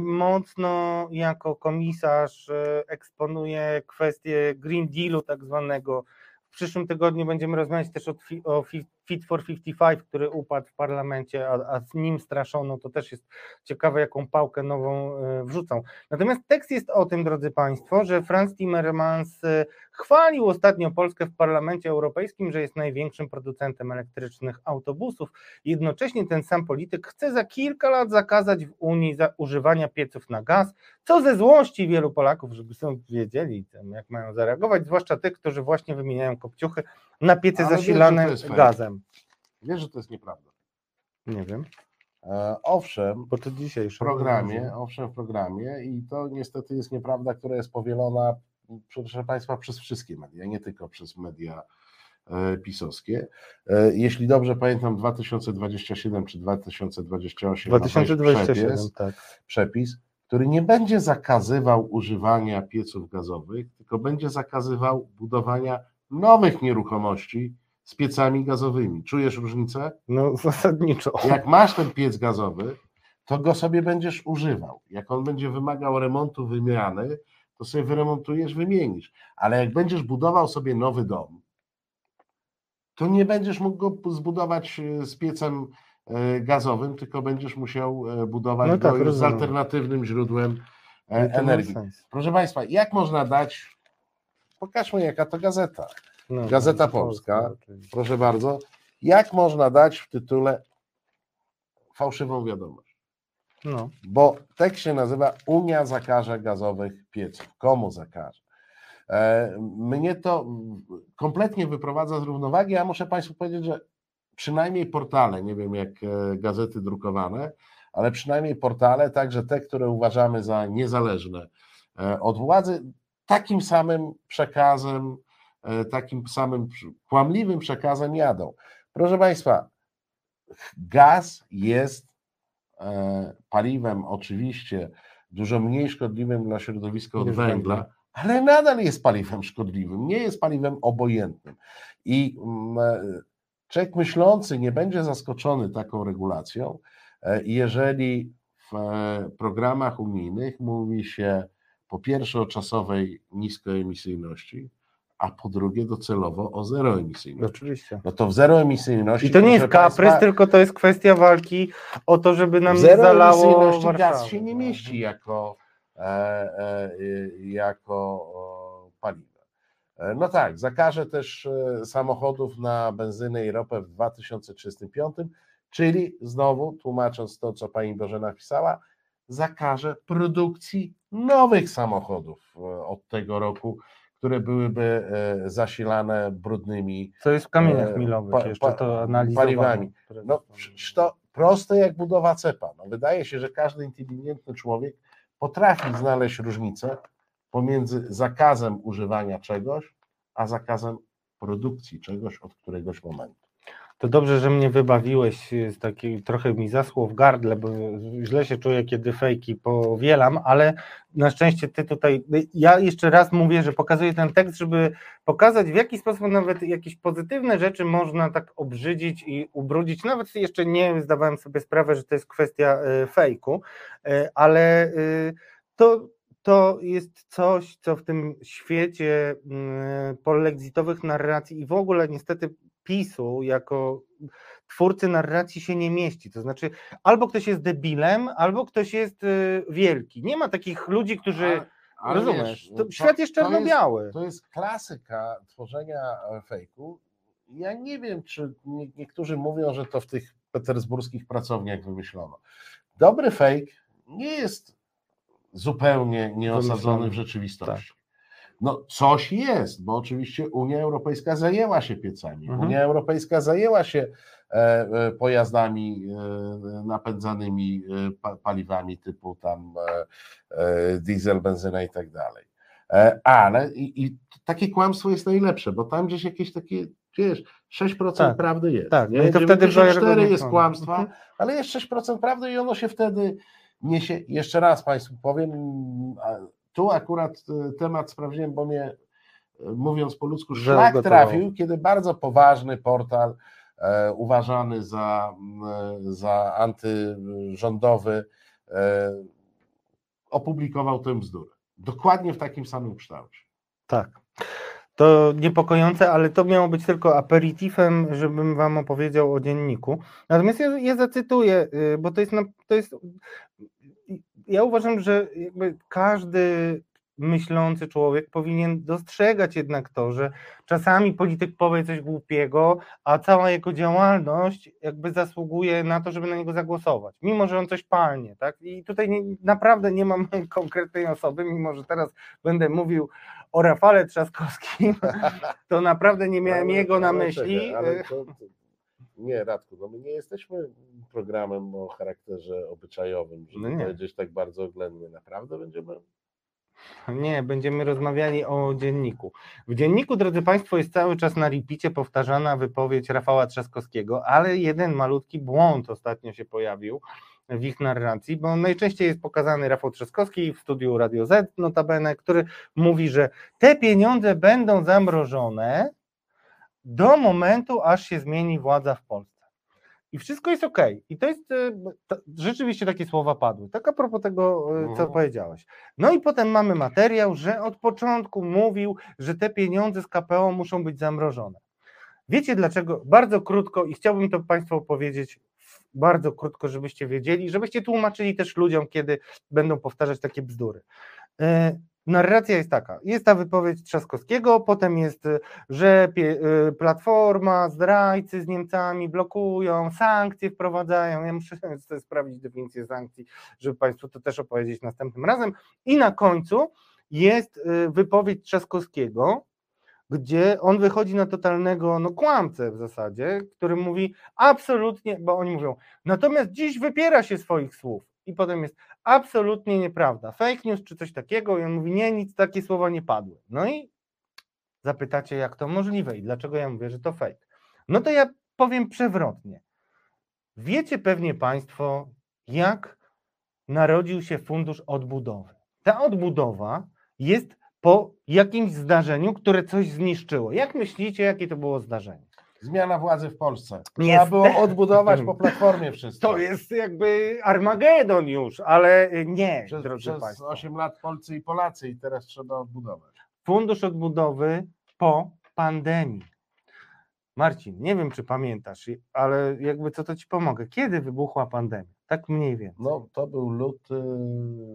mocno jako komisarz y, eksponuje kwestię Green Dealu tak zwanego. W przyszłym tygodniu będziemy rozmawiać też o, o Fit for 55, który upadł w parlamencie, a, a z nim straszono. To też jest ciekawe, jaką pałkę nową y, wrzucą. Natomiast tekst jest o tym, drodzy Państwo, że Franz Timmermans y, chwalił ostatnio Polskę w Parlamencie Europejskim, że jest największym producentem elektrycznych autobusów. Jednocześnie ten sam polityk chce za kilka lat zakazać w Unii używania pieców na gaz, co ze złości wielu Polaków, żeby są wiedzieli, jak mają zareagować, zwłaszcza tych, którzy właśnie wymieniają kopciuchy na Ale wiesz, że zasilane fake. gazem. Wiesz, że to jest nieprawda. Nie wiem, E, owszem, bo to dzisiejszy. w programie, owszem, w programie i to niestety jest nieprawda, która jest powielona, proszę Państwa, przez wszystkie media, nie tylko przez media e, pisowskie. E, Jeśli dobrze pamiętam, 2027 czy 2028 ma wejść 2027, przepis, tak. przepis, który nie będzie zakazywał używania pieców gazowych, tylko będzie zakazywał budowania nowych nieruchomości z piecami gazowymi. Czujesz różnicę? No zasadniczo. Jak masz ten piec gazowy, to go sobie będziesz używał. Jak on będzie wymagał remontu, wymiany, to sobie wyremontujesz, wymienisz. Ale jak będziesz budował sobie nowy dom, to nie będziesz mógł go zbudować e, z piecem e, gazowym, tylko będziesz musiał e, budować No tak, go z alternatywnym źródłem ma energii. Proszę Państwa, jak można dać, pokażmy jaka to gazeta. No, Gazeta to Polska. oczywiście. Proszę bardzo, jak można dać w tytule fałszywą wiadomość? No. Bo tekst się nazywa Unia zakaże gazowych pieców. Komu zakaże? E, Mnie to kompletnie wyprowadza z równowagi. Ja muszę Państwu powiedzieć, że przynajmniej portale, nie wiem jak e, gazety drukowane, ale przynajmniej portale, także te, które uważamy za niezależne e, od władzy, takim samym przekazem, e, takim samym kłamliwym przekazem jadą. Proszę Państwa, gaz jest e, paliwem oczywiście dużo mniej szkodliwym dla środowiska od węgla, ale nadal jest paliwem szkodliwym, nie jest paliwem obojętnym. I mm, e, człowiek myślący nie będzie zaskoczony taką regulacją, jeżeli w programach unijnych mówi się po pierwsze o czasowej niskoemisyjności, a po drugie docelowo o zeroemisyjności. Oczywiście. No to w zeroemisyjności. I to nie jest kaprys, państwa, tylko to jest kwestia walki o to, żeby nam nie zalało Warszawy. gaz się nie mieści jako, e, e, y, jako paliwo. E, No tak, zakaże też e, samochodów na benzynę i ropę w 2035, czyli znowu, tłumacząc to, co pani Bożena pisała, zakaże produkcji nowych samochodów e, od tego roku, które byłyby e, zasilane brudnymi Co jest w kamieniach E, milowych, pa- jeszcze to analizowano. paliwami. No, to proste jak budowa cepa. No, wydaje się, że każdy inteligentny człowiek potrafi znaleźć różnicę pomiędzy zakazem używania czegoś, a zakazem produkcji czegoś od któregoś momentu. To dobrze, że mnie wybawiłeś z takiej, trochę mi zaschło w gardle, bo źle się czuję, kiedy fejki powielam, ale na szczęście ty tutaj, ja jeszcze raz mówię, że pokazuję ten tekst, żeby pokazać w jaki sposób nawet jakieś pozytywne rzeczy można tak obrzydzić i ubrudzić, nawet jeszcze nie zdawałem sobie sprawę, że to jest kwestia e, fejku, e, ale to to jest coś, co w tym świecie polexitowych narracji i w ogóle niestety PiSu jako twórcy narracji się nie mieści. To znaczy, albo ktoś jest debilem, albo ktoś jest y, wielki. Nie ma takich ludzi, którzy. Ale rozumiesz? wiesz, to, świat jest to czarno-biały. To jest klasyka tworzenia e, fejku. Ja nie wiem, czy nie, niektórzy mówią, że to w tych petersburskich pracowniach wymyślono. Dobry fake nie jest zupełnie nieosadzony w rzeczywistości. No coś jest, bo oczywiście Unia Europejska zajęła się piecami. Mhm. Unia Europejska zajęła się e, e, pojazdami e, napędzanymi pa, paliwami typu tam diesel, benzyna i tak dalej. Ale i, i takie kłamstwo jest najlepsze, bo tam gdzieś jakieś takie, wiesz, 6% Tak, prawdy jest. tak, nie? no i to wtedy 94 wiarygodnie jest są. kłamstwa, Mhm. ale jest 6% prawdy i ono się wtedy niesie. Jeszcze raz Państwu powiem, tu akurat e, temat sprawdziłem, bo mnie, e, mówiąc po ludzku, szlak trafił, kiedy bardzo poważny portal e, uważany za, za antyrządowy opublikował tę bzdurę. Dokładnie w takim samym kształcie. Tak. To niepokojące, ale to miało być tylko aperitifem, żebym wam opowiedział o dzienniku. Natomiast ja, ja zacytuję, y, bo to jest, to jest. Ja uważam, że każdy myślący człowiek powinien dostrzegać jednak to, że czasami polityk powie coś głupiego, a cała jego działalność jakby zasługuje na to, żeby na niego zagłosować, mimo że on coś palnie, tak? I tutaj nie, naprawdę nie mam konkretnej osoby, mimo że teraz będę mówił o Rafale Trzaskowskim, to naprawdę nie miałem Ale- jego na myśli. czekaj, ale to, nie, Radku, no my nie jesteśmy programem o charakterze obyczajowym, żeby No nie. powiedzieć tak bardzo oględnie. Naprawdę będziemy Nie, będziemy rozmawiali o dzienniku. W dzienniku, drodzy Państwo, jest cały czas na repicie powtarzana wypowiedź Rafała Trzaskowskiego, ale jeden malutki błąd ostatnio się pojawił w ich narracji, bo najczęściej jest pokazany Rafał Trzaskowski w studiu Radio Z, notabene, który mówi, że te pieniądze będą zamrożone do momentu, aż się zmieni władza w Polsce. I wszystko jest ok. I to jest, e, to, rzeczywiście takie słowa padły. Tak a propos tego, e, co Mhm. powiedziałeś. No i potem mamy materiał, że od początku mówił, że te pieniądze z KPO muszą być zamrożone. Wiecie dlaczego? Bardzo krótko i chciałbym to Państwu opowiedzieć bardzo krótko, żebyście wiedzieli, żebyście tłumaczyli też ludziom, kiedy będą powtarzać takie bzdury. Narracja jest taka, jest ta wypowiedź Trzaskowskiego, potem jest, e, że e, Platforma, zdrajcy z Niemcami blokują, sankcje wprowadzają, ja muszę sobie sprawdzić definicję sankcji, żeby Państwu to też opowiedzieć następnym razem. I na końcu jest e, wypowiedź Trzaskowskiego, gdzie on wychodzi na totalnego no, kłamcę w zasadzie, który mówi absolutnie, bo oni mówią, natomiast dziś wypiera się swoich słów i potem jest absolutnie nieprawda, fake news czy coś takiego i on mówi, nie, nic, takie słowa nie padły. No i zapytacie, jak to możliwe i dlaczego ja mówię, że to fake. No to ja powiem przewrotnie. Wiecie pewnie Państwo, jak narodził się Fundusz Odbudowy. Ta odbudowa jest po jakimś zdarzeniu, które coś zniszczyło. Jak myślicie, jakie to było zdarzenie? Zmiana władzy w Polsce. Trzeba było odbudować po platformie wszystko. To jest jakby Armagedon już, ale nie, przez, drodzy przez Państwo. 8 lat Polcy i Polacy i teraz trzeba odbudować. Fundusz Odbudowy po pandemii. Marcin, nie wiem, czy pamiętasz, ale jakby co to ci pomogę. Kiedy wybuchła pandemia? Tak mniej więcej. No to był luty,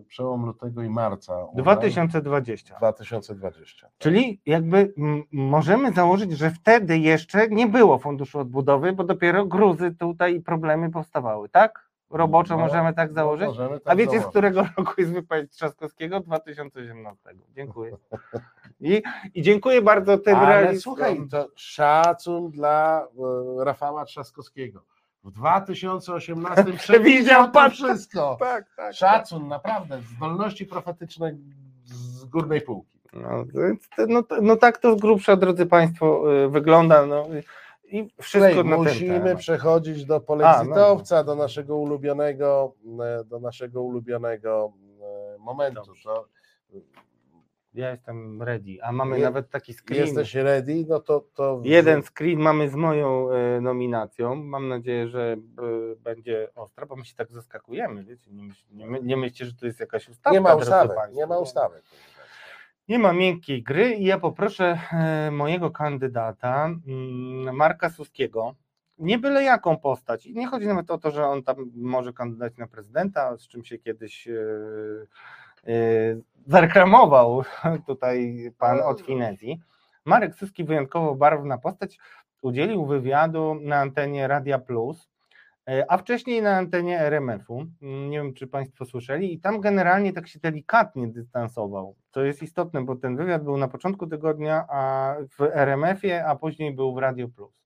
przełom lutego i marca. u nas. 2020. 2020. Czyli jakby możemy założyć, że wtedy jeszcze nie było funduszu odbudowy, bo dopiero gruzy tutaj i problemy powstawały, tak? Roboczo No, możemy tak no, założyć? możemy tak A wiecie, z założyć. którego roku jest wypowiedź Trzaskowskiego? 2018. Dziękuję. I, i dziękuję bardzo tym Ale realistom. słuchaj, to szacun dla e, Rafała Trzaskowskiego. W 2018 Przewidział pan. wszystko. Tak, tak. Szacun, naprawdę, zdolności profetyczne z górnej półki. No, no, no tak to z grubsza, drodzy Państwo, y, wygląda. No, i wszystko ten musimy temat. przechodzić do A, polexitowca, do naszego ulubionego, e, do naszego ulubionego e, momentu. To Ja jestem ready, a mamy Je- nawet taki screen. jesteś ready, no to, to Jeden screen mamy z moją e, nominacją. Mam nadzieję, że e, będzie ostra, bo my się tak zaskakujemy. Wiecie? Nie, myśl, nie, nie myślcie, że to jest jakaś ustawa. nie ma ustawek, nie ma ustawek. Nie ma miękkiej gry i ja poproszę e, mojego kandydata, mm, Marka Suskiego, nie byle jaką postać. I nie chodzi nawet o to, że on tam może kandydować na prezydenta, z czym się kiedyś zareklamował tutaj pan od Finezji. Marek Suski, wyjątkowo barwna postać, udzielił wywiadu na antenie Radia Plus, e, a wcześniej na antenie RMF-u. Nie wiem, czy Państwo słyszeli, i tam generalnie tak się delikatnie dystansował. Co jest istotne, bo ten wywiad był na początku tygodnia a w RMF-ie, a później był w Radio Plus.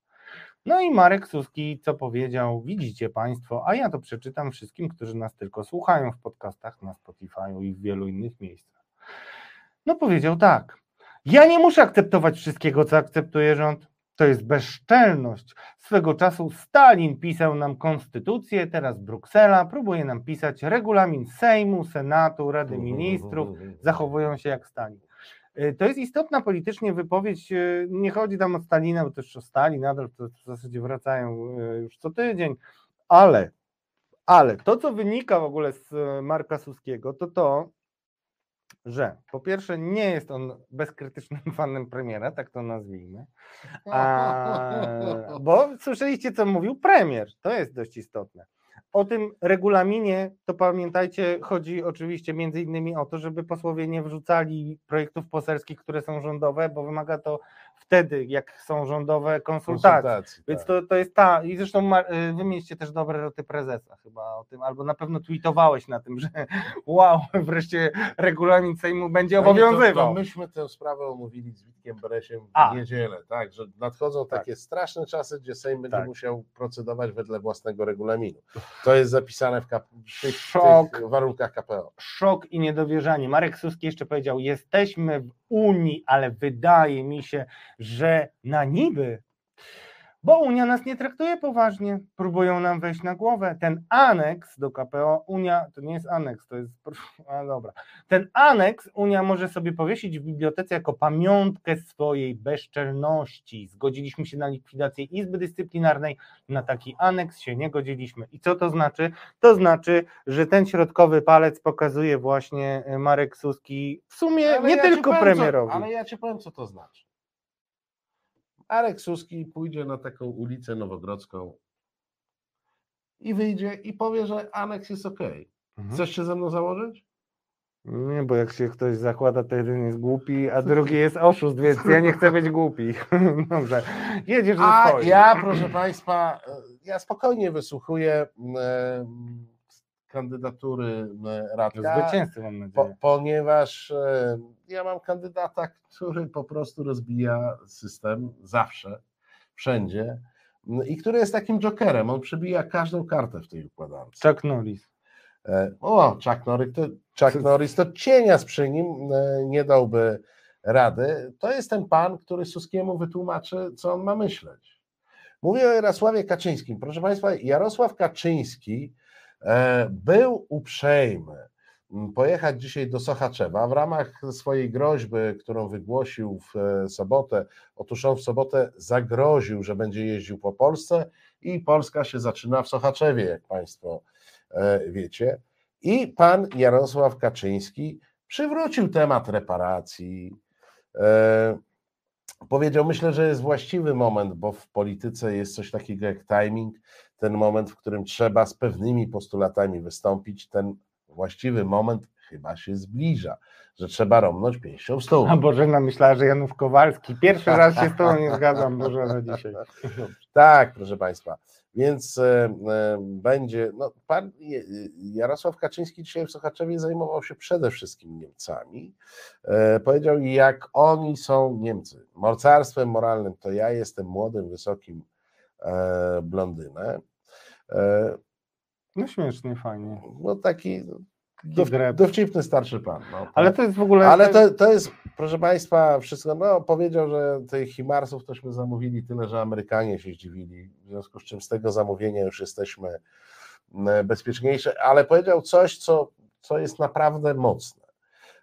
No i Marek Suski, co powiedział, widzicie Państwo, a ja to przeczytam wszystkim, którzy nas tylko słuchają w podcastach na Spotify i w wielu innych miejscach. No powiedział tak. Ja nie muszę akceptować wszystkiego, co akceptuje rząd. To jest bezczelność. Swego czasu Stalin pisał nam konstytucję, teraz Bruksela próbuje nam pisać regulamin Sejmu, Senatu, Rady Ministrów. Zachowują się jak Stalin. Y, To jest istotna politycznie wypowiedź. y, Nie chodzi tam o Stalina, bo też o Stalin nadal to w zasadzie wracają y, już co tydzień, ale, ale to, co wynika w ogóle z Marka Suskiego, to to, że po pierwsze nie jest on bezkrytycznym fanem premiera, tak to nazwijmy, a, bo słyszeliście, co mówił premier, to jest dość istotne. O tym regulaminie, to pamiętajcie, chodzi oczywiście między innymi o to, żeby posłowie nie wrzucali projektów poselskich, które są rządowe, bo wymaga to wtedy, jak są rządowe konsultacje. Konsultacji, Więc tak. to, to jest ta, i zresztą y, wymieniście też dobre roty prezesa chyba o tym, albo na pewno tweetowałeś na tym, że wow, wreszcie regulamin Sejmu będzie to- obowiązywał. To myśmy tę sprawę omówili z Witkiem Beresiem w A. niedzielę, tak, że nadchodzą Tak. takie straszne czasy, gdzie Sejm będzie Tak. musiał procedować wedle własnego regulaminu. To jest zapisane w, kap- w, tych, Szok. tych warunkach KPO. szok i niedowierzanie. Marek Suski jeszcze powiedział: Jesteśmy w Unii, ale wydaje mi się, że na niby, bo Unia nas nie traktuje poważnie, próbują nam wejść na głowę. Ten aneks do KPO, Unia to nie jest aneks, to jest. A dobra. Ten aneks Unia może sobie powiesić w bibliotece jako pamiątkę swojej bezczelności. Zgodziliśmy się na likwidację Izby Dyscyplinarnej, na taki aneks się nie godziliśmy. I co to znaczy? To znaczy, że ten środkowy palec pokazuje właśnie e, Marek Suski w sumie Ale nie ja tylko powiem, premierowi. Co, ale ja ci powiem, co to znaczy. Marek Suski pójdzie na taką ulicę Nowogrodzką i wyjdzie i powie, że aneks jest ok. Mhm. Chcesz się ze mną założyć? Nie, bo jak się ktoś zakłada, to jeden jest głupi, a drugi jest oszust, więc ja nie chcę być głupi. Dobrze, jedziesz A swoim. ja, proszę Państwa, e, ja spokojnie wysłuchuję kandydatury e, Radka, Zwycięzcy mam po, nadzieję. ponieważ e, ja mam kandydata, który po prostu rozbija system zawsze, wszędzie m, i który jest takim jokerem. On przebija każdą kartę w tej układance. Chuck Norris. E, O, Chuck Norris, to, Chuck Norris to cienia przy nim nie dałby rady. To jest ten pan, który Suskiemu wytłumaczy, co on ma myśleć. Mówię o Jarosławie Kaczyńskim. Proszę Państwa, Jarosław Kaczyński był uprzejmy pojechać dzisiaj do Sochaczewa w ramach swojej groźby, którą wygłosił w e, sobotę. Otóż on w sobotę zagroził, że będzie jeździł po Polsce i Polska się zaczyna w Sochaczewie, jak Państwo e, wiecie. I pan Jarosław Kaczyński przywrócił temat reparacji. E, Powiedział, myślę, że jest właściwy moment, bo w polityce jest coś takiego jak timing, ten moment, w którym trzeba z pewnymi postulatami wystąpić, ten właściwy moment chyba się zbliża, że trzeba romnąć pięścią w stół. A Bożena myślała, że Janów Kowalski. Pierwszy raz się z tobą nie zgadzam, Bożena, dzisiaj. Tak, proszę Państwa. Więc e, e, będzie. No, pan Jarosław Kaczyński dzisiaj w Sochaczewie zajmował się przede wszystkim Niemcami. E, powiedział, jak oni są Niemcy. Mocarstwem moralnym to ja jestem młodym, wysokim e, blondynem. E, No śmiesznie, fajnie. no taki dow, dowcipny starszy pan. No, Ale to jest w ogóle... ale to, to jest, proszę Państwa, wszystko. No, powiedział, że tych Himarsów tośmy zamówili tyle, że Amerykanie się zdziwili. W związku z czym z tego zamówienia już jesteśmy bezpieczniejsze, ale powiedział coś, co, co jest naprawdę mocne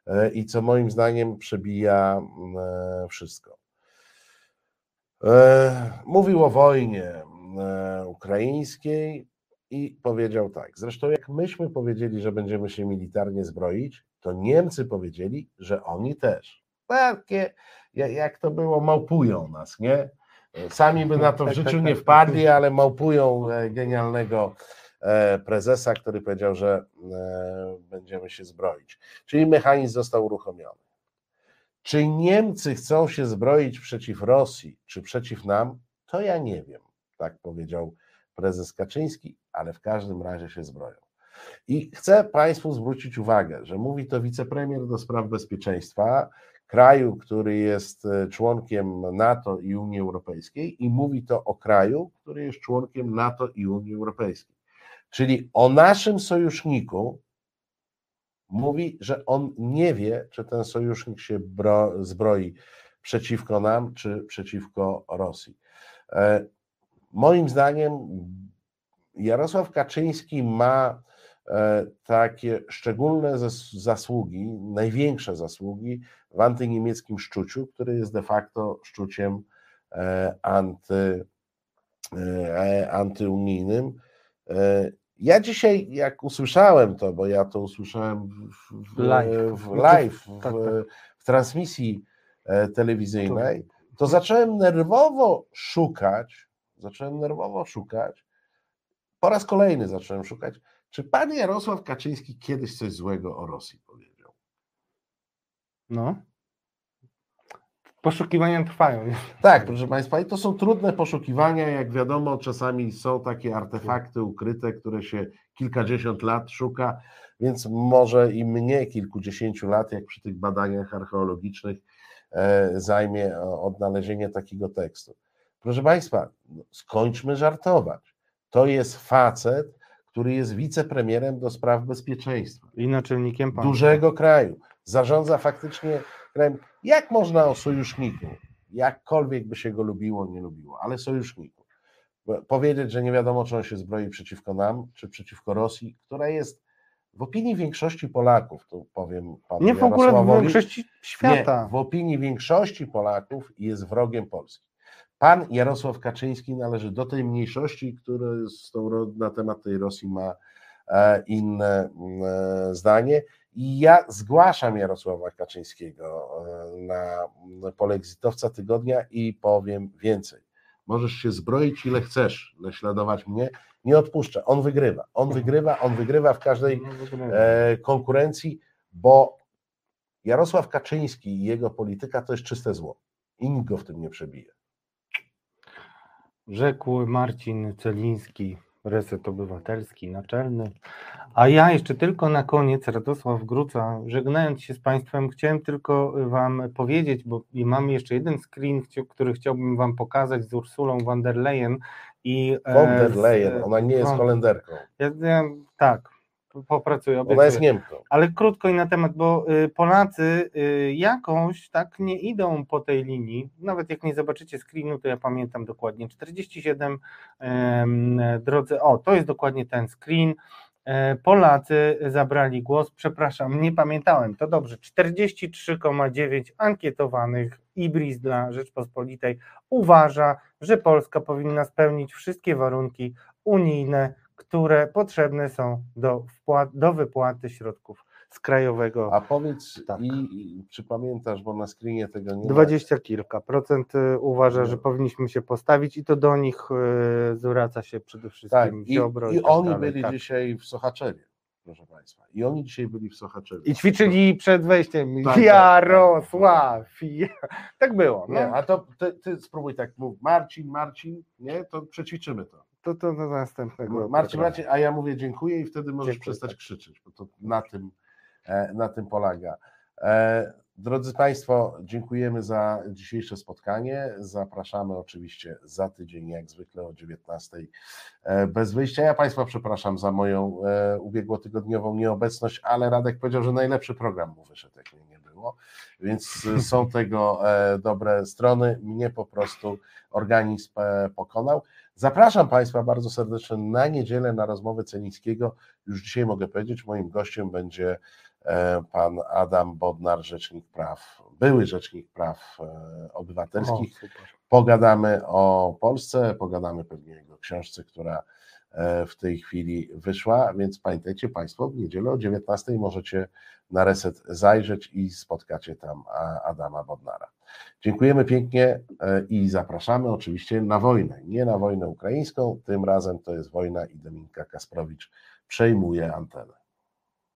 e, i co moim zdaniem przebija wszystko. E, Mówił o wojnie e, ukraińskiej i powiedział tak. Zresztą, jak myśmy powiedzieli, że będziemy się militarnie zbroić, to Niemcy powiedzieli, że oni też. takie, ja- jak to było, małpują nas, nie? Sami by na to w życiu nie wpadli, ale małpują e, genialnego e, prezesa, który powiedział, że e, będziemy się zbroić. Czyli mechanizm został uruchomiony. Czy Niemcy chcą się zbroić przeciw Rosji, czy przeciw nam, to ja nie wiem, tak powiedział prezes Kaczyński, ale w każdym razie się zbroją. I chcę Państwu zwrócić uwagę, że mówi to wicepremier do spraw bezpieczeństwa kraju, który jest e, członkiem NATO i Unii Europejskiej, i mówi to o kraju, który jest członkiem NATO i Unii Europejskiej. Czyli o naszym sojuszniku mówi, że on nie wie, czy ten sojusznik się bro, zbroi przeciwko nam, czy przeciwko Rosji. E, Moim zdaniem Jarosław Kaczyński ma e, takie szczególne zas- zasługi, największe zasługi w antyniemieckim szczuciu, który jest de facto szczuciem e, anty, antyunijnym. Ja dzisiaj, jak usłyszałem to, bo ja to usłyszałem w, w, Live. w, live, w, Tak, tak. w transmisji e, telewizyjnej, to zacząłem nerwowo szukać, zacząłem nerwowo szukać, po raz kolejny zacząłem szukać, czy pan Jarosław Kaczyński kiedyś coś złego o Rosji powiedział. No. Poszukiwania trwają. Tak, proszę Państwa, i to są trudne poszukiwania. Jak wiadomo, czasami są takie artefakty ukryte, które się kilkadziesiąt lat szuka, więc może i mnie kilkudziesięciu lat, jak przy tych badaniach archeologicznych, e, zajmie odnalezienie takiego tekstu. Proszę Państwa, no, skończmy żartować. To jest facet, który jest wicepremierem do spraw bezpieczeństwa I naczelnikiem państwa. dużego kraju, zarządza faktycznie krajem. Jak można o sojuszniku, jakkolwiek by się go lubiło, nie lubiło, ale sojuszniku, powiedzieć, że nie wiadomo, czy on się zbroi przeciwko nam, czy przeciwko Rosji, która jest w opinii większości Polaków, tu powiem panu Nie w ogóle w większości świata. nie, w opinii większości Polaków jest wrogiem Polski. Pan Jarosław Kaczyński należy do tej mniejszości, która z tą, ro- na temat tej Rosji ma e, inne e, zdanie. I ja zgłaszam Jarosława Kaczyńskiego e, na pole egzitowca tygodnia i powiem więcej. Możesz się zbroić ile chcesz, naśladować mnie, nie odpuszczę. On wygrywa. On wygrywa, on wygrywa w każdej e, konkurencji, bo Jarosław Kaczyński i jego polityka to jest czyste zło. I nikt go w tym nie przebije. Rzekł Marcin Celiński, Reset Obywatelski, naczelny. A ja jeszcze tylko na koniec, Radosław Gruca, żegnając się z Państwem, chciałem tylko Wam powiedzieć, bo i mam jeszcze jeden screen, który chciałbym Wam pokazać z Ursulą von der Leyen. I, e, Von der Leyen, ona nie jest Holenderką, Ja, ja, tak, popracuję. ona jest. Niemką. Ale krótko i na temat, bo y, Polacy y, jakoś tak nie idą po tej linii. Nawet jak nie zobaczycie screenu, to ja pamiętam dokładnie. 47 em, drodzy. O, to jest dokładnie ten screen. E, Polacy zabrali głos. Przepraszam, nie pamiętałem. To dobrze. 43,9 ankietowanych IBRIS dla Rzeczpospolitej uważa, że Polska powinna spełnić wszystkie warunki unijne, które potrzebne są do, wpłat, do wypłaty środków z krajowego. A powiedz, Tak. i, i czy pamiętasz, bo na screenie tego nie ma. Dwadzieścia kilka procent y, uważa, że No. powinniśmy się postawić i to do nich y, zwraca się przede Tak, wszystkim i, Ziobro i tak oni dalej, byli tak. dzisiaj w Sochaczewie, proszę Państwa. I oni dzisiaj byli w Sochaczewie. I ćwiczyli przed wejściem. Tak, tak, Jarosław. ja- Tak było. Nie, No. a to ty, ty spróbuj tak mów. Marcin, Marcin, nie, to przećwiczymy to. To, to do następnego. Marcin. Marcin, a ja mówię dziękuję i wtedy możesz Dziękuję, przestać tak. krzyczeć, bo to na tym, e, na tym polega. E, Drodzy Państwo, dziękujemy za dzisiejsze spotkanie. Zapraszamy oczywiście za tydzień, jak zwykle o 19 e, bez wyjścia. Ja Państwa przepraszam za moją ubiegłotygodniową nieobecność, ale Radek powiedział, że najlepszy program mu wyszedł, jak mnie nie było, więc są tego dobre strony. Mnie po prostu organizm pokonał. Zapraszam Państwa bardzo serdecznie na niedzielę na rozmowę Cenickiego. Już dzisiaj mogę powiedzieć, moim gościem będzie e, pan Adam Bodnar, rzecznik praw, były rzecznik praw e, obywatelskich. O. Pogadamy o Polsce, pogadamy pewnie o jego książce, która w tej chwili wyszła, więc pamiętajcie Państwo, w niedzielę o 19 możecie na reset zajrzeć i spotkacie tam Adama Bodnara. Dziękujemy pięknie e, i zapraszamy oczywiście na wojnę, nie na wojnę ukraińską, tym razem to jest wojna i Dominika Kasprowicz przejmuje antenę.